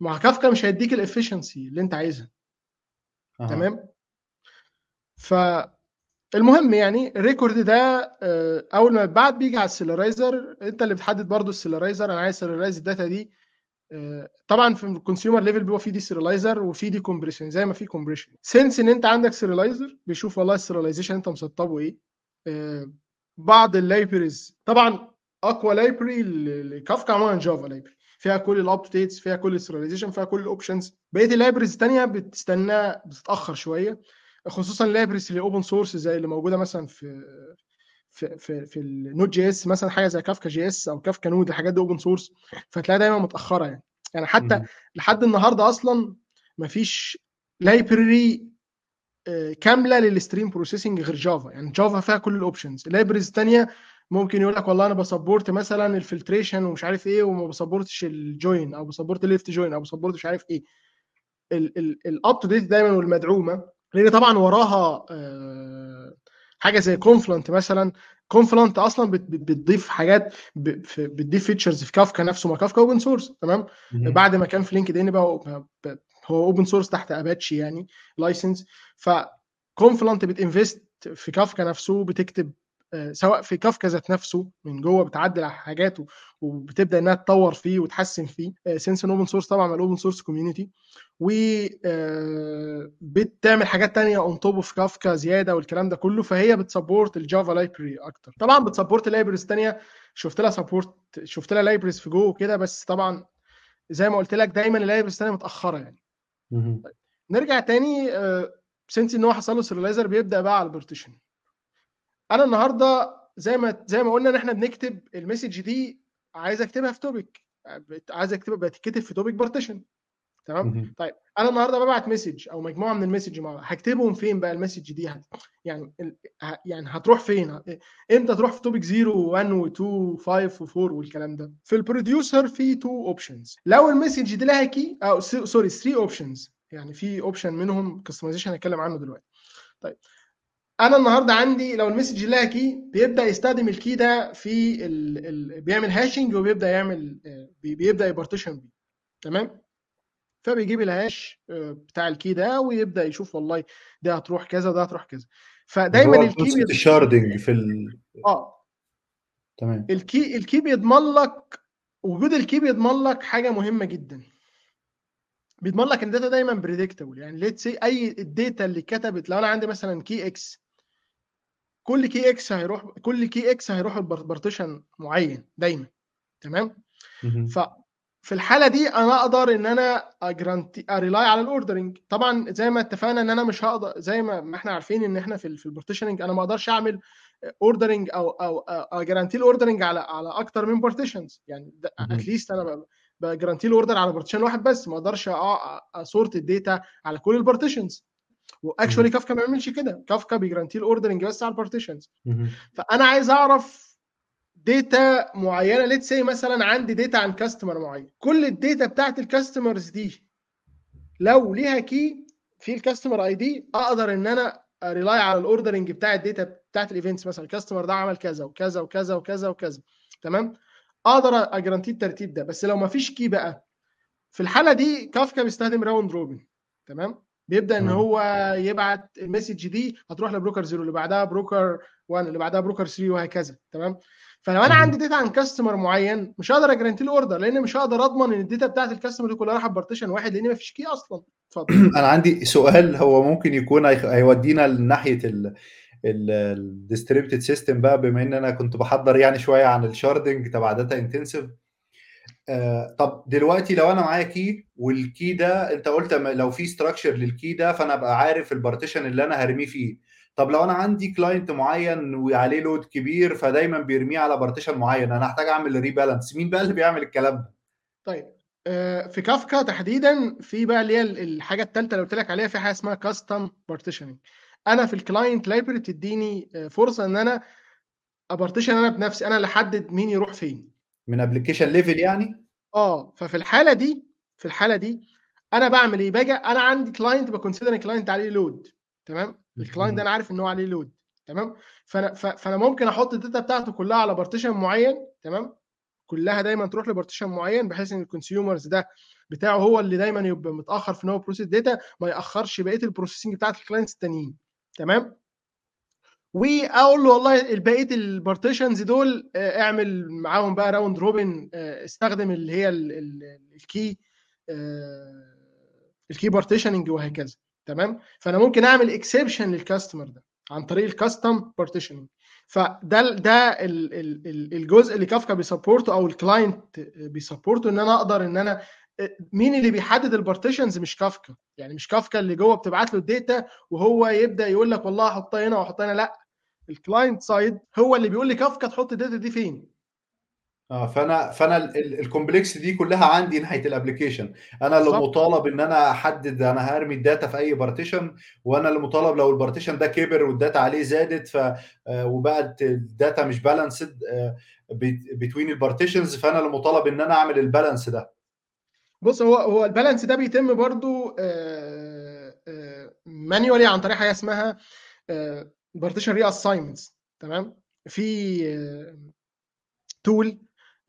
ما هو كافكا مش هيدّيك الefficiency اللي أنت عايزها. أها. تمام؟ ف المهم يعني الrecord ده آآ أول ما يتبعت بييجي على ال serializer، أنت اللي بتحدد برضه ال serializer أنا عايز serialize الdata دي آآ طبعًا في الconsumer level بيبقى في deserializer وفي decompression زي ما في compression since إن أنت عندك serializer بيشوف والله الserialization أنت مسطّبه إيه، آآ بعض الlibraries طبعًا أقوى library ل لكافكا عمومًا Java library. فيها كل الupdates فيها كل الserialization فيها كل الoptions بقية الlibraries التانية بتستنى بتتأخر شوية، خصوصًا الlibraries اللي open source زي اللي موجودة مثلًا في في في في الNode.js مثلًا حاجة زي كافكا JS أو كافكا Node الحاجات دي open source فتلاقيها دايمًا متأخرة يعني، يعني حتى. لحد النهارده أصلًا ما فيش library آآ كاملة للstream processing غير Java. يعني Java فيها كل الoptions الlibraries التانية ممكن يقول لك والله أنا باsupport مثلًا الfiltration ومش عارف إيه وما باسupportش الjoin أو باsupport left join أو باsupport مش عارف إيه. ال ال الup to date دايمًا والمدعومة. لإن طبعًا وراها آآ حاجة زي confluent مثلًا، بت بت بتضيف حاجات بتضيف features في كافكا نفسه. ما كافكا open source تمام،. بعد ما كان في LinkedIn بقى ب هو open source تحت Apache يعني license. فconfluent بتinvest في كافكا نفسه بتكتب سواء في كافكا ذات نفسه من جوّه بتعدل على حاجاته وبتبدأ إنها تطوّر فيه وتحسّن فيه إن open source طبعًا الopen source community و آآ بتعمل حاجات تانية on top of كافكا زيادة والكلام ده كلّه، فهي بتsupport الJava library أكتر. طبعًا بتsupport libraries تانية شُفت لها support شُفت لها libraries في Go وكده بس طبعًا زي ما قُلت لك دايمًا الlibraries التانية متأخرة يعني. طيب نرجع تاني آآ since إن هو حصل له serializer بيبدأ بقى على الpartition. أنا النهارده زي ما زي ما قُلنا إن إحنا بنكتب الmessage دي عايز أكتبها في بت عايز أكتبها بتتكتب في topic partition تمام،. طيب أنا النهارده بابعت message أو مجموعة من الmessage مع بعض هاكتبهم فين بقى الmessage دي هت يعني ال ه يعني هتروح فين؟ أ إمتى تروح في topic 0 و1 و2 و5 و4 والكلام ده؟ في الproducer في 2 options لو الmessage دي لها key أو س sorry 3 options يعني في option منهم customization هنتكلم عنه دلوقتي. طيب أنا النهارده عندي لو الmessage لها key بيبدأ يستخدم الkey ده في ال ال بيعمل hashing وبيبدأ يعمل آآ بي بيبدأ يpartition بيه تمام، فبيجيب الhash آآ بتاع الkey ده ويبدأ يشوف والله دي هتروح كذا وده هتروح كذا، فدايمًا concept بيض الsharding في ال آه. تمام. الkey الkey بيضمن لك وجود الkey بيضمن لك حاجة مهمة جدًا. بيضمن لك إن الdata دايمًا predictable يعني say أي الdata اللي اتكتبت لو أنا عندي مثلًا key X كل key X هيروح كل key X هيروح لبار partition معيّن دايمًا تمام،. ف في الحالة دي أنا أقدر إن أنا أجرانت أrely على الordering طبعًا زي ما اتفقنا إن أنا مش هاقدر زي ما إحنا عارفين إن إحنا في في الpartitioning أنا ما أ ordering أو أو أ أجرانتي الordering على على أكتر من partitions يعني د at اهم. least أنا ب باجرانتي الorder على partition واحد بس ما أ أsort الdata على كل الpartitions اهم. كافكا ما بيعملش كده، كافكا بيجرانتي الordering بس على اهم. فأنا عايز أعرف data معيّنة. Let's say مثلًا عندي data عن customer معيّن، كل الdata بتاعة الcustomers دي لو ليها key في الcustomer ID أقدر إن أنا أrely على الordering بتاع الdata بتاعة الevents. مثلًا الcustomer ده عمل كذا وكذا وكذا وكذا وكذا. تمام، أقدر أجرانتي الترتيب ده، بس لو ما فيش key بقى في الحالة دي كافكا بيستخدم round robin. تمام، إن تمام. هو يبعت الmessage دي هتروح لبروكر 0 اللي بعدها بروكر 1 اللي بعدها بروكر 3 وهكذا تمام، فلو اهم. عندي data عن customer معيّن مش هاقدر أجرانتي له order لإن مش هاقدر أضمن إن الdata بتاعة الcustomer دي كلها رايحة بpartition واحد لإن ما فيش key أصلًا، اتفضل. أنا عندي سؤال هو ممكن يكون هيودينا لناحية ال ال الdistributed system بقى بما إن أنا كنت باحضّر يعني شوية عن الsharding تبع data intensive آآ طب دلوقتي لو أنا معايا key والkey ده أنت قُلت لو في structure للkey ده فأنا أبقى عارف الpartition اللي أنا هارميه فيه، طب لو أنا عندي client معيّن وعليه load كبير فدايمًا بيرميه على partition معيّن، أنا هاحتاج أعمل rebalance مين بقى اللي بيعمل الكلام ده؟ طيب آآ في كافكا تحديدًا في بقى اللي هي ال الحاجة التالتة اللي قُلت لك عليها في حاجة اسمها custom partitioning أنا في library بتدّيني آآ فرصة إن أنا أpartition أنا بنفسي، أنا اللي أحدد مين يروح فين. من application level يعني؟ آه، ففي الحالة دي في الحالة دي أنا باعمل إيه، باجي أنا عندي client باconsider الclient عليه load تمام، ال client ده. أنا عارف ان هو عليه load تمام؟ فأنا فأنا ممكن أحط ال data بتاعته كلها على partition معين تمام؟ كلها دايما تروح ل partition معين بحيث إن ال consumers ده بتاعه هو اللي دايما يبقى متأخر في إن هو process data ما يأخرش بقية ال processing بتاعت ال clients التانيين تمام؟ واقول له والله بقيه ال partitions دول آه، اعمل معاهم بقى round robin استخدم اللي هي ال- ال- ال key آه، ال key partitioning وهكذا. تمام؟ فأنا ممكن أعمل exception لل customer ده عن طريق ال custom partitioning فده ده ال- ال- ال- الجزء اللي كافكا بي support ه أو ال client بي support ه إن أنا أقدر إن أنا مين اللي بيحدد ال partitions مش كافكا. يعني مش كافكا اللي جوه بتبعت له ال data وهو يبدأ يقول لك والله احطها هنا واحطها هنا. لا ال client side هو اللي بيقول لي كافكا تحط ال data دي فين. آه، فأنا فأنا ال ال complex دي كلّها عندي ناحية ال application. أنا اللي مطالب إن أنا أحدد أنا هارمي ال data في أي partition وأنا اللي مطالب لو ال partition ده كبر وال data عليه زادت ف آآ، وبقت ال data مش bet between ال partitions فأنا اللي مطالب إن أنا أعمل ال balance ده. بص هو هو ال balance ده بيتم برضو آه، آه، manually عن طريق حاجة اسمها partition reassignments تمام؟ في tool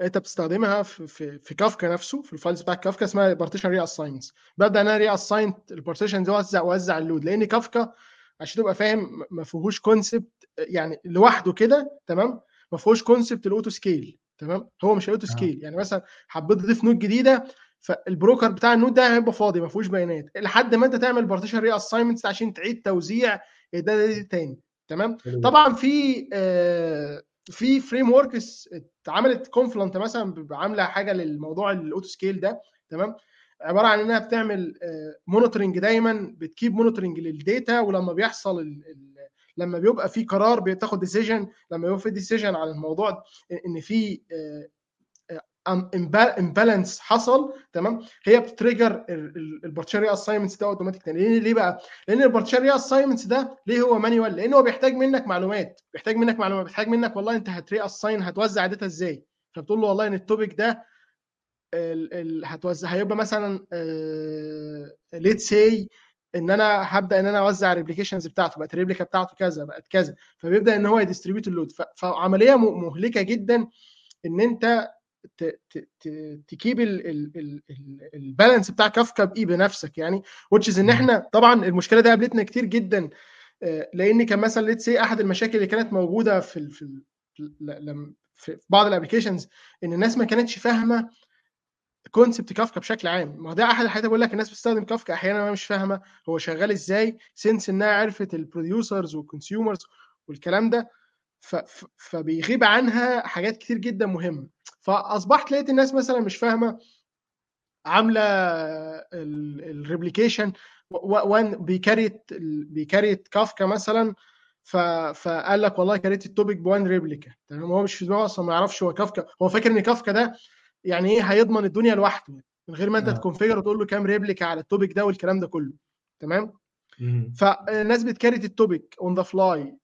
انت بتستخدمها في في في كافكا نفسه في ال files بتاع كافكا اسمها partition reassignments ببدأ إن أنا reassign ال partition دي اوزع اوزع ال load لأن كافكا عشان تبقى فاهم ما فيهوش concept يعني لوحده كده تمام؟ ما فيهوش concept ال auto scale تمام؟ هو مش auto آه. scale يعني مثلا حبيت تضيف node جديدة فال broker بتاع ال node ده هيبقى فاضي ما فيهوش بيانات. لحد ما أنت تعمل partition reassignments عشان تعيد توزيع ال data دي تاني. تمام. طبعا في آه، في frameworks اتعملت Confluent مثلا بيبقى عاملة حاجة للموضوع ال auto scale ده تمام عبارة عن إنها بتعمل monitoring دايما بت keep monitoring لل data ولما بيحصل ال ال لما بيبقى في قرار بتاخد decision لما يبقى في decision على الموضوع إن في imbalance حصل تمام؟ هي بت trigger ال partition reassignments ده اوتوماتيك ليه؟ ليه بقى؟ لأن ال partition reassignments ده ليه هو manual؟ لأن هو بيحتاج منك معلومات. بيحتاج منك معلومات. بيحتاج منك والله أنت هت reassign هتوزع data إزاي؟ فبتقول له والله إن ال topic ده ال ال هتوزع هيبقى مثلا let's say إن أنا هبدأ إن أنا أوزع ال replications بتاعته بقت ال replica بتاعته كذا بقت كذا. فبيبدأ إن هو ي distribute ال load فعملية مهلكة جدا إن أنت ت keep ال balance بتاع كافكا بإيه بنفسك يعني is إن إحنا طبعا المشكلة دي قابلتنا كتير جدا لأن كان مثلا let's say أحد المشاكل اللي كانت موجودة في في في بعض ال applications إن الناس ما كانتش فاهمة concept كافكا بشكل عام. ما ده أحد الحاجات بقول لك الناس بتستخدم كافكا أحيانا ما مش فاهمة هو شغال إزاي since إنها عرفت ال producers وال consumers والكلام ده فبيغيب عنها حاجات كتير جدا مهمة. فأصبحت لقيت الناس مثلا مش فاهمة عاملة ال replication one بي create بي create كافكا مثلا فقال لك والله create ال topic ب one replica. تمام؟ هو مش في دماغه أصلا ما يعرفش هو كافكا هو فاكر إن كافكا ده يعني إيه هيضمن الدنيا لوحده من غير ما أنت آه. ت configure وتقول له كام replica على ال topic ده والكلام ده كله. تمام؟ فالناس بتكريت التوبيك اون ذا فلاي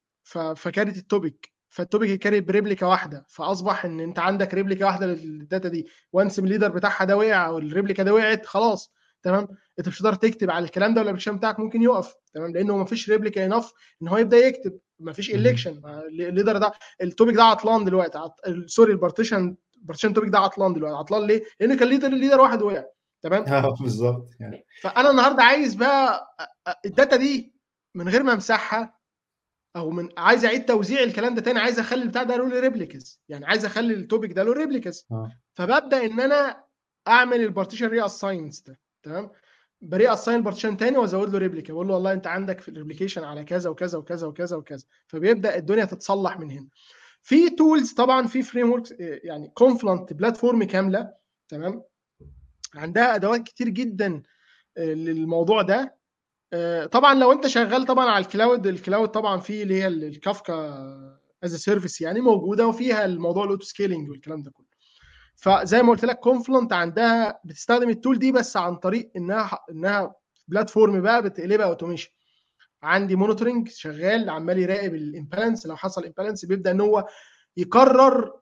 فكريت التوبيك. فالتوبيك يكريت بريبليكا واحدة فأصبح إن أنت عندك replica واحدة لل data دي once ال leader بتاعها ده وقع أو ال replica ده وقعت خلاص تمام؟ أنت مش هتقدر تكتب على الكلام ده وال application بتاعك ممكن يقف تمام؟ لأنه ما فيش replica enough إن هو يبدأ يكتب ما فيش election ال leader ده ال topic ده عطلان دلوقتي عط... sorry ال partition ال partition topic ده عطلان دلوقتي عطلان ليه؟ لأن كان leader ال leader واحد وقع تمام؟ آه بالظبط يعني. فأنا النهارده عايز بقى ال data دي من غير ما أمسحها أو من عايز أعيد توزيع الكلام ده تاني عايز أخلي البتاع ده له replicas يعني عايز أخلي ال topic ده له replicas آه. فببدأ إن أنا أعمل ال partition reassigns ده تمام؟ ب reassign partition تاني وأزود له replica بقول له والله أنت عندك في ال replication على كذا وكذا وكذا وكذا وكذا. فبيبدأ الدنيا تتصلح من هنا. في tools طبعا في frameworks يعني Confluent platform كاملة تمام؟ عندها أدوات كتير جدا للموضوع ده. طبعا لو أنت شغال طبعا على ال cloud ال cloud طبعا فيه اللي هي ال Kafka as a service يعني موجودة وفيها الموضوع ال auto scaling والكلام ده كله. فزي ما قلت لك Confluent عندها بتستخدم ال tool دي بس عن طريق إنها إنها platform بقى بتقلبها automation عندي monitoring شغال عمال يراقب ال imbalance لو حصل imbalance بيبدأ إن هو يقرر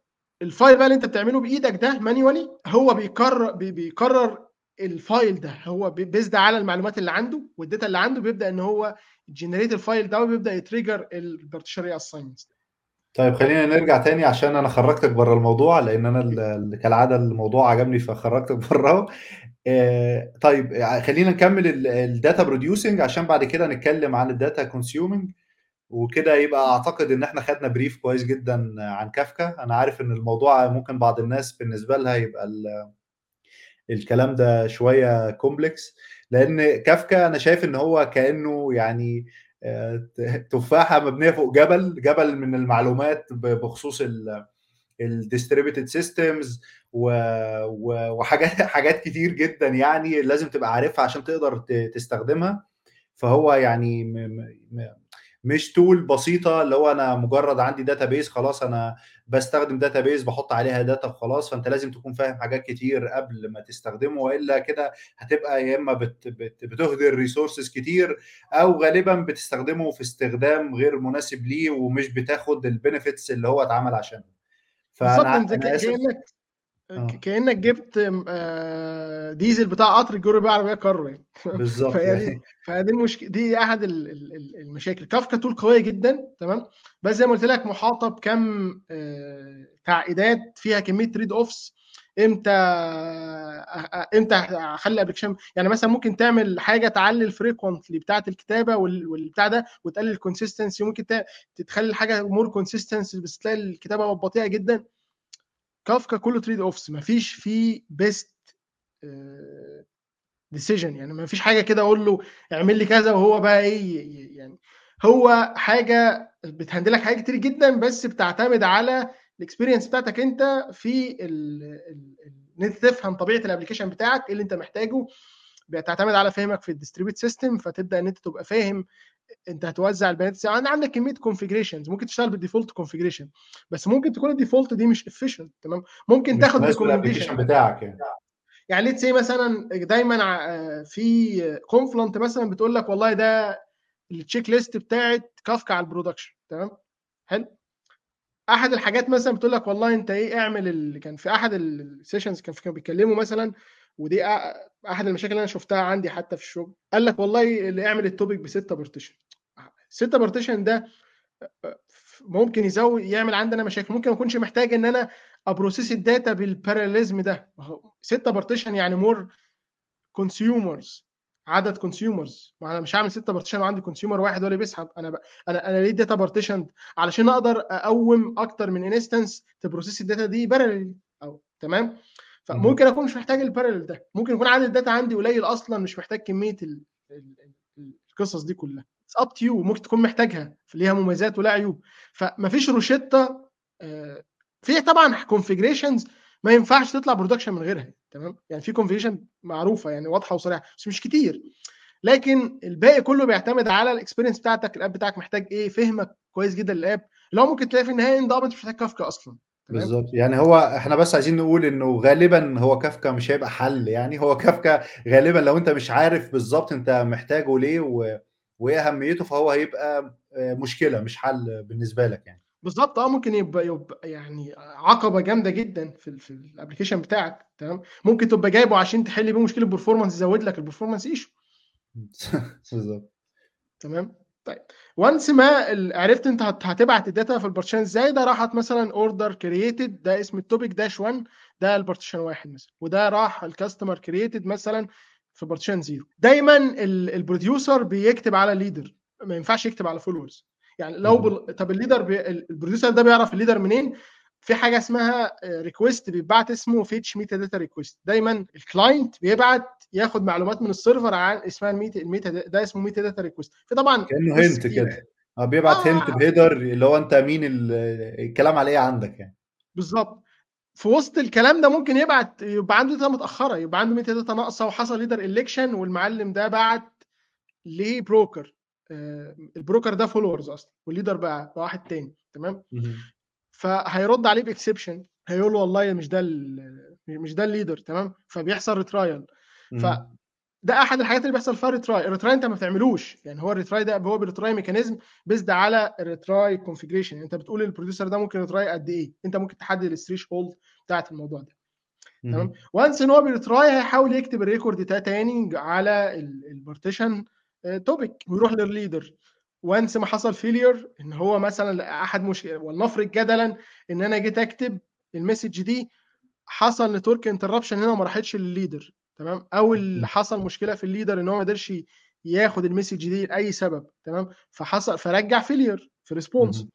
ال file بقى اللي أنت بتعمله بإيدك ده manually هو بيقرر بي بيقرر ال file ده هو based على المعلومات اللي عنده وال data اللي عنده بيبدأ إن هو generate ال file ده وبيبدأ ي trigger ال partition assignments طيب خلينا نرجع تاني عشان أنا خرجتك بره الموضوع لأن أنا ال- كالعادة الموضوع عجبني فخرجتك بره آه، طيب ع- خلينا نكمل ال data producing عشان بعد كده نتكلم عن ال data consuming وكده يبقى أعتقد إن إحنا خدنا brief كويس جدا عن كافكا. أنا عارف إن الموضوع ممكن بعض الناس بالنسبة لها يبقى الكلام ده شوية complex لأن كافكا أنا شايف إن هو كأنه يعني آه، تفاحة مبنية فوق جبل جبل من المعلومات بخصوص ال distributed systems وحاجات حاجات كتير جدا يعني لازم تبقى عارفها عشان تقدر تستخدمها. فهو يعني مش tool بسيطة اللي هو أنا مجرد عندي database خلاص أنا بستخدم database بحط عليها data وخلاص. فأنت لازم تكون فاهم حاجات كتير قبل ما تستخدمه وإلا كده هتبقى يا إما بت بت بتهدر resources كتير أو غالبا بتستخدمه في استخدام غير مناسب ليه ومش بتاخد ال benefits اللي هو اتعمل عشانها بالظبط فانا انت أنا آسف. كانك آه. كأنك جبت آه، ديزل بتاع قطر الجوري بيه عربيه كارو يعني بالظبط. فهي فدي المشكلة دي أحد ال- ال- ال- المشاكل. كافكا tool قوية جدا تمام؟ بس زي ما قلت لك محاطة بكم آه، تعقيدات فيها كمية trade-offs إمتى إمتى أخلي ال application يعني مثلا ممكن تعمل حاجة تعلي ال frequently بتاعة الكتابة وال- والبتاع ده وتقلل ال consistency ممكن تخلي الحاجة more consistency بس تلاقي الكتابة بطيئة جدا. كافكا كله trade-offs مفيش فيه best decision يعني مفيش حاجة كده أقول له اعمل لي كذا وهو بقى إيه يعني هو حاجة بت handle لك حاجات كتير جدا بس بتعتمد على ال experience بتاعتك أنت في إن أنت تفهم طبيعة ال application بتاعك إيه اللي أنت محتاجه. بتعتمد على فهمك في ال distributed system فتبدأ إن أنت تبقى فاهم انت هتوزع البيانات إزاي؟ عندك عندك كمية configurations ممكن تشتغل بال default configuration بس ممكن تكون ال default دي مش efficient تمام؟ ممكن مش تاخد لل application بتاعك يعني. يعني let's مثلا دايما في كونفلنت مثلا بتقول لك والله ده ال checklist بتاعت كافكا على ال production تمام؟ حلو. أحد الحاجات مثلا بتقول لك والله أنت إيه اعمل اللي كان في أحد ال sessions كان كانوا بيتكلموا مثلا ودي أحد المشاكل اللي أنا شفتها عندي حتى في الشغل. قال لك والله اللي اعمل ال topic بستة partition ستة partition ده ممكن يزود يعمل عندنا مشاكل. ممكن ما أكونش محتاج إن أنا ا process ال data بال parallelism ده. ستة partition يعني more consumers عدد consumers ما أنا مش هعمل ستة partition وعندي consumer واحد ولا بيسحب. أنا ب... أنا أنا ليه data partition علشان أقدر أقوم أكتر من instance ت process ال data دي parallel أو تمام؟ فممكن أكون مش محتاج ال parallel ده. ممكن يكون عدد ال data عندي قليل أصلا مش محتاج كمية ال... ال... ال- القصص دي كلها. it's up to you ممكن تكون محتاجها. ليها مميزات ولا عيوب. فمفيش روشتة آه، في طبعا configurations ما ينفعش تطلع production من غيرها تمام؟ يعني في configuration معروفة يعني واضحة وصريحة بس مش كتير. لكن الباقي كله بيعتمد على ال experience بتاعتك ال app بتاعك محتاج إيه فهمك كويس جدا لل app. هو ممكن تلاقي في النهاية إن ده مش محتاج كافكا أصلا. تمام؟ بالظبط. يعني هو إحنا بس عايزين نقول إنه غالبا هو كافكا مش هيبقى حل. يعني هو كافكا غالبا لو أنت مش عارف بالظبط أنت محتاجه ليه و... وإيه أهميته فهو هيبقى آه، مشكلة مش حل بالنسبة لك يعني. بالظبط. آه ممكن يبقى يبقى يعني عقبة جامدة جدا في ال في ال application بتاعك تمام؟ ممكن تبقى جايبه عشان تحل بيه مشكلة performance يزود لك ال performance issue بالظبط. تمام؟ طيب و once ما عرفت انت هت- هتبعت ال data في ال partition إزاي ده راحت مثلا order created ده اسم ال topic dash 1 ده ال partition واحد مثلا وده راح ال customer created مثلا في partition zero دايما ال- producer بيكتب على ال leader ما ينفعش يكتب على followers يعني لو بال... طب ال leader بي... ال- producer ده بيعرف ال leader منين؟ في حاجة اسمها request بيتبعت اسمه fetch metadata request دايما ال client بيبعت ياخد معلومات من ال server عن اسمها ال meta ال meta ده اسمه metadata request في طبعا كأنه hint كده. آه بيبعت hint آه ب header اللي هو أنت مين ال- الكلام على إيه عندك يعني. بالظبط. في وسط الكلام ده ممكن يبعت يبقى عنده data متأخرة يبقى عنده metadata ناقصة وحصل leader election والمعلم ده بعت ل broker. آه، ال broker ده followers أصلا وال leader بقى بقى واحد تاني تمام. فهيرد عليه ب exception هيقول له والله مش ده مش ده ال leader تمام؟ فبيحصل retrial مهم. ده أحد الحاجات اللي بيحصل فيها retry ال retry أنت ما بتعملوش. يعني هو ال retry ده هو ب retry mechanism بيزد على ال retry configuration أنت بتقول لل producer ده ممكن retry قد إيه؟ أنت ممكن تحدد ال threshold بتاعت الموضوع ده. تمام؟ و once إن هو بي try هيحاول يكتب ال record ده تاني على ال partition topic ويروح للليدر و once ما حصل failure إن هو مثلا أحد مشكله ولنفرض جدلا إن أنا جيت أكتب ال message دي حصل network interruption هنا وما راحتش لل leader تمام؟ أو اللي حصل مشكلة في ال leader إن هو ما قدرش ياخد ال message دي لأي سبب تمام؟ فحصل فرجع failure في response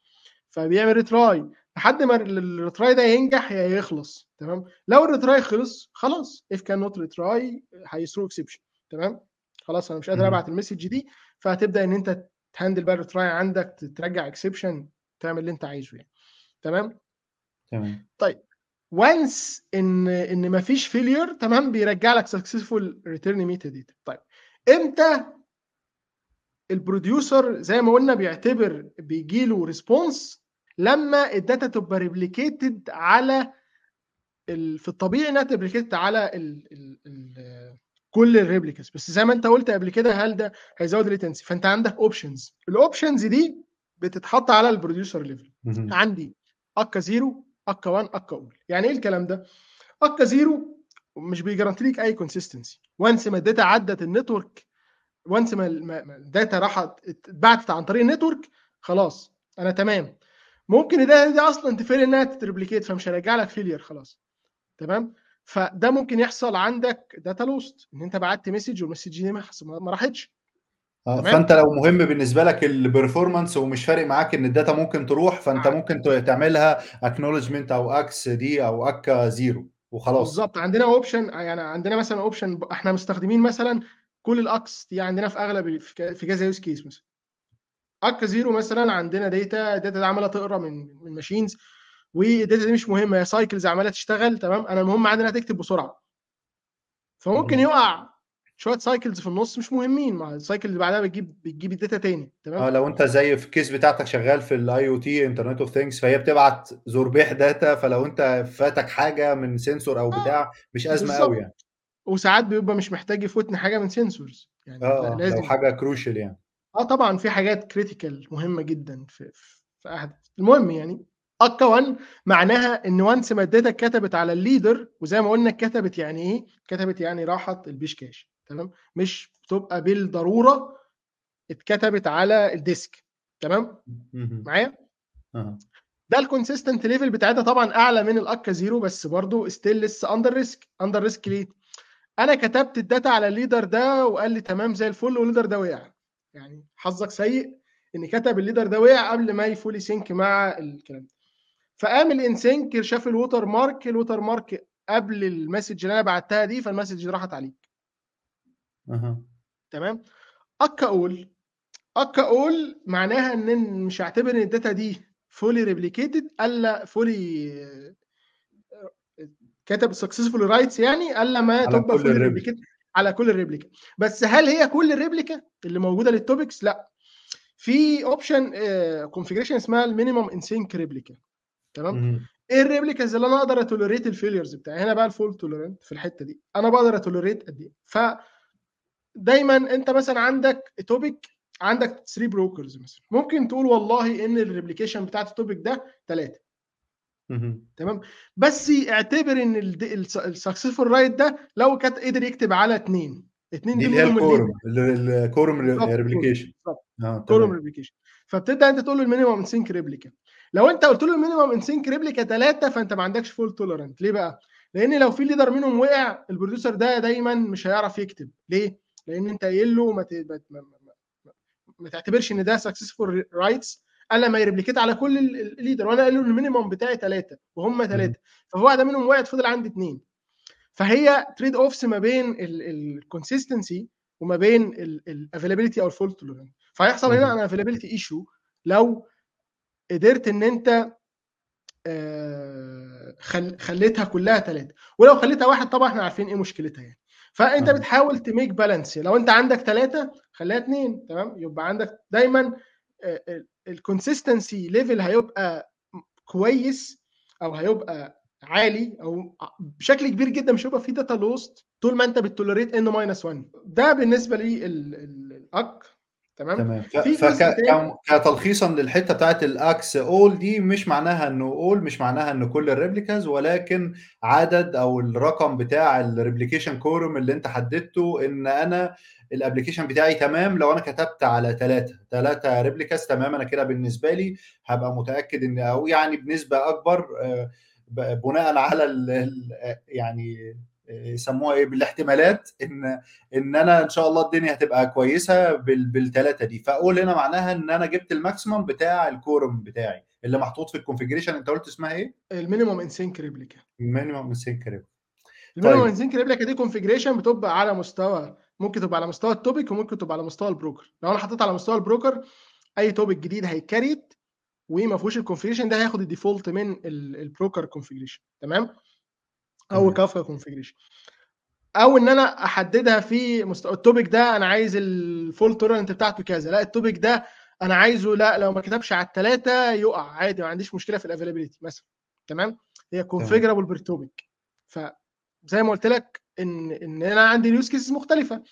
فبيعمل retry لحد ما ال retry ده ينجح يا يخلص تمام؟ لو ال retry خلص خلاص if can not retry هي throw exception تمام؟ خلاص أنا مش قادر أبعت ال message دي فهتبدأ إن أنت ت handle بقى ال retry عندك ترجع exception تعمل اللي انت عايزه يعني. تمام؟ تمام. طيب و once إن إن مفيش failure تمام؟ بيرجع لك successful return metadata طيب إمتى ال producer زي ما قلنا بيعتبر بيجي له response لما ال data تبقى replicated على ال... في الطبيعي إنها ت replicated على ال... ال... ال... كل ال replicas بس زي ما انت قلت قبل كده هل ده هيزود ال latency فانت عندك options ال options دي بتتحط على ال producer level عندي ack zero ack 1 ack all. يعني إيه الكلام ده؟ ack zero مش بي guarantee لك أي consistency once ما ال data عدت ال network once ما ال data راحت اتبعتت عن طريق ال network خلاص أنا تمام. ممكن ال data دي أصلا ت fail إنها تت replicate فمش هرجع لك failure خلاص. تمام؟ فده ممكن يحصل عندك data lost إن أنت بعت message وال message دي ما راحتش. آه فأنت لو مهم بالنسبة لك ال performance ومش فارق معاك إن ال data ممكن تروح فأنت ممكن تعملها acknowledgment أو acks دي أو ack zero وخلاص. بالظبط. عندنا option يعني عندنا مثلا option إحنا مستخدمين مثلا كل ال acks دي عندنا في أغلب في كذا use case مثلا. ack zero مثلا عندنا data ال data دي عمالة تقرأ من من machines وال data دي مش مهمه هي cycles عمالة تشتغل تمام؟ أنا المهم عندنا تكتب بسرعة. فممكن يقع شوية cycles في النص مش مهمين مع ال cycle اللي بعدها بتجيب بتجيب ال data تاني تمام؟ آه لو أنت زي في ال case بتاعتك شغال في ال IoT internet of things فهي بتبعت زربيح data فلو أنت فاتك حاجة من sensor أو بتاع مش أزمة قوي يعني. وساعات بيبقى مش محتاج يفوتني حاجة من sensors يعني آه لازم لو حاجة crucial يعني. آه طبعا في حاجات critical مهمة جدا في في أحد. المهم يعني ack 1 معناها إن once ما ال data اتكتبت على ال leader وزي ما قلنا اتكتبت يعني إيه؟ كتبت يعني راحت ال page cache تمام؟ مش بتبقى بالضرورة اتكتبت على ال disk تمام؟ معايا؟ ده ال consistent level بتاعتها طبعا أعلى من ال ack zero بس برضه still لسه under risk under risk ليه؟ أنا كتبت ال data على ال leader ده وقال لي تمام زي الفل وال leader ده وقع يعني حظك سيء إن كتب ال leader ده وقع قبل ما ي fully sync مع الكلام ده فقام ال in sync شاف ال watermark ال watermark قبل ال message اللي أنا بعتها دي فال message راحت عليك. أه. تمام؟ ack all ack all معناها إن مش هعتبر إن ال data دي fully replicated ألا fully كتب successful writes يعني ألا ما تبقى fully replicated على كل ال replica بس هل هي كل ال replica اللي موجودة لل topics لا. في option configuration اسمها ال minimum in sync replica تمام؟ إيه ال replicas اللي أنا أقدر ا tolerate ال failures بتاعي؟ هنا بقى ال fault tolerant في الحتة دي. أنا بقدر ا tolerate قد إيه؟ ف دايما انت مثلا عندك topic عندك 3 brokers مثلا. ممكن تقول والله إن ال replication بتاعت ال topic ده 3 تمام؟ بس اعتبر إن ال successful write ده لو كانت قدر يكتب على 2 2 دي اللي هي ال quorum ال quorum replication quorum replication فبتبدأ أنت تقول له ال minimum sync replica لو انت قلت له ال minimum in sync replica 3 فانت ما عندكش fault tolerant ليه بقى؟ لأن لو في leader منهم وقع ال producer ده دايما مش هيعرف يكتب. ليه؟ لأن انت قايل له ما, ما, ما, ما تعتبرش إن ده successful writes الا ما ي replicate على كل ال leader وأنا قايل له ال minimum بتاعي ثلاثة وهم ثلاثة ففي واحدة منهم وقعت فضل عندي اثنين فهي trade offs ما بين ال consistency وما بين ال availability أو ال fault tolerant فهيحصل هنا أنا availability issue لو قدرت إن أنت خليتها كلها ثلاثة ولو خليتها واحد طبعا إحنا عارفين إيه مشكلتها يعني. فأنت آه. بتحاول ت make balance لو أنت عندك ثلاثة خليها اثنين تمام؟ يبقى عندك دايما ال consistency level هيبقى كويس أو هيبقى عالي أو بشكل كبير جدا مش هيبقى فيه data lost طول ما أنت ب tolerate N minus 1 ده بالنسبة لي ال ack. تمام؟ تمام. ف فك للحتة بتاعة ال acks all دي مش معناها إنه all مش معناها إن كل ال replicas ولكن عدد أو الرقم بتاع ال replication quorum اللي أنت حددته إن أنا الapplication بتاعي تمام لو أنا كتبت على 3 3 replicas تمام أنا كده بالنسبة لي هابقى متأكد إن أو يعني بنسبة أكبر آآ ب بناءً على ال يعني يسموها إيه بالاحتمالات إن إن أنا إن شاء الله الدنيا هتبقى كويسة بال بال3 دي فall هنا معناها إن أنا جبت الmaximum بتاع الquorum بتاعي اللي محطوط في الconfiguration أنت قُلت اسمها in sync replica. minimum in sync replica. الminimum طيب. sync replica دي configuration بتبقى على مستوى ممكن تبقى على مستوى الtopic وممكن تبقى على مستوى البروكر. لو أنا حطيت على مستوى البروكر أي topic جديد هيتكريت وما فيهوش الconfiguration ده هياخد الdefault من ال الbroker configuration تمام؟ تمام. الkafka configuration. أو إن أنا أحددها في مستوى الtopic ده أنا عايز الfault tolerant بتاعته كذا، لأ الtopic ده أنا عايزه لأ لو ما كتبش على ال3 يُقع عادي ما عنديش مشكلة في الavailability مثلًا تمام؟ هي configurable per topic. فزي ما قُلت لك إن إن أنا عندي use cases مختلفة.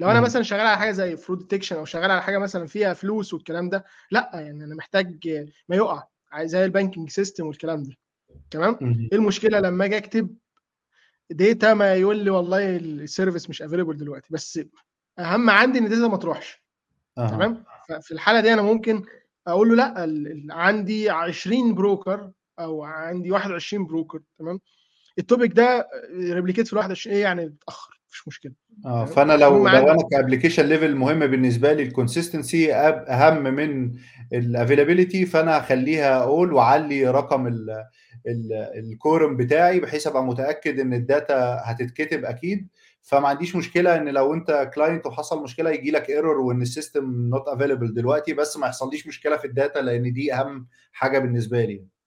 لو أنا إمم. مثلًا شغال على حاجة زي fraud detection أو شغال على حاجة مثلًا فيها فلوس والكلام ده، لأ يعني أنا محتاج ما يُقع زي الbanking system والكلام ده تمام؟ اهم. إيه المشكلة لمّا آجي أكتب data ما يقول لي والله الservice مش available دلوقتي، بس أهم عندي إن الdata ما تروحش أها. تمام؟ ففي الحالة دي أنا ممكن أقول له ال عندي 20 broker أو عندي 21 broker تمام؟ الtopic ده replicate في ال21 إيه يعني اتأخر ما فيش مشكلة آه، تمام؟ فأنا لو لو أنا كapplication level مهم بالنسبة لي أب أهم من الavailability فأنا هاخلّيها all وأعلّي رقم ال ال الquorum بتاعي بحيث أبقى متأكد إن الdata هتتكتب أكيد، فما عنديش مشكلة إن لو أنت client وحصل مشكلة ييجي لك error وإن الsystem not available دلوقتي بس ما يحصلّيش مشكلة في الdata لإن دي أهم حاجة بالنسبة لي.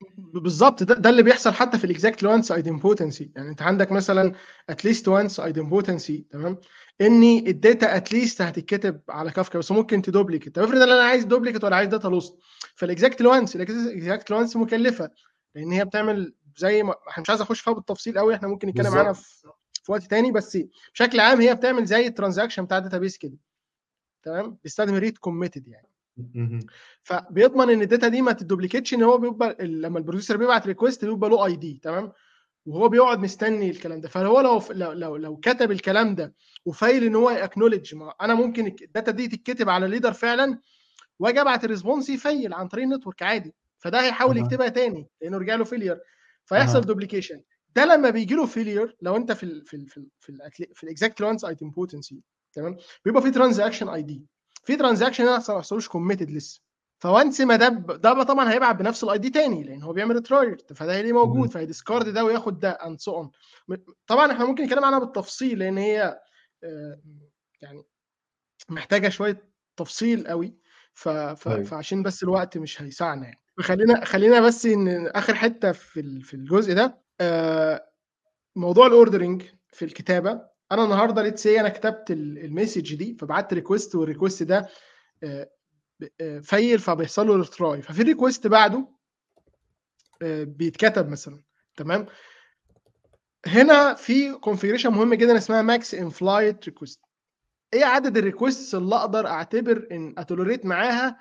ب بالضبط ده ده اللي بيحصل حتى في الexact once idempotency يعني أنت عندك مثلًا least once idempotency تمام؟ الdata at least هتتكتب على Kafka بس ممكن تduplicate طب افرض أنا عايز duplicate والّا عايز data loss فالexact once الexact once مكلفة لإن هي بتعمل زي ما إحنا مش عايز أخش فيها بالتفصيل أوي إحنا ممكن نتكلم عنها. في في وقت تاني بس بشكل عام هي بتعمل زي الtransaction بتاع الdatabase كده تمام؟ بيستخدم read committed يعني. اهم. فبيضمن إن الdata دي ما تتduplicateش إن هو بيبقى لمّا الproducer بيبعت request بيبقى له ID تمام؟ وهو بيقعد مستني الكلام ده، فهو لو لو لو لو كتب الكلام ده وfail إن هو يacknowledge ما أنا ممكن الdata دي تتكتب على leader فعلًا وآجي أبعت الresponse يfail عن طريق الnetwork عادي، فده هيحاول. يكتبها تاني لإنه رجع له failure فيحصل duplication ده لمّا بييجي له failure لو أنت في ال في ال في ال في في الexact once idempotency تمام؟ بيبقى في transaction ID في transaction هنا ما حصلوش committed لسه فonce ما ده ده طبعًا هيبعت بنفس الID تاني لإن هو بيعمل try فده هيلاقيه موجود. فهيdiscard ده وياخد ده so on م طبعًا إحنا ممكن نتكلم عنها بالتفصيل لإن هي آآ يعني محتاجة شوية تفصيل أوي ف ف أيوه. فعشان بس الوقت مش هيسعنا يعني. فخلّينا خلّينا بس إن آخر حتة في في الجزء ده آآ موضوع الordering في الكتابة أنا النهارده let's say أنا كتبت ال الmessage دي فبعتّ request والrequest ده ب آآ fail فبيحصل له retry ففي request بعده آآ بيتكتب مثلًا تمام؟ هنا في configuration مهمة جدًا اسمها max in flight request إيه عدد الrequests اللي أقدر أعتبر إن أtolerate معاها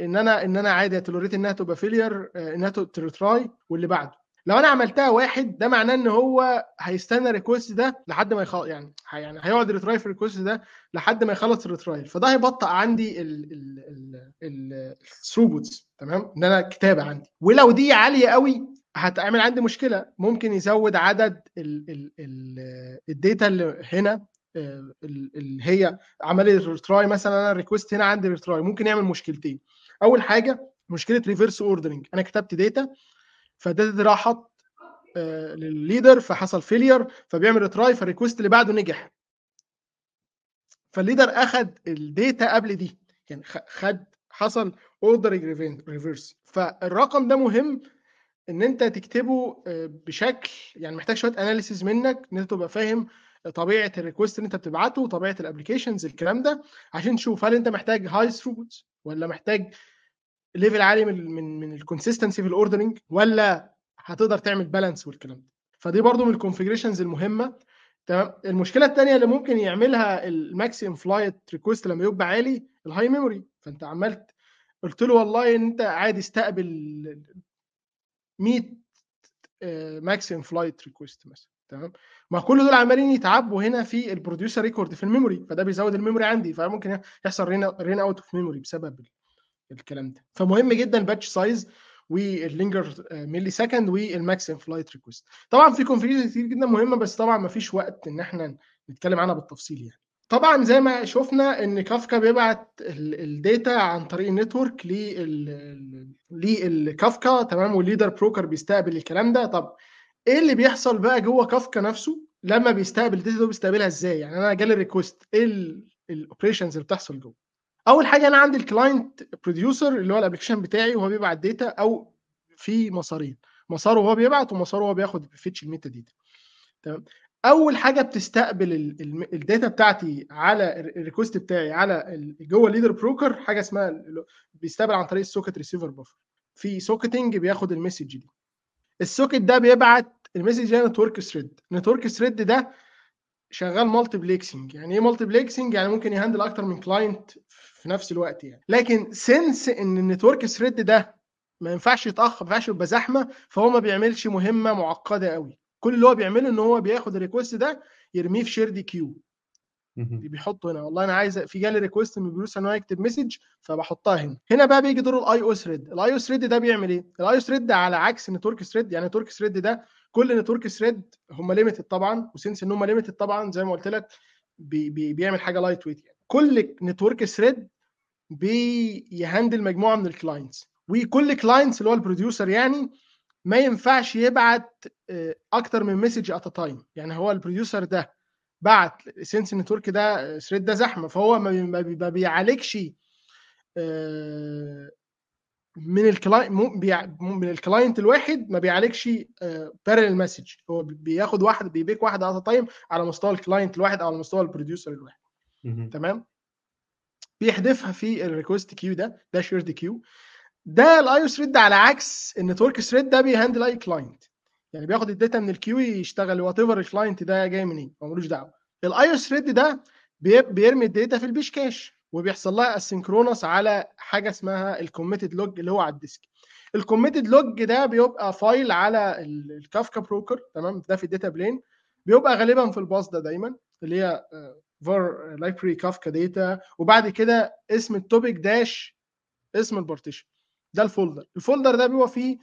إن أنا إن أنا عادي أtolerate إنها تبقى failure آآ إنها ت تretry واللي بعده. لو أنا عملتها 1 ده معناه إن هو هيستنى الrequest ده لحد ما يخ يعني يعني هيقعد يretry في الrequest ده لحد ما يخلص الretry. فده هيبطئ عندي ال ال ال ال الthroughputs تمام؟ إن أنا الكتابة عندي. ولو دي عالية أوي هتعمل عندي مشكلة. ممكن يزود عدد ال ال ال الdata اللي هنا ال اللي هي عمل لي retry مثلًا. أنا الrequest هنا عندي retry. ممكن يعمل مشكلتين. أول حاجة مشكلة reverse ordering. أنا كتبت data دي راحت آآ للleader فحصل failure فبيعمل retry فالrequest اللي بعده نجح. فالleader أخد الdata قبل دي يعني خد حصل reven reverse فالرقم ده مهم إن أنت تكتبه آآ بشكل يعني محتاج شوية analysis منك إن أنت تبقى فاهم طبيعة الrequest اللي أنت بتبعته وطبيعة الapplications الكلام ده عشان تشوف هل أنت محتاج high throughput والّا محتاج level عالي من من من الconsistency في الordering والّا هتقدر تعمل balance والكلام ده. فدي برضه من الconfigurations المهمة. تمام؟ المشكلة الثانية اللي ممكن يعملها ال maximum flight request لما يبقى عالي ال high memory فأنت عملت قلت له والله أنت عادي استقبل 100 maximum flight request مثلا. تمام؟ ما كل دول عمالين يتعبوا هنا في ال producer record في ال memory فده بيزود ال memory عندي فممكن يحصل run out of memory بسبب الكلام ده. فمهم جدا ال batch size وال linger millisecond وال maximum flight request طبعا في configuration كتير جدا مهمة بس طبعا ما فيش وقت إن إحنا نتكلم عنها بالتفصيل يعني. طبعا زي ما شفنا إن كافكا بيبعت ال data عن طريق ال network للكافكا تمام؟ وال leader broker بيستقبل الكلام ده. طب إيه اللي بيحصل بقى جوه كافكا نفسه لما بيستقبل ال data ده بيستقبلها إزاي؟ يعني أنا جالي request إيه ال operations اللي بتحصل جوه؟ أول حاجة أنا عندي ال client producer اللي هو ال application بتاعي وهو بيبعت data أو في مسارين مساره وهو بيبعت ومساره وهو بياخد بي fetch ال metadata تمام؟ أول حاجة بتستقبل ال data بتاعتي على ال request بتاعي على جوه ال leader broker حاجة اسمها بيستقبل عن طريق ال socket receiver buffer في socketing بياخد ال message دي. ال socket ده بيبعت ال message ده network thread network thread ده شغال multiplexing يعني إيه multiplexing يعني ممكن ي handle أكتر من client في نفس الوقت يعني. لكن since إن ال network thread ده ما ينفعش يتأخر ما ينفعش يبقى زحمة فهو ما بيعملش مهمة معقدة قوي كل اللي هو بيعمله إن هو بياخد ال request ده يرميه في shared queue بيحطه هنا. والله أنا عايز في جالي request من بروس إن هو يكتب message فبحطها هنا. هنا بقى بيجي دور ال IO thread ال IO thread ده بيعمل إيه؟ ال IO thread ده على عكس ال network thread يعني ال network thread ده كل network thread هم limited طبعا و since إن هم limited طبعا زي ما قلت لك بي بي بيعمل حاجة lightweight يعني. كل network thread بيهندل مجموعة من ال clients وكل clients اللي هو ال producer يعني ما ينفعش يبعت أكتر من message at a time يعني هو ال producer ده بعت since ال network ده thread ده زحمة. فهو ما بيعالجش من ال client من ال client الواحد ما بيعالجش parallel message هو بياخد واحد بي pick واحد at a time على مستوى ال client الواحد أو على مستوى ال producer الواحد. تمام؟ بيحذفها في ال request queue ده ده shared queue ده ال I/O thread على عكس ال network thread ده بي handle أي client يعني بياخد ال data من ال queue يشتغل whatever ال client ده جاي منين هو ملوش دعوة. ال I/O thread ده بيرمي ال data في ال page cache وبيحصل لها asynchronous على حاجة اسمها ال commit log اللي هو على ال disk. ال commit log ده بيبقى file على ال Kafka broker تمام؟ ده في ال data plane بيبقى غالبا في ال path ده دايما اللي هي var lib Kafka data وبعد كده اسم ال topic dash اسم ال partition ده ال folder ال folder ده بيبقى فيه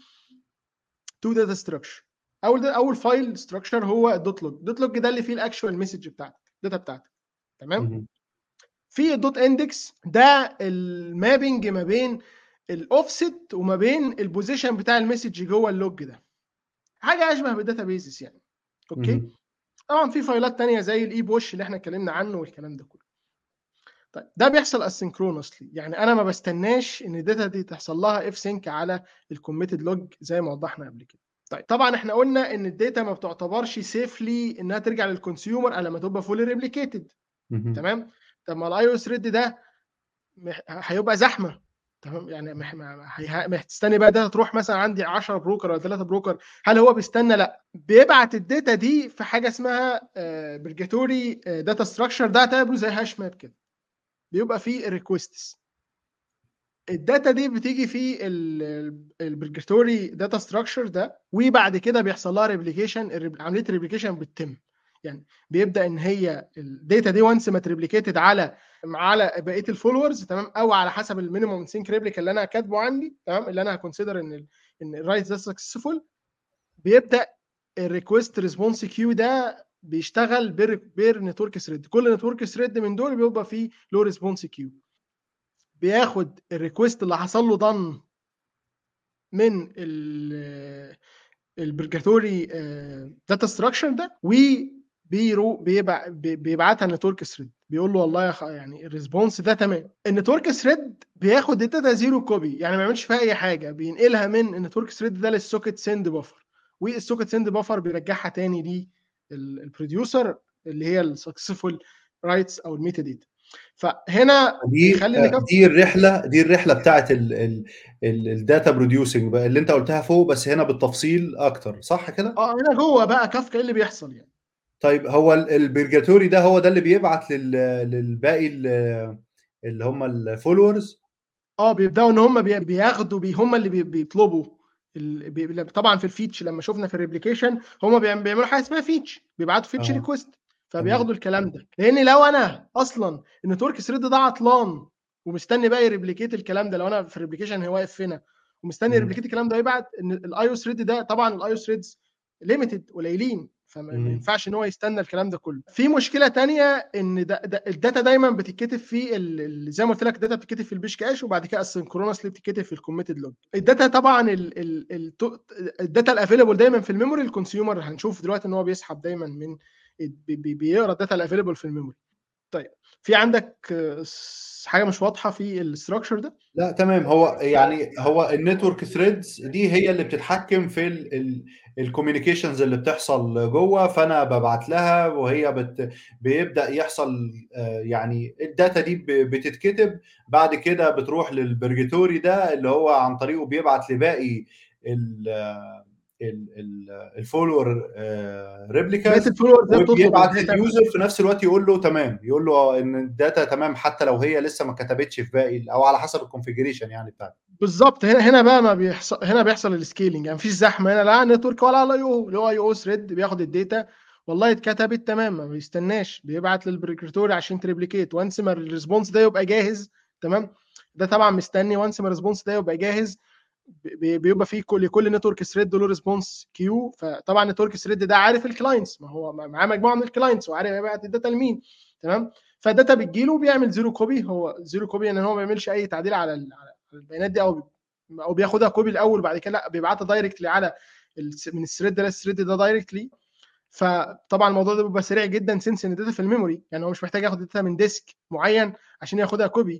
two data structure أول ده أول file structure هو ال dot log. ال dot log ده اللي فيه ال actual message بتاعتك ال data بتاعتك. تمام؟ في ال dot index ده ال mapping ما بين الاوفست وما بين ال position بتاع ال message جوه ال log ده. حاجة أشبه بال databases يعني. okay؟ طبعا في file ات تانية زي ال epoch اللي إحنا اتكلمنا عنه والكلام ده كله. طيب ده بيحصل asynchronously يعني أنا ما بستناش إن ال data دي تحصل لها fsync على ال commit log زي ما وضحنا قبل كده. طيب طبعا إحنا قلنا إن ال data ما بتعتبرش safely إنها ترجع لل consumer إلا لما تبقى fully replicated تمام؟ طب ما ال I/O thread ده هيبقى زحمة. تمام؟ يعني هتستني بقى data تروح مثلا عندي 10 broker ولا 3 broker هل هو بيستنى؟ لأ بيبعت ال data دي في حاجة اسمها purgatory data structure ده اعتبره زي hash map كده. بيبقى فيه ال requests ال data دي بتيجي في ال purgatory data structure ده وبعد كده بيحصل لها replication عملية ال replication بتتم. يعني بيبدأ إن هي ال data دي once ما ت replicated على على بقية ال followers تمام؟ أو على حسب ال minimum sync replica اللي أنا كاتبه عندي تمام؟ اللي أنا ه consider إن إن ال write ده successful بيبدأ ال request response queue ده بيشتغل per per network thread كل network thread من دول بيبقى فيه له response queue بياخد ال request اللي حصل له done من ال purgatory data structure ده بيرو بيبع بيبعتها ل network thread بيقول له والله يا يعني ال response ده تمام. ال network thread بياخد ال data zero copy يعني ما يعملش فيها أي حاجة. بينقلها من ال network thread ده لل socket send buffer وال socket send buffer بيرجعها تاني ليه ال producer اللي هي ال successful writes أو ال metadata فهنا دي دي الرحلة دي الرحلة بتاعت ال data producing بقى اللي انت قلتها فوق بس هنا بالتفصيل أكتر. صح كده؟ آه هنا جوه بقى كافكا إيه اللي بيحصل يعني؟ طيب هو ال ال purgatory ده هو ده اللي بيبعت لل للباقي ال اللي هم ال followers؟ آه، بيبدأوا إن هم بي بياخدوا بي هم اللي بي بيطلبوا ال بي طبعًا في ال fetch لمّا شُفنا في ال replication هم بيع بيعملوا حاجة اسمها fetch بيبعتوا fetch آه. request تمام. فبياخدوا الكلام ده، لإن لو أنا أصلًا الnetwork thread ده عطلان ومستني بقى يreplicate الكلام ده، لو أنا في الreplication هو واقف هنا ومستني. يreplicate الكلام ده ويبعت إن الIO thread ده طبعًا الIO threads limited قليلين، فما. ينفعش إن هو يستنى الكلام ده كله. في مشكلة تانية د الdata دايمًا بتتكتب في ال ال زي ما قُلت لك الdata بتتكتب في الpush cache وبعد كده asynchronously بتتكتب في الcommitted log. الdata طبعًا ال ال الت الdata الavailable دايمًا في الmemory الconsumer هنشوف دلوقتي إن هو بيسحب دايمًا من بي بي بيقرأ الdata الavailable في الmemory. طيب في عندك س حاجة مش واضحة في الstructure ده؟ لأ تمام، هو يعني هو الnetwork threads دي هي اللي بتتحكم في ال ال الcommunications اللي بتحصل جوّه، فأنا بابعت لها وهي بت بيبدأ يحصل آآ يعني الdata دي بتتكتب، بعد كده بتروح للبرجاتوري ده اللي هو عن طريقه بيبعت لباقي ال ال ال الfollower آآ بقية replicas الfollowers ده بتطلب وبيبعت الdata للuser في نفس الوقت يقول له تمام، يقول له إن الdata تمام حتى لو هي لسه ما اتكتبتش في باقي ال أو على حسب الconfiguration يعني بتاعتك. بالضبط، هنا هنا بقى ما بيحص هنا بيحصل الscaling يعني ما فيش زحمة. هنا لا على الnetwork ولا على الIO، اللي هو IO thread بياخد الdata والله اتكتبت تمام، ما بيستناش، بيبعت للبرجاتوري عشان تreplicate once ما الresponse ده يبقى جاهز تمام، ده طبعًا مستني. once ما الresponse ده يبقى جاهز بيبقى في كل لكل network thread له response queue فطبعًا الnetwork thread ده عارف الclients ما هو معاه مجموعة من الclients وعارف هيبعت الdata لمين. تمام، فالdata بتيجي له بيعمل zero copy. هو zero copy يعني هو ما بيعملش أي تعديل على ال على البيانات دي أو أو بياخدها copy الأول وبعد كده لأ بيبعتها directly على من الthread ده للthread ده directly. فطبعًا الموضوع ده بيبقى سريع جدًا since إن الdata في الmemory يعني هو مش محتاج ياخد الdata من disk معين عشان ياخدها copy.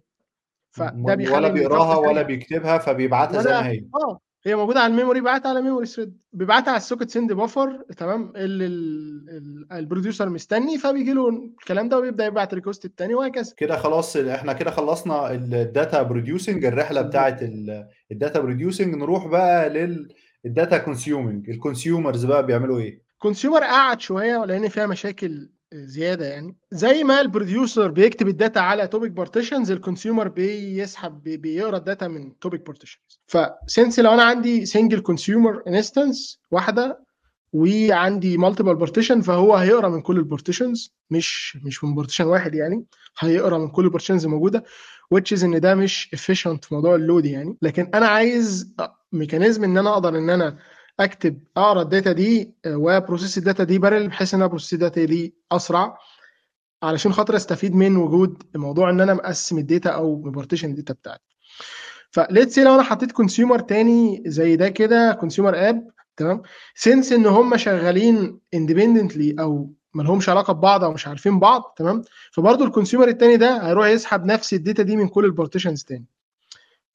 فده بيخلي ولا بيقراها ولا. بيكتبها فبيبعتها زي ما هي. آه، هي موجودة على ال memory بيبعتها على memory thread بيبعتها على ال socket send buffer تمام، اللي ال ال ال producer مستني فبييجي له الكلام ده ويبدأ يبعت request التاني وهكذا. كده خلاص إحنا كده خلصنا ال data producing الرحلة بالضبط. بتاعة ال ال data producing نروح بقى لل ال data consuming ال consumers بقى بيعملوا إيه؟ consumer أقعد شوية لإن فيها مشاكل زيادة يعني. زي ما ال producer بيكتب ال data على topic partitions ال consumer بيسحب بيقرأ ال data من topic partitions ف since لو أنا عندي single consumer instance واحدة وعندي multiple partition فهو هيقرأ من كل ال partitions مش مش من partition واحد يعني هيقرأ من كل ال partitions الموجوده which is إن ده مش efficient في موضوع ال load يعني. لكن أنا عايز mechanism إن أنا أقدر إن أنا أنا أكتب أقرأ ال data دي و process ال data دي parallel بحيث إن أنا process ال data دي أسرع علشان خاطر أستفيد من وجود موضوع إن أنا مقسم ال data أو م partition ال data بتاعتي. ف let's say لو أنا حطيت consumer تاني زي ده كده consumer app تمام، since إن هم شغالين independently أو ما لهمش علاقة ببعض أو مش عارفين بعض تمام، فبرضه الconsumer التاني ده هيروح يسحب نفس الdata دي من كل الpartitions تاني.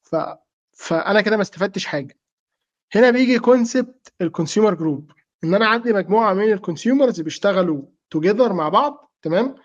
ف فأنا كده ما استفدتش حاجة. هنا بييجي concept الconsumer group. إن أنا عندي مجموعة من الconsumers بيشتغلوا together مع بعض تمام،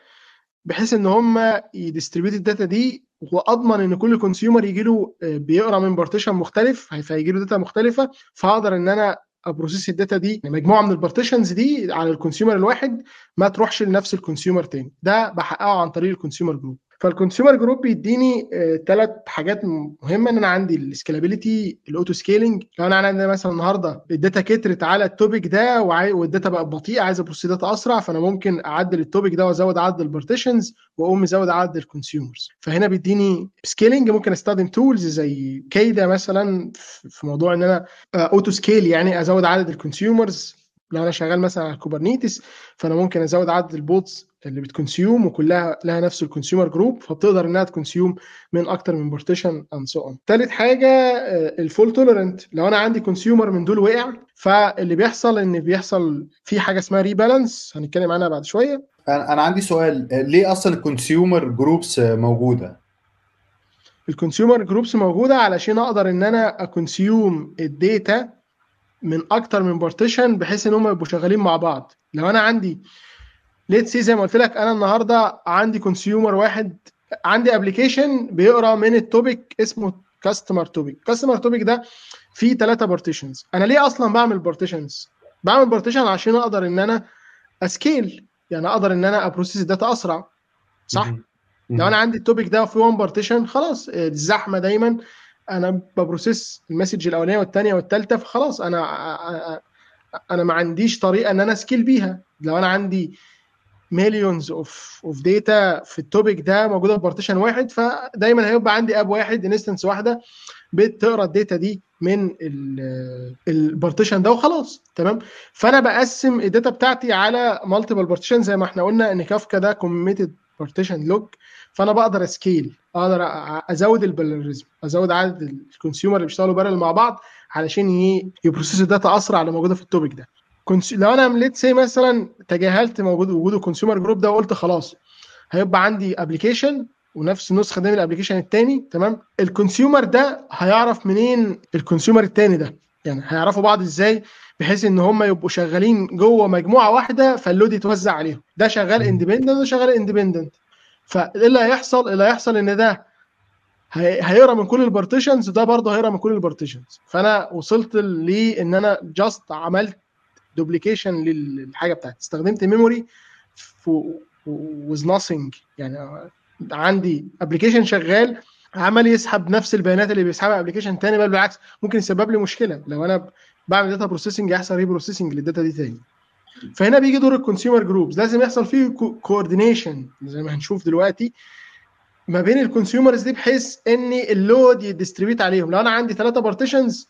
بحيث إن هم يdistribute الdata دي وأضمن إن كل consumer ييجي له آآ بيقرأ من partition مختلف فهييجي له data مختلفة، فهاقدر إن أنا أprocess الdata دي مجموعة من الpartitions دي على الconsumer الواحد ما تروحش لنفس الconsumer تاني، ده باحققه عن طريق الconsumer group. فالconsumer group بيديني آآ 3 حاجات مهمة إن أنا عندي الscalability الauto scaling. لو أنا عندي مثلًا النهارده الdata كترت على الtopic ده والdata بقت بطيئة عايز أprocess data أسرع فأنا ممكن أعدل الtopic ده وأزود عدد الpartitions وأقوم مزود عدد الconsumers. فهنا بيديني scaling. ممكن أستخدم tools زي كيدا مثلًا في موضوع إن أنا آآ auto scale يعني أزود عدد الconsumers. لو أنا شغال مثلًا على kubernetes فأنا ممكن أزود عدد الbots اللي بتconsume وكلها لها نفس الconsumer group فبتقدر إنها تconsume من أكتر من partition and so on. تالت حاجة آآ الfault tolerant لو أنا عندي consumer من دول وقع فاللي بيحصل إن بيحصل في حاجة اسمها rebalance هنتكلم عنها بعد شوية. أنا أنا عندي سؤال ليه أصلًا الconsumer groups موجودة؟ ال consumer groups موجودة علشان أقدر إن أنا أ consume ال data من أكتر من partition بحيث إن هم يبقوا شغالين مع بعض. لو أنا عندي let's say زي ما قُلت لك أنا النهارده عندي consumer واحد عندي application بيقرأ من ال topic اسمه customer topic، customer topic ده فيه 3 partitions أنا ليه أصلًا باعمل partitions؟ باعمل partition عشان أقدر إن أنا أ scale يعني أقدر إن أنا ا process ال data أسرع صح لو أنا. عندي ال topic ده في one partition خلاص الزحمة دايما أنا ب process ال message الأولانية والثانيه والثالثه فخلاص أنا أنا ما عنديش طريقة إن أنا scale بيها. لو أنا عندي millions of of data في ال topic ده موجودة في partition واحد فدايما هيبقى عندي app واحد instance واحدة بتقرأ ال data دي من ال partition ده وخلاص. تمام؟ فأنا بقسم ال data بتاعتي على multiple partition زي ما إحنا قلنا إن كافكا ده commit partition log فانا بقدر scale ا أقدر ازود ال parallelism ازود عدد ال consumer اللي بيشتغلوا parallel مع بعض علشان ي- ي process وا ال data اسرع اللي موجوده في ال topic ده. لو أنا let's say مثلا تجاهلت موجود وجود ال consumer group ده وقلت خلاص هيبقى عندي application ونفس النسخة دي من ال application الثاني تمام؟ ال consumer ده هيعرف منين ال consumer الثاني ده؟ يعني هيعرفوا بعض إزاي؟ بحيث ان هم يبقوا شغالين جوه مجموعة واحدة فال load يتوزع عليهم. ده شغال. independent وده شغال independent فايه اللي هيحصل اللي هيحصل إن ده هي- هيقرأ من كل ال partitions وده برضه هيقرأ من كل ال partitions. فأنا وصلت لأن أنا just عملت duplication للحاجة بتاعتي. استخدمت memory with nothing. يعني عندي application شغال عمل يسحب نفس البيانات اللي بيسحبها application تاني بل بالعكس ممكن يسبب لي مشكلة. لو أنا بعمل data processing يحصل reprocessing لل data دي تاني. فهنا بيجي دور ال consumer groups لازم يحصل فيه coordination زي ما هنشوف دلوقتي ما بين ال consumers دي بحيث ان ال load ي distribute عليهم. لو أنا عندي ثلاثة partitions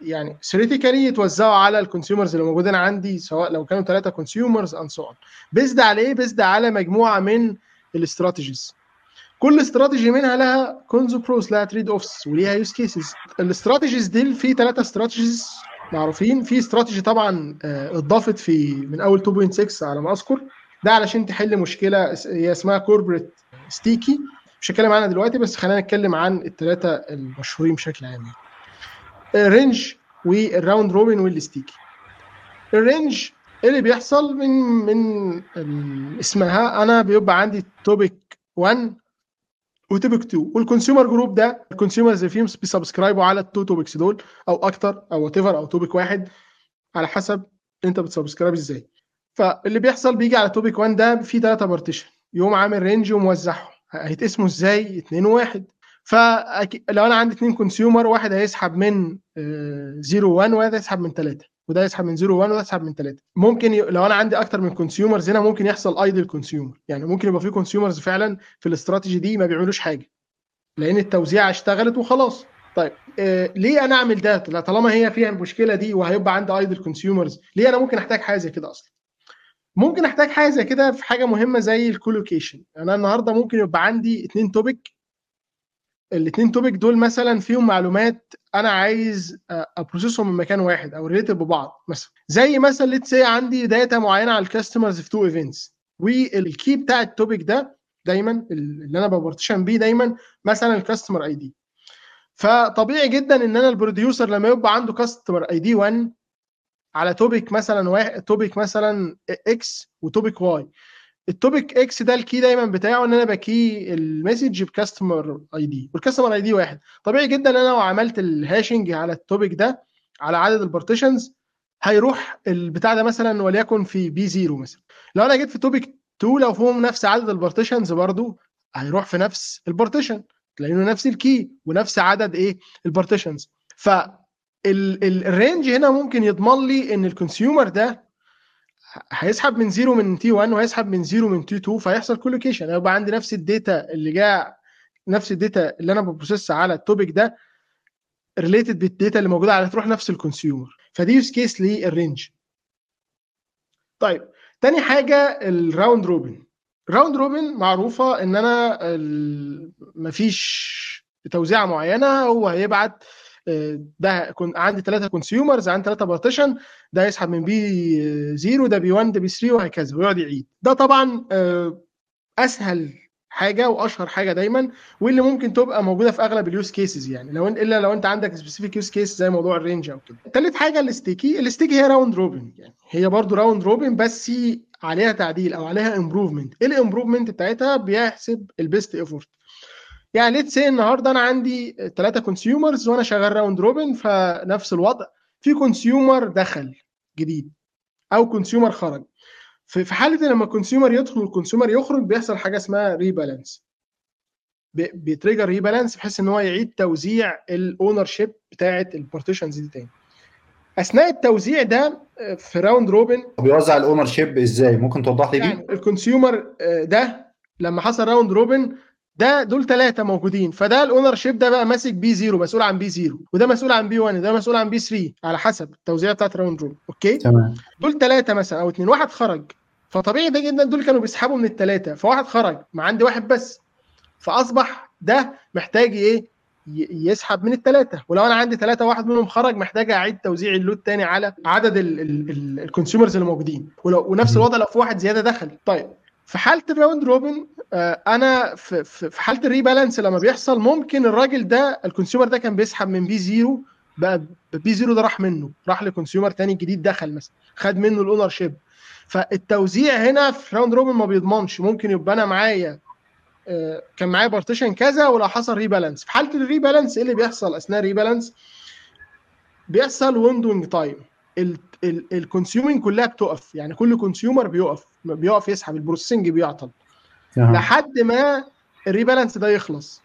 يعني theoretically يتوزعوا على ال consumers اللي موجودين عندي سواء لو كانوا ثلاثة consumers and so on based على إيه based على مجموعة من ال strategies. كل استراتيجي منها لها cons pros لها trade-offs وليها use cases ال strategies دي في ثلاثة strategies معروفين. في استراتيجي طبعا آه، اتضافت في من أول 2.6 على ما أذكر. ده علشان تحل مشكلة هي اسمها cooperative sticky مش هتكلم عنها دلوقتي بس خلينا نتكلم عن الثلاثه المشهورين بشكل عام. الرينج والراوند روبن والستيكي الرينج اللي بيحصل من من اسمها أنا بيبقى عندي topic 1 و topic 2 وال consumer group ده ال consumers اللي فيهم بي subscribe وا على ال two topics دول أو أكتر أو what أو topic واحد على حسب أنت بت subscribe إزاي. فاللي بيحصل بيجي على topic 1 ده في ثلاثة partition يقوم عامل range وموزعهم. هيتقسموا إزاي؟ 2 و1 فلو أنا عندي اثنين consumer واحد هيسحب من 0 1 وواحد هيسحب من 3 وده يسحب من 0 1 وده يسحب من 3 ممكن ي... لو أنا عندي أكتر من consumers هنا ممكن يحصل idle consumer يعني ممكن يبقى في consumers فعلا في الاستراتيجي دي ما بيعملوش حاجة. لأن التوزيع اشتغلت وخلاص. طيب آه ليه أنا أعمل ده طالما هي فيها المشكلة دي وهيبقى عندي idle consumers ليه أنا ممكن أحتاج حاجة زي كده أصلا؟ ممكن أحتاج حاجة زي كده في حاجة مهمة زي ال co-location أنا النهارده ممكن يبقى عندي اتنين topic الاثنين topic دول مثلا فيهم معلومات أنا عايز ا process هم من مكان واحد أو related ببعض مثلا. زي مثلا let's say عندي data معينة على ال customers في two events وال key بتاع ال topic ده دايما اللي أنا ب partition بيه دايما مثلا ال customer ID فطبيعي جدا إن أنا ال producer لما يبقى عنده customer ID 1 على topic مثلا واحد topic مثلا X و topic Y ال topic X ده ال key دايما بتاعه إن أنا ب key ال message ب customer ID وال customer ID واحد. طبيعي جدا إن أنا لو عملت ال hashing على ال topic ده على عدد ال partitions هيروح البتاع ده مثلا وليكن في P 0 مثلا. لو أنا جيت في topic 2 لو فيهم نفس عدد ال partitions برضو هيروح في نفس ال partition لأنه نفس ال key ونفس عدد إيه؟ ال partitions ف ال range هنا ممكن يضمن لي إن ال consumer ده هيسحب من zero من T 1 وهيسحب من zero من T 2 فهيحصل co-location هيبقى عندي نفس ال data اللي جاء نفس ال data اللي أنا ب process على ال topic ده related بال data اللي موجودة على تروح نفس ال consumer فدي use case لل range طيب تاني حاجة ال round robin ال round robin معروفة إن أنا مفيش توزيعه معينة هو هيبعت ده عندي ثلاثة consumers عندي ثلاثة partition ده يسحب من P 0 ده P 1 ده P 3 وهكذا ويقعد يعيد. ده طبعا أسهل حاجة وأشهر حاجة دايما واللي ممكن تبقى موجودة في أغلب ال use cases يعني لو إلا لو أنت عندك specific use case زي موضوع ال range أو كده. ثالث حاجة ال sticky ال sticky هي round robin يعني هي برضو round robin بس عليها تعديل أو عليها improvement إيه ال improvement بتاعتها؟ بيحسب ال best effort يعني let's say النهارده أنا عندي ثلاثة consumers وأنا شغال round robin فنفس الوضع. في consumer دخل جديد أو consumer خرج. في حالة لما ال consumer يدخل وال consumer يخرج بيحصل حاجة اسمها rebalance بي trigger rebalance بحيث إن هو يعيد توزيع ال ownership بتاعه ال partitions دي تاني. أثناء التوزيع ده آه، في round robin بيوزع ال ownership إزاي؟ ممكن توضح لي دي يعني ال consumer آه، ده لما حصل round robin ده دول ثلاثة موجودين. فده ال ownership ده بقى ماسك P 0 مسؤول عن P 0 وده مسؤول عن P 1 ده مسؤول عن P 3 على حسب التوزيع بتاعت round robin okay؟ تمام. دول ثلاثة مثلا أو اثنين واحد خرج. فطبيعي ده جدا دول كانوا بيسحبوا من الثلاثه فواحد خرج. ما عندي واحد بس. فأصبح ده محتاج إيه؟ يسحب من الثلاثه ولو أنا عندي ثلاثة واحد منهم خرج محتاج أعيد توزيع ال load تاني على عدد ال consumers اللي موجودين. ولو ونفس. الوضع لو في واحد زيادة دخل. طيب. في حالة ال round robin آه، أنا في في حالة ال rebalance لما بيحصل ممكن الراجل ده ال consumer ده كان بيسحب من P 0 بقى P 0 ده راح منه راح ل consumer تاني جديد دخل مثلا خد منه ال ownership فالتوزيع هنا في round robin ما بيضمنش ممكن يبقى أنا معايا آه، كان معايا partition كذا ولو حصل rebalance في حالة ال rebalance إيه اللي بيحصل أثناء ال rebalance؟ بيحصل windowing time ال consuming كلها بتقف يعني كل consumer بيقف. بيقف يسحب ال processing بيعطل. أها. لحد ما ال rebalance ده يخلص.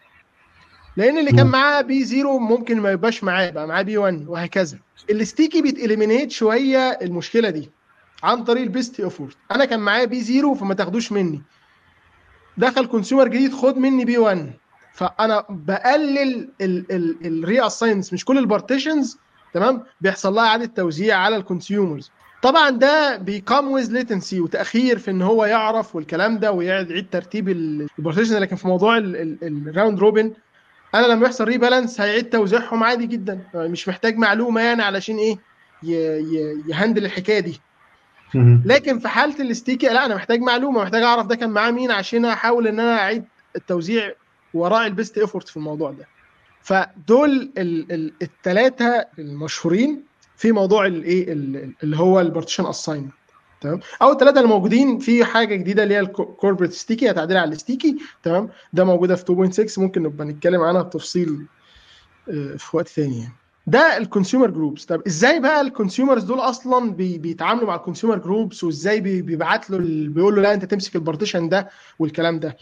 لأن اللي كان. معاه P 0 ممكن ما يبقاش معاه بقى معاه P 1 وهكذا. ال sticky بيت eliminate شوية المشكلة دي عن طريق ال best effort أنا كان معايا P 0 فما تاخدوش مني. دخل consumer جديد خد مني P 1 فأنا بقلل ال reassigns مش كل ال partitions تمام؟ بيحصل لها إعادة توزيع على ال consumers طبعا ده بي come with latency وتأخير في إن هو يعرف والكلام ده ويعيد يعيد ترتيب ال partition لكن في موضوع ال round robin أنا لما يحصل rebalance هيعيد توزيعهم عادي جدا. مش محتاج معلومة يعني علشان إيه ي handle الحكاية دي. لكن في حالة ال sticky لا أنا محتاج معلومة محتاج أعرف ده كان معاه مين عشان أحاول إن أنا أعيد التوزيع وراعي ال best effort في الموضوع ده. فدول الثلاثه المشهورين في موضوع الايه ال- اللي هو ال partition assignment تمام؟ أو الثلاثه اللي موجودين في حاجة جديدة اللي هي ال cooperative sticky تعديل على ال sticky تمام؟ ده موجودة في 2.6 ممكن نبقى نتكلم عنها بتفصيل آه، في وقت ثاني يعني. ده ال consumer groups طب إزاي بقى ال consumers دول أصلا بي بيتعاملوا مع ال consumer groups وإزاي بي بيبعت له بيقول له لا أنت تمسك ال partition ده والكلام ده.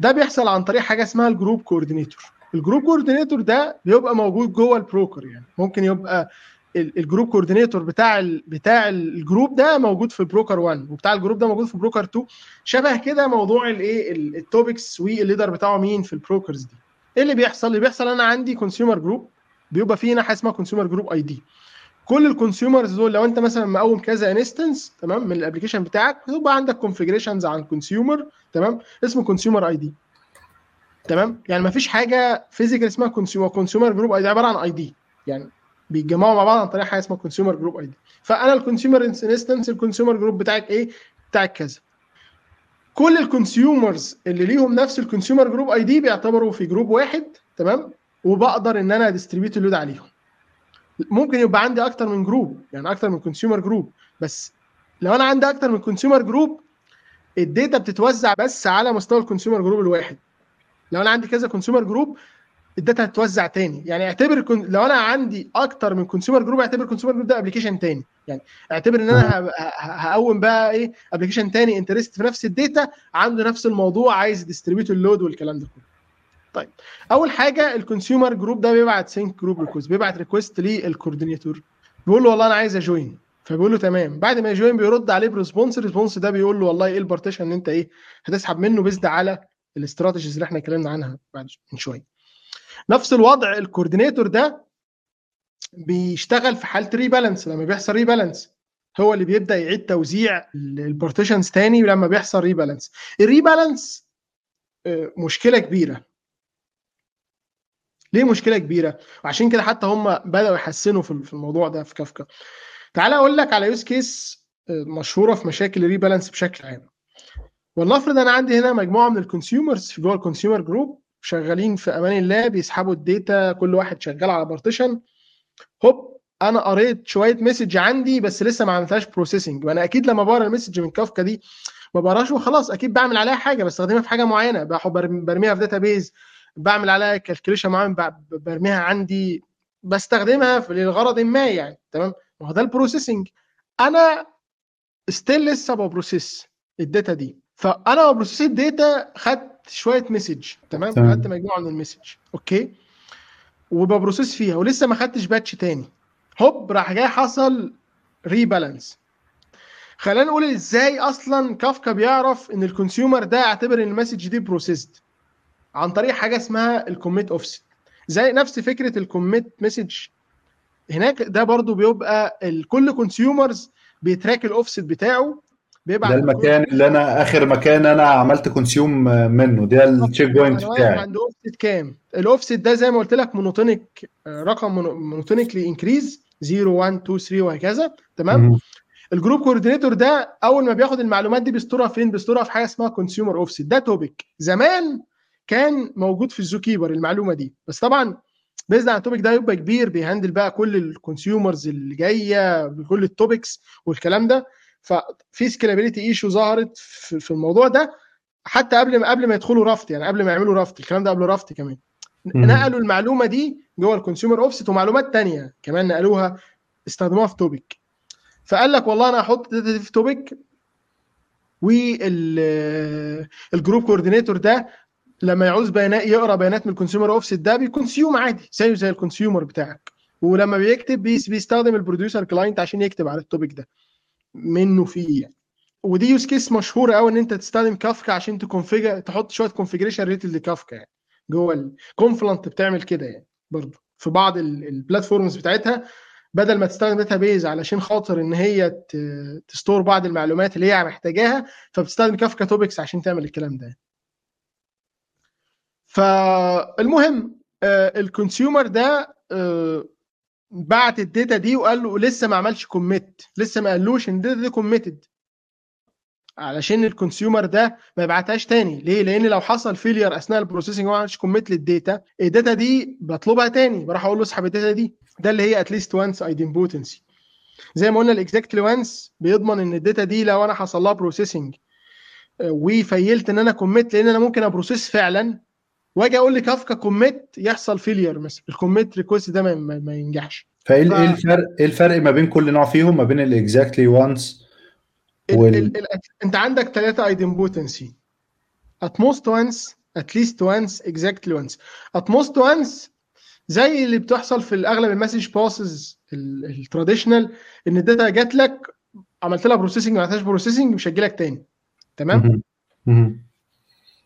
ده بيحصل عن طريق حاجة اسمها ال group coordinator ال group coordinator ده بيبقى موجود جوه ال broker يعني. ممكن يبقى ال group coordinator بتاع ال بتاع ال group ده موجود في broker 1 وبتاع ال group ده موجود في broker 2 شبه كده موضوع الايه ال- ال topics وال leader بتاعه مين في ال brokers دي. إيه اللي بيحصل؟ اللي بيحصل أنا عندي consumer group بيبقى فيه حاجة اسمها consumer group ID كل ال consumers دول لو أنت مثلا مقوم كذا instance تمام من ال application بتاعك بيبقى عندك configurations عن consumer تمام اسمه consumer ID تمام؟ يعني ما فيش حاجة physical اسمها consumer consumer group ID عبارة عن ID يعني بيتجمعوا مع بعض عن طريق حاجة اسمها consumer group ID فأنا ال consumer instance ال consumer group بتاعك إيه؟ بتاعك كذا. كل ال consumers اللي ليهم نفس ال consumer group ID بيعتبروا في group واحد تمام؟ وبقدر إن أنا distribute ال load عليهم. ممكن يبقى عندي أكتر من group يعني أكتر من consumer group بس لو أنا عندي أكتر من consumer group ال data بتتوزع بس على مستوى ال consumer group الواحد. لو أنا عندي كذا consumer group ال data هتتوزع تاني. يعني اعتبر كن... لو أنا عندي أكتر من consumer group اعتبر consumer group ده application تاني. يعني اعتبر إن أنا ه... هقوم بقى إيه application تاني interested في نفس ال data عنده نفس الموضوع عايز distribute ال load والكلام ده كله. طيب أول حاجة ال consumer group ده بيبعت sync group request بيبعت request لل coordinator بيقول له والله أنا عايز a join فبيقول له تمام. بعد ما ي join بيرد عليه ب response ال response ده بيقول له والله إيه ال partition اللي أنت إيه هتسحب منه based على ال strategies اللي إحنا اتكلمنا عنها بعد من شوية. نفس الوضع ال coordinator ده بيشتغل في حالة rebalance لما بيحصل rebalance هو اللي بيبدأ يعيد توزيع ال partitions تاني لما بيحصل rebalance ال rebalance آه، مشكلة كبيرة. ليه مشكلة كبيرة؟ وعشان كده حتى هم بدأوا يحسنوا في في الموضوع ده في كافكا. تعال أقول لك على use case مشهورة في مشاكل ال rebalance بشكل عام. ولنفرض أنا عندي هنا مجموعة من ال consumers في جوه ال consumer group شغالين في أمان الله بيسحبوا ال data كل واحد شغال على partition هوب أنا قريت شوية message عندي بس لسه ما عملتهاش processing وأنا أكيد لما بقرأ ال message من كافكا دي ما بقراش وخلاص أكيد بعمل عليها حاجة بستخدمها في حاجة معينة. برميها في database بعمل عليها calculation معين برميها عندي بستخدمها لغرض ما يعني تمام؟ ما هو ده ال processing أنا still لسه ب process ال data دي. فأنا ب process ال data خدت شوية message تمام. خدت مجموعه من ال message okay؟ وب process فيها ولسه ما خدتش batch تاني. هوب راح جاي حصل rebalance خلينا نقول إزاي أصلا كافكا بيعرف إن ال consumer ده يعتبر إن ال message دي processed عن طريق حاجة اسمها ال commit offset زي نفس فكرة ال commit message هناك ده برضو بيبقى كل consumers بي track ال offset بتاعه بيبعت ده المكان اللي أنا آخر مكان أنا عملت consume منه. ده ال checkpoint أنا واقف بتاعي. عند اوفست كام؟ الاوفست ده زي ما قلت لك monotonic رقم monotonically increase 0 1 2 3 وهكذا. تمام. ال group coordinator ده أول ما بياخد المعلومات دي بي store ها فين؟ بي store ها في حاجة اسمها consumer offset ده topic زمان كان موجود في ال ZooKeeper المعلومة دي. بس طبعا based على ال topic ده يبقى كبير بي handle بقى كل ال consumers اللي جاية بكل ال topics والكلام ده. ففي scalability issue ظهرت في الموضوع ده حتى قبل ما قبل ما يدخلوا Raft يعني قبل ما يعملوا Raft الكلام ده قبل Raft كمان. مم. نقلوا المعلومة دي جوه ال consumer offset ومعلومات تانية كمان نقلوها استخدموها في topic فقال لك والله أنا هحط دي في topic وال group coordinator ده لما يعوز بيانات يقرأ بيانات من ال consumer offset ده بي consume عادي زيه زي ال consumer بتاعك. ولما بيكتب بيس- بيستخدم ال producer client عشان يكتب على ال topic ده. منه فيه. يعني ودي use case مشهوره قوي إن أنت تستخدم كافكا عشان ت configure تحط شوية configuration related لكافكا يعني. جوه ال Confluent بتعمل كده يعني برضه في بعض ال- ال platforms بتاعتها. بدل ما تستخدم database علشان خاطر إن هي ت store بعض المعلومات اللي هي محتاجاها فبتستخدم كافكا topics عشان تعمل الكلام ده. فالمهم ال consumer ده آه، بعت ال data دي وقال له لسه ما عملش commit لسه ما قالوش إن ال data دي committed علشان ال consumer ده ما يبعتهاش تاني. ليه؟ لأن لو حصل failure أثناء ال processing وما عملش commit لل data. ال data دي بطلبها تاني. بروح أقول له اسحب ال data دي. ده اللي هي at least once idempotency زي ما قلنا ال exactly once بيضمن إن ال data دي لو أنا حصل لها processing و failed إن أنا commit لأن أنا ممكن أ process فعلا واجي أقول لكافكا commit يحصل failure مثلا. ال commit request ده ما, ما, ينجحش. فايه ال- ف- إيه الفرق إيه الفرق ما بين كل نوع فيهم؟ ما بين ال exactly once ال وال- ال ال انت عندك ثلاثة idempotency at most once at least once exactly once. At most once زي اللي بتحصل في اغلب ال message buses ال traditional إن ال data جات لك عملت لها processing ما عملتهاش processing مش هتجي لك تاني. تمام. مهم.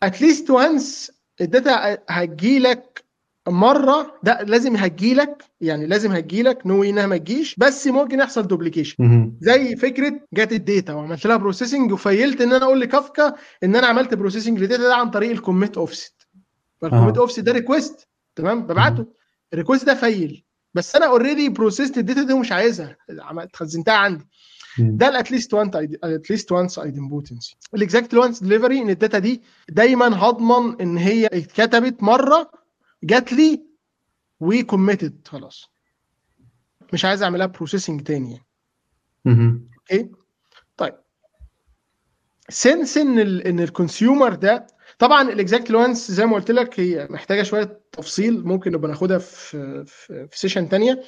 at least once ال data هتجي لك مرة ده لازم هتجي لك يعني لازم هتجي لك no إنها ما تجيش بس ممكن يحصل duplication. زي فكرة جت ال data وعملت لها processing و failed إن أنا أقول لكافكا إن أنا عملت processing لل data ده عن طريق ال commit offset فال commit آه. اوفست ده request تمام ببعته ال request ده fail بس أنا already processed ال data دي ومش عايزها خزنتها عندي. ده الاتليست وان اتليست وانس ايدنبوتنسي الاكزاكت وانس ديليفري إن ال data دي دايما هضمن إن هي اتكتبت مرة جات لي و committed خلاص. مش عايز أعملها processing تاني يعني. okay طيب. since إن ال إن ال consumer ده طبعا ال exact once زي ما قلت لك هي محتاجة شوية تفصيل ممكن نبقى ناخدها في في, في session تانية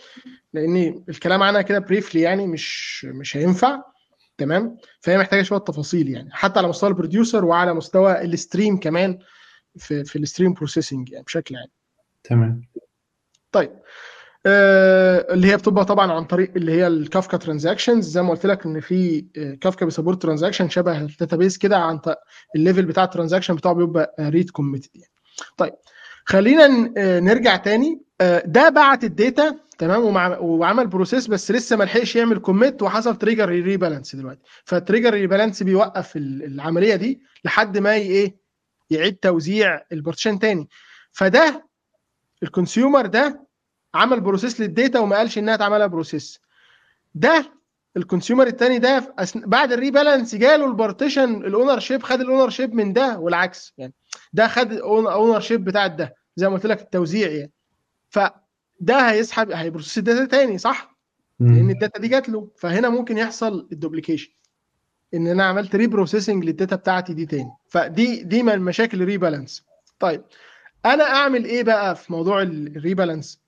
لأن الكلام عنها كده briefly يعني مش مش هينفع. تمام؟ فهي محتاجة شوية تفاصيل يعني حتى على مستوى ال producer وعلى مستوى ال stream كمان في في ال stream processing يعني بشكل عام. تمام. طيب. اللي هي بتبقى طبعا عن طريق اللي هي ال Kafka transactions. زي ما قلت لك إن في آه، كافكا بي support transaction شبه ال database كده عن ال level بتاع ال transaction بتاعه بيبقى read committed يعني. طيب خلينا آه، نرجع تاني. آه، ده بعت ال data تمام وعمل process بس لسه ما لحقش يعمل commit وحصل trigger rebalance دلوقتي. فال trigger rebalance بيوقف ال- العملية دي لحد ما إيه يعيد توزيع ال partition تاني. فده ال consumer ده عمل process لل data وما قالش إنها اتعملها process ده ال consumer التاني ده أسن... بعد ال rebalance جاله ال partition ownership خد ال ownership من ده والعكس. يعني ده خد ال ownership بتاع ده زي ما قلت لك التوزيع يعني. فده هيسحب هي process ال data تاني صح؟ لأن مم. ال data دي جات له. فهنا ممكن يحصل ال duplication إن أنا عملت reprocessing لل data بتاعتي دي تاني. فدي دي من مشاكل ال rebalance. طيب أنا أعمل إيه بقى في موضوع ال rebalance؟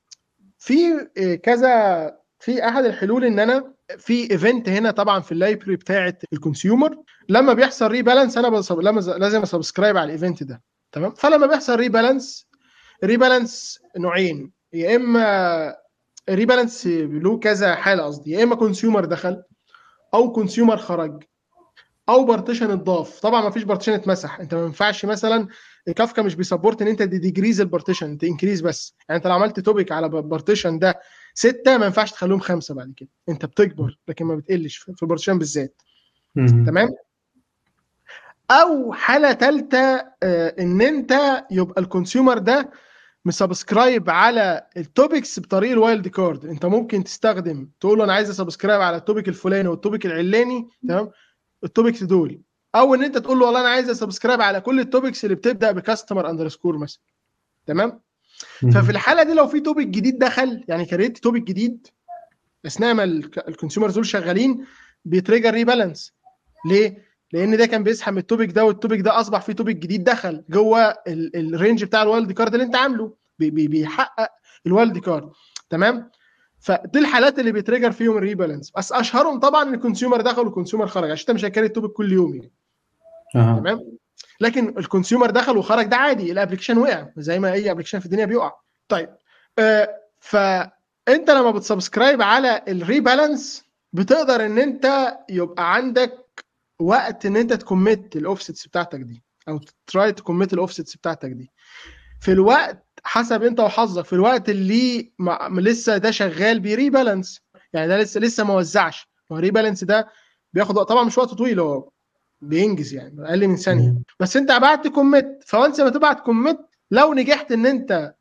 في آه، كذا في أحد الحلول إن أنا في event هنا طبعا في ال library بتاعه ال consumer لما بيحصل rebalance أنا بصب... لما لازم أ subscribe على ال event ده. تمام؟ فلما بيحصل rebalance rebalance نوعين. يا إما rebalance له كذا حالة قصدي. يا إما consumer دخل أو consumer خرج أو partition اتضاف. طبعا ما فيش partition اتمسح. أنت ما ينفعش مثلا كافكا مش بي support ان انت decrease ال partition انت increase بس. يعني انت لو عملت topic على partition ده ستة ما ينفعش تخليهم خمسة بعد كده. انت بتكبر لكن ما بتقلش في ال partition بالذات. تمام؟ أو حالة ثالثه إن أنت يبقى ال consumer ده م subscribe على ال topics بطريق ال wildcard انت ممكن تستخدم تقول له أنا عايز أ subscribe على ال topic الفلاني وال topic العلاني تمام؟ ال topics دول. أو ان انت تقول له والله أنا عايز ا subscribe على كل ال topics اللي بتبدأ ب customer underscore مثلا. تمام؟ ففي الحالة دي لو في topic جديد دخل يعني create topic جديد أثناء ما ال consumers دول شغالين بي trigger rebalance. ليه؟ لأن ده كان بيسحب ال topic ده وال topic ده أصبح في topic جديد دخل جوه ال range بتاع ال wildcard اللي أنت عامله. بي بي بيحقق ال wildcard. تمام؟ فدي الحالات اللي بي trigger فيهم ال rebalance. بس أشهرهم طبعا ال consumer دخل وال consumer خرج عشان أنت مش هت create ال topic كل يوم يعني. تمام؟ لكن ال consumer دخل وخرج ده عادي ال application وقع زي ما أي application في الدنيا بيقع. طيب آه فأنت لما بت subscribe على ال rebalance بتقدر إن أنت يبقى عندك وقت إن أنت ت commit ال offsets بتاعتك دي أو try ت commit ال offsets بتاعتك دي. في الوقت حسب أنت وحظك في الوقت اللي ما لسه ده شغال ب rebalance يعني ده لسه لسه ما وزعش. هو rebalance ده بياخد طبعا مش وقت طويل هو بينجز يعني أقل من ثانية. بس أنت بعت commit ف once ما تبعت commit لو نجحت إن أنت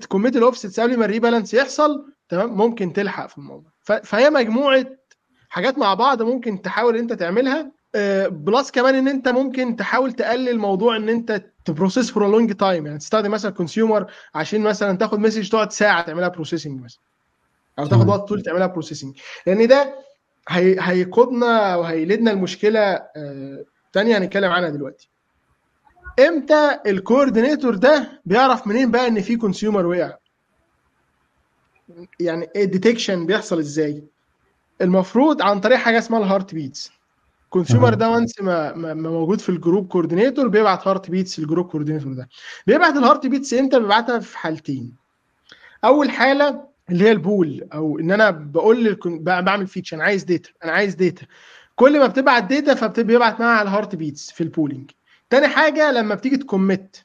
ت commit ال offsets قبل ما ال rebalance يحصل تمام ممكن تلحق في الموضوع. فهي مجموعة حاجات مع بعض ممكن تحاول أنت تعملها. plus كمان إن أنت ممكن تحاول تقلل موضوع إن أنت ت process for long time يعني تستخدم مثلا consumer عشان مثلا تاخد message تقعد ساعة تعملها processing مثلا. أو تاخد وقت طويل تعملها processing لأن ده هي هيقودنا وهي lead نا لمشكلة ثانية هنتكلم عنها دلوقتي. إمتى ال coordinator ده بيعرف منين بقى إن في consumer وقع؟ يعني ال detection بيحصل إزاي؟ المفروض عن طريق حاجة اسمها ال heartbeats consumer ده once ما, ما موجود في ال group coordinator بيبعت heartbeats لل group coordinator ده. بيبعت ال heartbeats إمتى؟ بيبعتها في حالتين. أول حالة اللي هي ال poll أو إن أنا ب poll. بعمل fetch أنا عايز data أنا عايز data كل ما بتبعت data فبيبعت معاها ال heartbeats في ال polling تاني حاجة لما بتيجي ت commit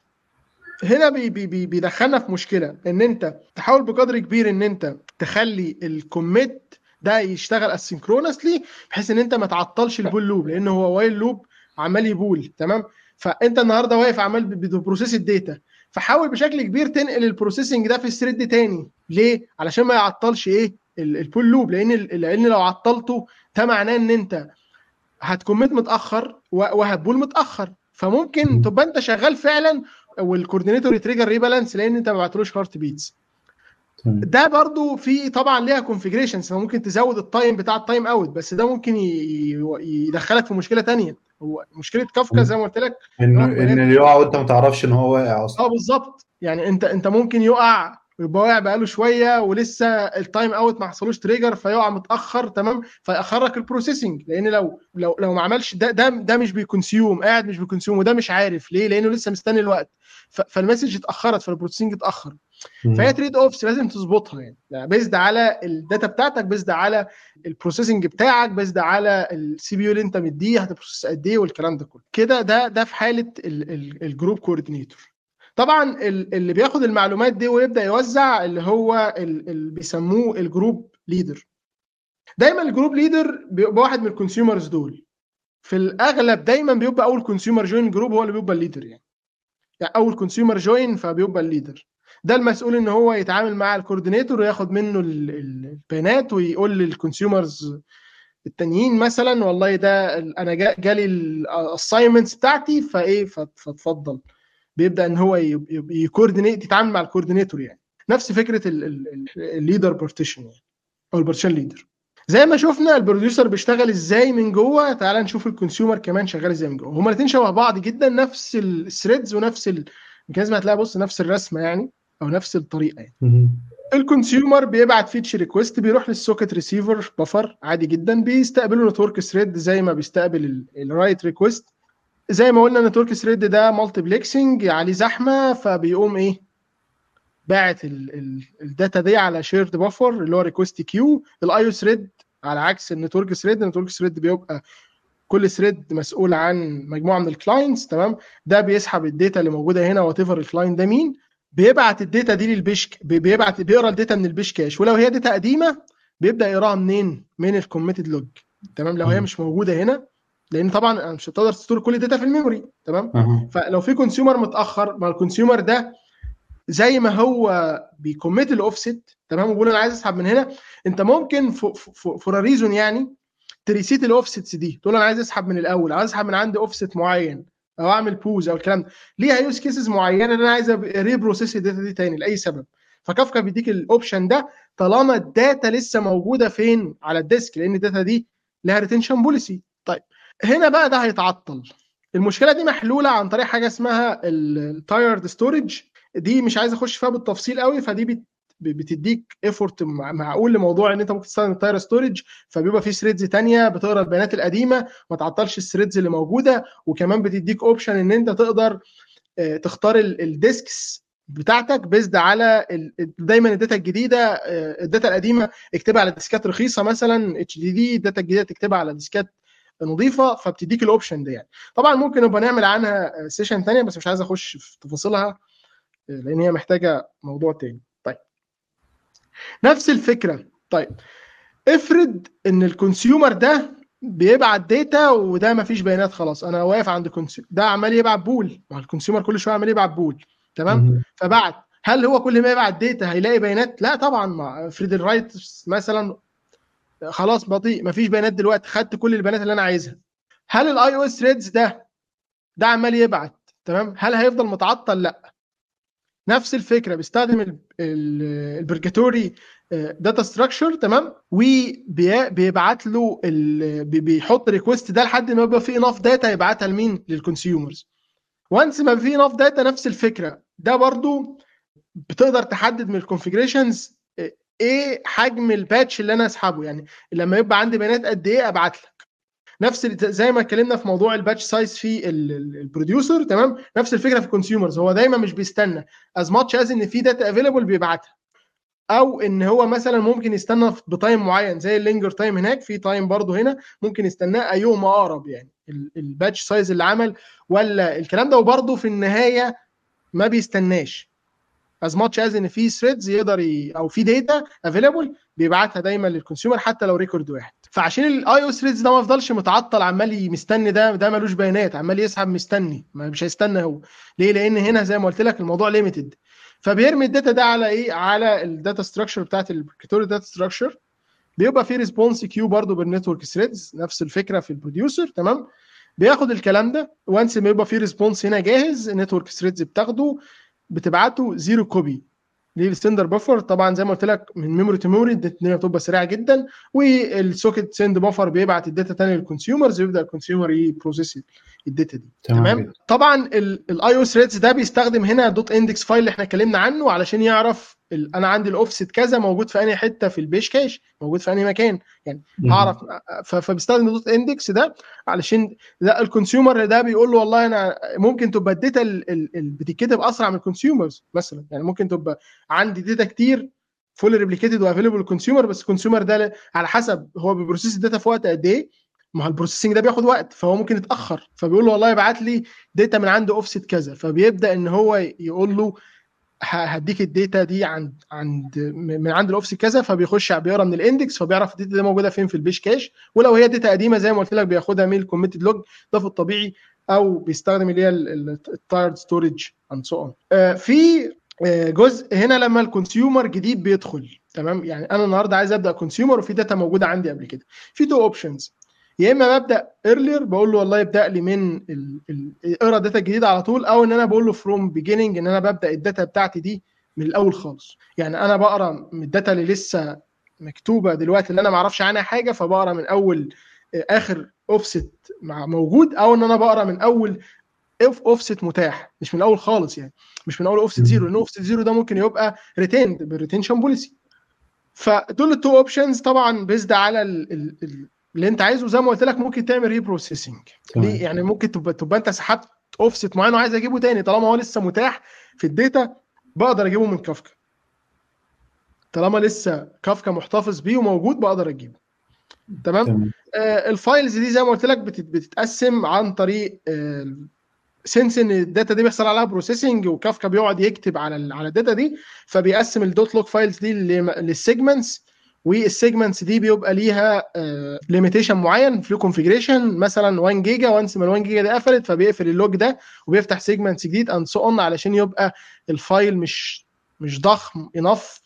هنا بي بي بي بيدخلنا في مشكلة إن أنت تحاول بقدر كبير إن أنت تخلي ال commit ده يشتغل asynchronously بحيث إن أنت ما تعطلش ال poll loop لأن هو while loop عمال ي poll تمام؟ فأنت النهارده واقف عمال بت process ال data فحاول بشكل كبير تنقل ال processing ده في ال thread تاني. ليه؟ علشان ما يعطلش إيه؟ ال poll loop لأن لأن لو عطلته ده معناه إن أنت هت commit متأخر وهت poll متأخر. فممكن تبقى أنت شغال فعلا وال coordinator ي trigger rebalance لأن أنت ما بعتلوش heartbeats ده برضو في طبعا ليها configurations فممكن تزود ال time بتاع ال timeout بس ده ممكن يدخلك في مشكلة تانية. هو مشكلة كافكا زي ما قلت لك انه إن يقع وأنت ما تعرفش إن هو واقع أصلا. آه بالظبط. يعني أنت أنت ممكن يقع يبقى واقع بقاله شوية ولسه ال timeout ما حصلوش trigger فيقع متأخر تمام؟ فيأخرك ال processing لأن لو لو لو ما عملش ده ده ده مش بي consume قاعد مش بي consume وده مش عارف ليه؟ لأنه لسه مستني الوقت. فال message اتأخرت فال processing اتأخر. فهي trade-offs لازم تظبطها يعني, based على ال data بتاعتك based على ال processing بتاعك based على ال CPU اللي انت مديه هت process قد إيه والكلام ده كله. كده ده ده في حالة ال group coordinator طبعا اللي بياخد المعلومات دي ويبدأ يوزع اللي هو اللي بيسموه ال group leader دايما ال group leader بيبقى واحد من ال consumers دول. في الأغلب دايما بيبقى أول consumer join group هو اللي بيبقى ال leader يعني. يعني أول consumer join فبيبقى ال leader ده المسؤول إن هو يتعامل مع ال coordinator وياخد منه البيانات ويقول لل consumers التانيين مثلا والله ده أنا جالي ال assignments بتاعتي فإيه فاتفضل. بيبدأ إن هو ي coordinate يتعامل مع ال coordinator يعني. نفس فكرة ال leader partition يعني أو ال partition leader. زي ما شفنا ال producer بيشتغل إزاي من جوه تعال نشوف ال consumer كمان شغال إزاي من جوه. هما الاثنين شبه بعض جدا نفس ال threads ونفس ال mechanism هتلاقي بص نفس الرسمة يعني. أو نفس الطريقة يعني. ال consumer بيبعت fetch request بيروح لل socket receiver buffer عادي جدا بيستقبله network thread زي ما بيستقبل ال write request زي ما قلنا network thread ده multiplexing عليه زحمة فبيقوم إيه؟ باعت ال data دي على shared buffer اللي هو request queue ال IO thread على عكس ال network thread ال network thread بيبقى كل thread مسؤول عن مجموعة من ال clients تمام؟ ده بيسحب ال data اللي موجودة هنا whatever ال client ده مين. بيبعت ال data دي لل page بيبعت بيقرا ال data من ال page cache ولو هي data قديمة بيبدأ يقراها منين؟ من ال committed log. تمام؟ لو هي مش موجودة هنا لأن طبعا مش هتقدر ت store كل ال data في ال memory. تمام. فلو في consumer متأخر ما ال consumer ده زي ما هو بي commit ال offset تمام؟ وبيقول أنا عايز أسحب من هنا أنت ممكن for reason يعني ت reset ال offsets دي. تقول أنا عايز أسحب من الأول عايز أسحب من عندي أوفست معين. أو أعمل pause أو الكلام ده. ليها use cases معينة ان أنا عايز reprocess ال data دي تاني لأي سبب. فكافكا بيديك ال option ده طالما ال data لسه موجودة فين؟ على ال disk لأن ال data دي لها retention policy طيب هنا بقى ده هيتعطل. المشكلة دي محلولة عن طريق حاجة اسمها ال tiered storage دي مش عايز أخش فيها بالتفصيل قوي فدي بتديك effort معقول لموضوع إن أنت ممكن تستخدم ال tiered storage فبيبقى في threads تانية بتقرأ البيانات القديمة ما تعطلش ال threads اللي موجودة وكمان بتديك option إن أنت تقدر تختار ال disks بتاعتك based على دايما ال data الجديدة ال data القديمة اكتبها على disk ات رخيصة مثلا اتش دي دي الداتا الجديدة تكتبها على disk ات نظيفة فبتديك ال option ده يعني. طبعا ممكن نبقى نعمل عنها session ثانية بس مش عايز أخش في تفاصيلها لأن هي محتاجة موضوع تاني. نفس الفكرة. طيب افرض إن ال consumer ده بيبعت data وده ما فيش بيانات خلاص أنا واقف عند consumer ده عمال يبعت poll ما ال consumer كل شوية عمال يبعت poll تمام؟ فبعت هل هو كل ما يبعت data هيلاقي بيانات؟ لا طبعا ما افرض ال write مثلا خلاص بطيء ما فيش بيانات دلوقتي خدت كل البيانات اللي أنا عايزها. هل ال IO threads ده ده عمال يبعت تمام؟ هل هيفضل متعطل؟ لا. نفس الفكرة بيستخدم ال purgatory data structure تمام؟ وبيبعت له بيحط request ده لحد ما يبقى في enough data يبعتها لمين؟ لل consumers once ما في enough data نفس الفكرة. ده برضو بتقدر تحدد من ال configurations إيه حجم ال batch اللي أنا أسحبه. يعني لما يبقى عندي بيانات قد إيه أبعت لك نفس زي ما اتكلمنا في موضوع ال batch size في ال producer تمام؟ نفس الفكرة في ال consumers هو دايما مش بيستنى. as much as إن في data available بيبعتها. أو إن هو مثلا ممكن يستنى ب time معين زي ال linger time هناك في time برضه هنا ممكن يستناه ايهما أقرب يعني. ال batch size اللي عمل ولا الكلام ده وبرضه في النهاية ما بيستناش. as much as ان في threads يقدر ي... أو في data available بيبعتها دايما لل consumer حتى لو record واحد. فعشان ال I/O threads ده ما يفضلش متعطل عمال مستني ده ده ملوش بيانات عمال يسحب مستني ما مش هيستنى هو. ليه؟ لأن هنا زي ما قلت لك الموضوع limited فبيرمي ال data ده على إيه؟ على ال data structure بتاعت ال purgatory data structure بيبقى في response queue برضه بال network threads نفس الفكرة في ال producer تمام؟ بياخد الكلام ده. once ما يبقى في response هنا جاهز ال network threads بتاخده. بتبعته zero copy لل send buffer طبعا زي ما قلت لك من memory to memory الدنيا بتبقى سريعة جدا وال socket send buffer بيبعت ال data تاني لل consumers ويبدأ ال consumer ي process ال data دي. تمام. تمام؟ طبعا ال I/O threads ده بيستخدم هنا dot index file اللي إحنا اتكلمنا عنه علشان يعرف أنا عندي الاوفست كذا موجود في أنهي حتة في ال page cache موجود في أنهي مكان. يعني مهم. هعرف ف- فبيستخدم dot index ده علشان ده ال consumer ده بيقول له والله أنا ممكن تبقى ال data ال- ال- ال- بتتكتب أسرع من ال consumers مثلا. يعني ممكن تبقى عندي data كتير full replicated و available لل consumer بس ال consumer ده على حسب هو بي process ال data في وقت قد إيه ما هو ال processing ده بياخد وقت فهو ممكن يتأخر. فبيقول له والله ابعت لي data من عند اوفست كذا. فبيبدأ إن هو يقول له هديك ال data دي عند عند من عند الاوفست كذا فبيخش بيقرأ من ال index فبيعرف ال data دي موجودة فين في ال page cache. ولو هي data قديمة زي ما قلت لك بياخدها من ال commit log ده في الطبيعي أو بيستخدم اللي هي ال tiered storage and so on في آه، جزء هنا لما ال consumer جديد بيدخل تمام؟ يعني أنا النهارده عايز أبدأ consumer وفي data موجودة عندي قبل كده. في two options يا إما ببدأ earlier بقول له والله ابدأ لي من اقرأ ال data الجديده على طول أو إن أنا بقول له from beginning إن أنا ببدأ ال data بتاعتي دي من الأول خالص. يعني أنا بقرأ من ال data اللي لسه مكتوبة دلوقتي اللي أنا ما أعرفش عنها حاجة فبقرأ من أول آخر اوفست موجود أو إن أنا بقرأ من أول اوف اوفست متاح. مش من الأول خالص يعني. مش من أول offset zero لأن offset zero ده ممكن يبقى retained بال retention policy فدول ال two options طبعا based على اللي انت عايزه زي ما قلت لك ممكن تعمل reprocessing ليه؟ يعني ممكن تبقى تبقى انت سحبت اوفست معين وعايز اجيبه تاني طالما هو لسه متاح في ال data بقدر اجيبه من كافكا. طالما لسه كافكا محتفظ بيه وموجود بقدر اجيبه. تمام, تمام. آه ال files دي زي ما قلت لك بتتقسم عن طريق آه since إن ال data دي بيحصل عليها processing وكافكا بيقعد يكتب على على ال data دي فبيقسم ال dot log files دي لل segments وال segments دي بيبقى ليها limitation معين في configuration مثلا 1 جيجا once ما ال 1 جيجا دي قفلت فبيقفل ال log ده وبيفتح segment جديد and so on علشان يبقى ال file مش مش ضخم enough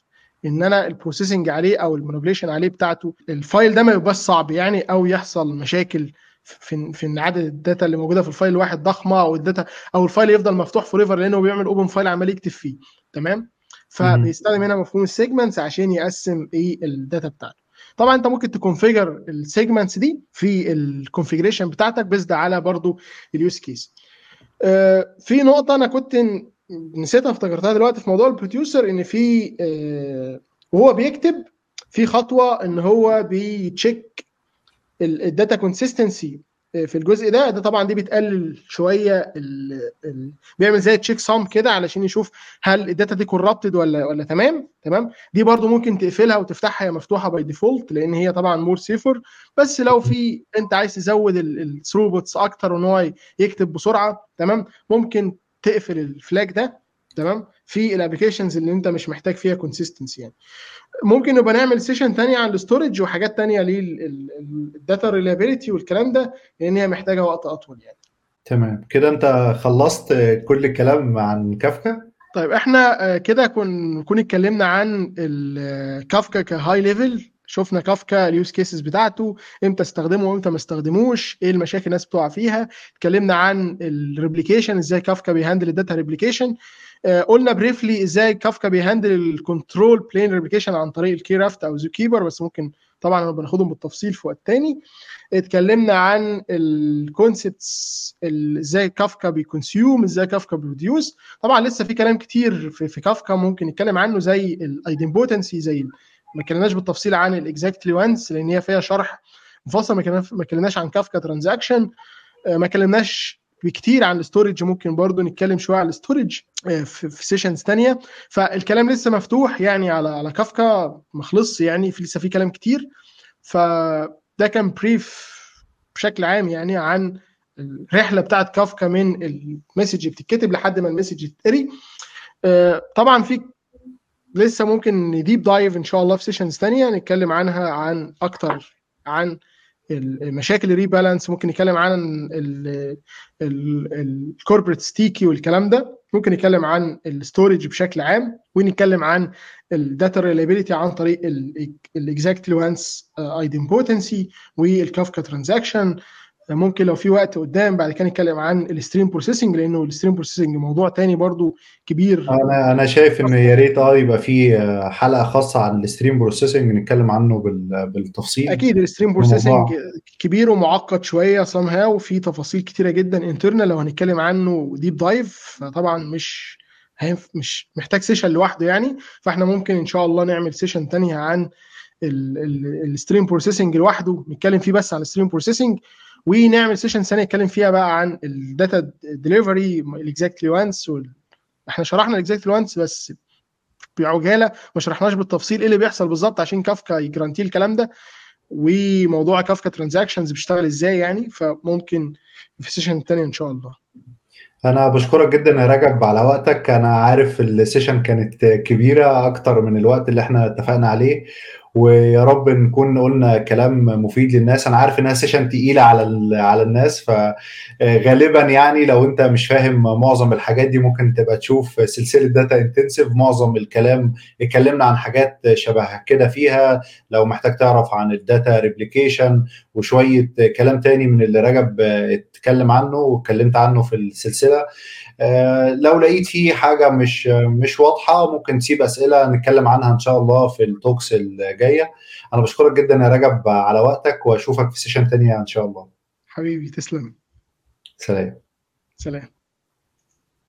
إن أنا ال processing عليه أو ال manipulation عليه بتاعته. ال file ده ما يبقاش صعب يعني أو يحصل مشاكل في في إن عدد ال data اللي موجودة في ال file الواحد ضخمة أو ال data أو ال file يفضل مفتوح forever لأنه بيعمل open file عمال يكتب فيه. تمام؟ فبيستخدم هنا مفهوم ال segments عشان يقسم إيه ال data بتاعته. طبعا انت ممكن ت configure ال segments دي في ال configuration بتاعتك based على برضو ال use case آه في نقطة أنا كنت نسيتها افتكرتها دلوقتي في موضوع ال producer إن في آه وهو بيكتب في خطوة إن هو بي check ال data consistency في الجزء ده ده طبعا دي بتقلل شوية ال ال بيعمل زي checksum كده علشان يشوف هل ال data دي corrupted ولا ولا تمام؟ تمام؟ دي برضو ممكن تقفلها وتفتحها هي مفتوحة by default لأن هي طبعا more safer بس لو في أنت عايز تزود ال throughput أكتر وإن هو يكتب بسرعة تمام؟ ممكن تقفل ال flag ده. تمام؟ في ال applications اللي انت مش محتاج فيها consistency يعني. ممكن نبقى نعمل session تانية عن ال storage وحاجات تانية لل data reliability والكلام ده لأن هي محتاجة وقت أطول يعني. تمام. كده انت خلصت كل الكلام عن كافكا؟ طيب إحنا كده كن نكون اتكلمنا عن الكافكا ك high level. شفنا كافكا ال use cases بتاعته إمتى استخدمه وامتى ما استخدموش إيه المشاكل الناس بتقع فيها. اتكلمنا عن ال replication إزاي كافكا بي handle ال data replication آه قلنا briefly إزاي كافكا بي handle ال control plane replication عن طريق ال KRaft أو ZooKeeper بس ممكن طبعا نبقى ناخدهم بالتفصيل في وقت تاني. اتكلمنا عن ال concepts إزاي كافكا بي consume إزاي كافكا بي produce طبعا لسه في كلام كتير في, في كافكا ممكن نتكلم عنه زي ال idempotency زي ما اتكلمناش بالتفصيل عن ال exactly once لأن هي فيها شرح مفصل ما اتكلمناش عن كافكا transaction ما اتكلمناش بكتير عن ال storage ممكن برضو نتكلم شوية على ال storage في, في sessions تانية. فالكلام لسه مفتوح يعني على على كافكا ما خلصش يعني في لسه في كلام كتير. فده كان brief بشكل عام يعني عن الرحلة بتاعت كافكا من ال message بتتكتب لحد ما ال message تتقري طبعا في لسه ممكن ن deep dive إن شاء الله في sessions ثانية نتكلم عنها عن أكتر عن المشاكل ال rebalance ممكن نتكلم عن ال cooperative sticky والكلام ده ممكن نتكلم عن ال storage بشكل عام ونتكلم عن ال data reliability عن طريق ال exactly once idempotency وال Kafka transaction ممكن لو في وقت قدام بعد كده نتكلم عن ال stream processing لأنه ال stream processing موضوع تاني برضو كبير. أنا أنا شايف إن يا ريت آه يبقى في حلقة خاصة عن ال stream processing نتكلم عنه بالتفصيل أكيد ال stream processing كبير ومعقد شوية somehow وفي تفاصيل كتيرة جدا internal لو هنتكلم عنه deep dive فطبعا مش مش محتاج session لوحده يعني. فإحنا ممكن إن شاء الله نعمل session تانية عن ال stream processing لوحده. نتكلم فيه بس عن ال stream processing ونعمل session ثانية نتكلم فيها بقى عن ال data delivery ال exactly once. إحنا شرحنا ال exactly once بس بعجالة ما شرحناش بالتفصيل إيه اللي بيحصل بالظبط عشان Kafka ي guarantee الكلام ده وموضوع Kafka transactions بيشتغل إزاي يعني فممكن في ال session الثانية إن شاء الله أنا بشكرك جدا يا رجب على وقتك أنا عارف ال session كانت كبيرة أكتر من الوقت اللي إحنا اتفقنا عليه ويا رب نكون قلنا كلام مفيد للناس. أنا عارف إنها session تقيلة على على الناس فغالبا يعني لو أنت مش فاهم معظم الحاجات دي ممكن تبقى تشوف سلسلة data intensive معظم الكلام اتكلمنا عن حاجات شبه كده فيها. لو محتاج تعرف عن ال data replication وشوية كلام تاني من اللي رجب اتكلم عنه واتكلمت عنه في السلسلة. لو لقيت فيه حاجة مش مش واضحة ممكن تسيب أسئلة نتكلم عنها إن شاء الله في ال talks الجاية. أنا بشكرك جدا يا رجب على وقتك وأشوفك في session تانية إن شاء الله. حبيبي تسلم. سلام. سلام.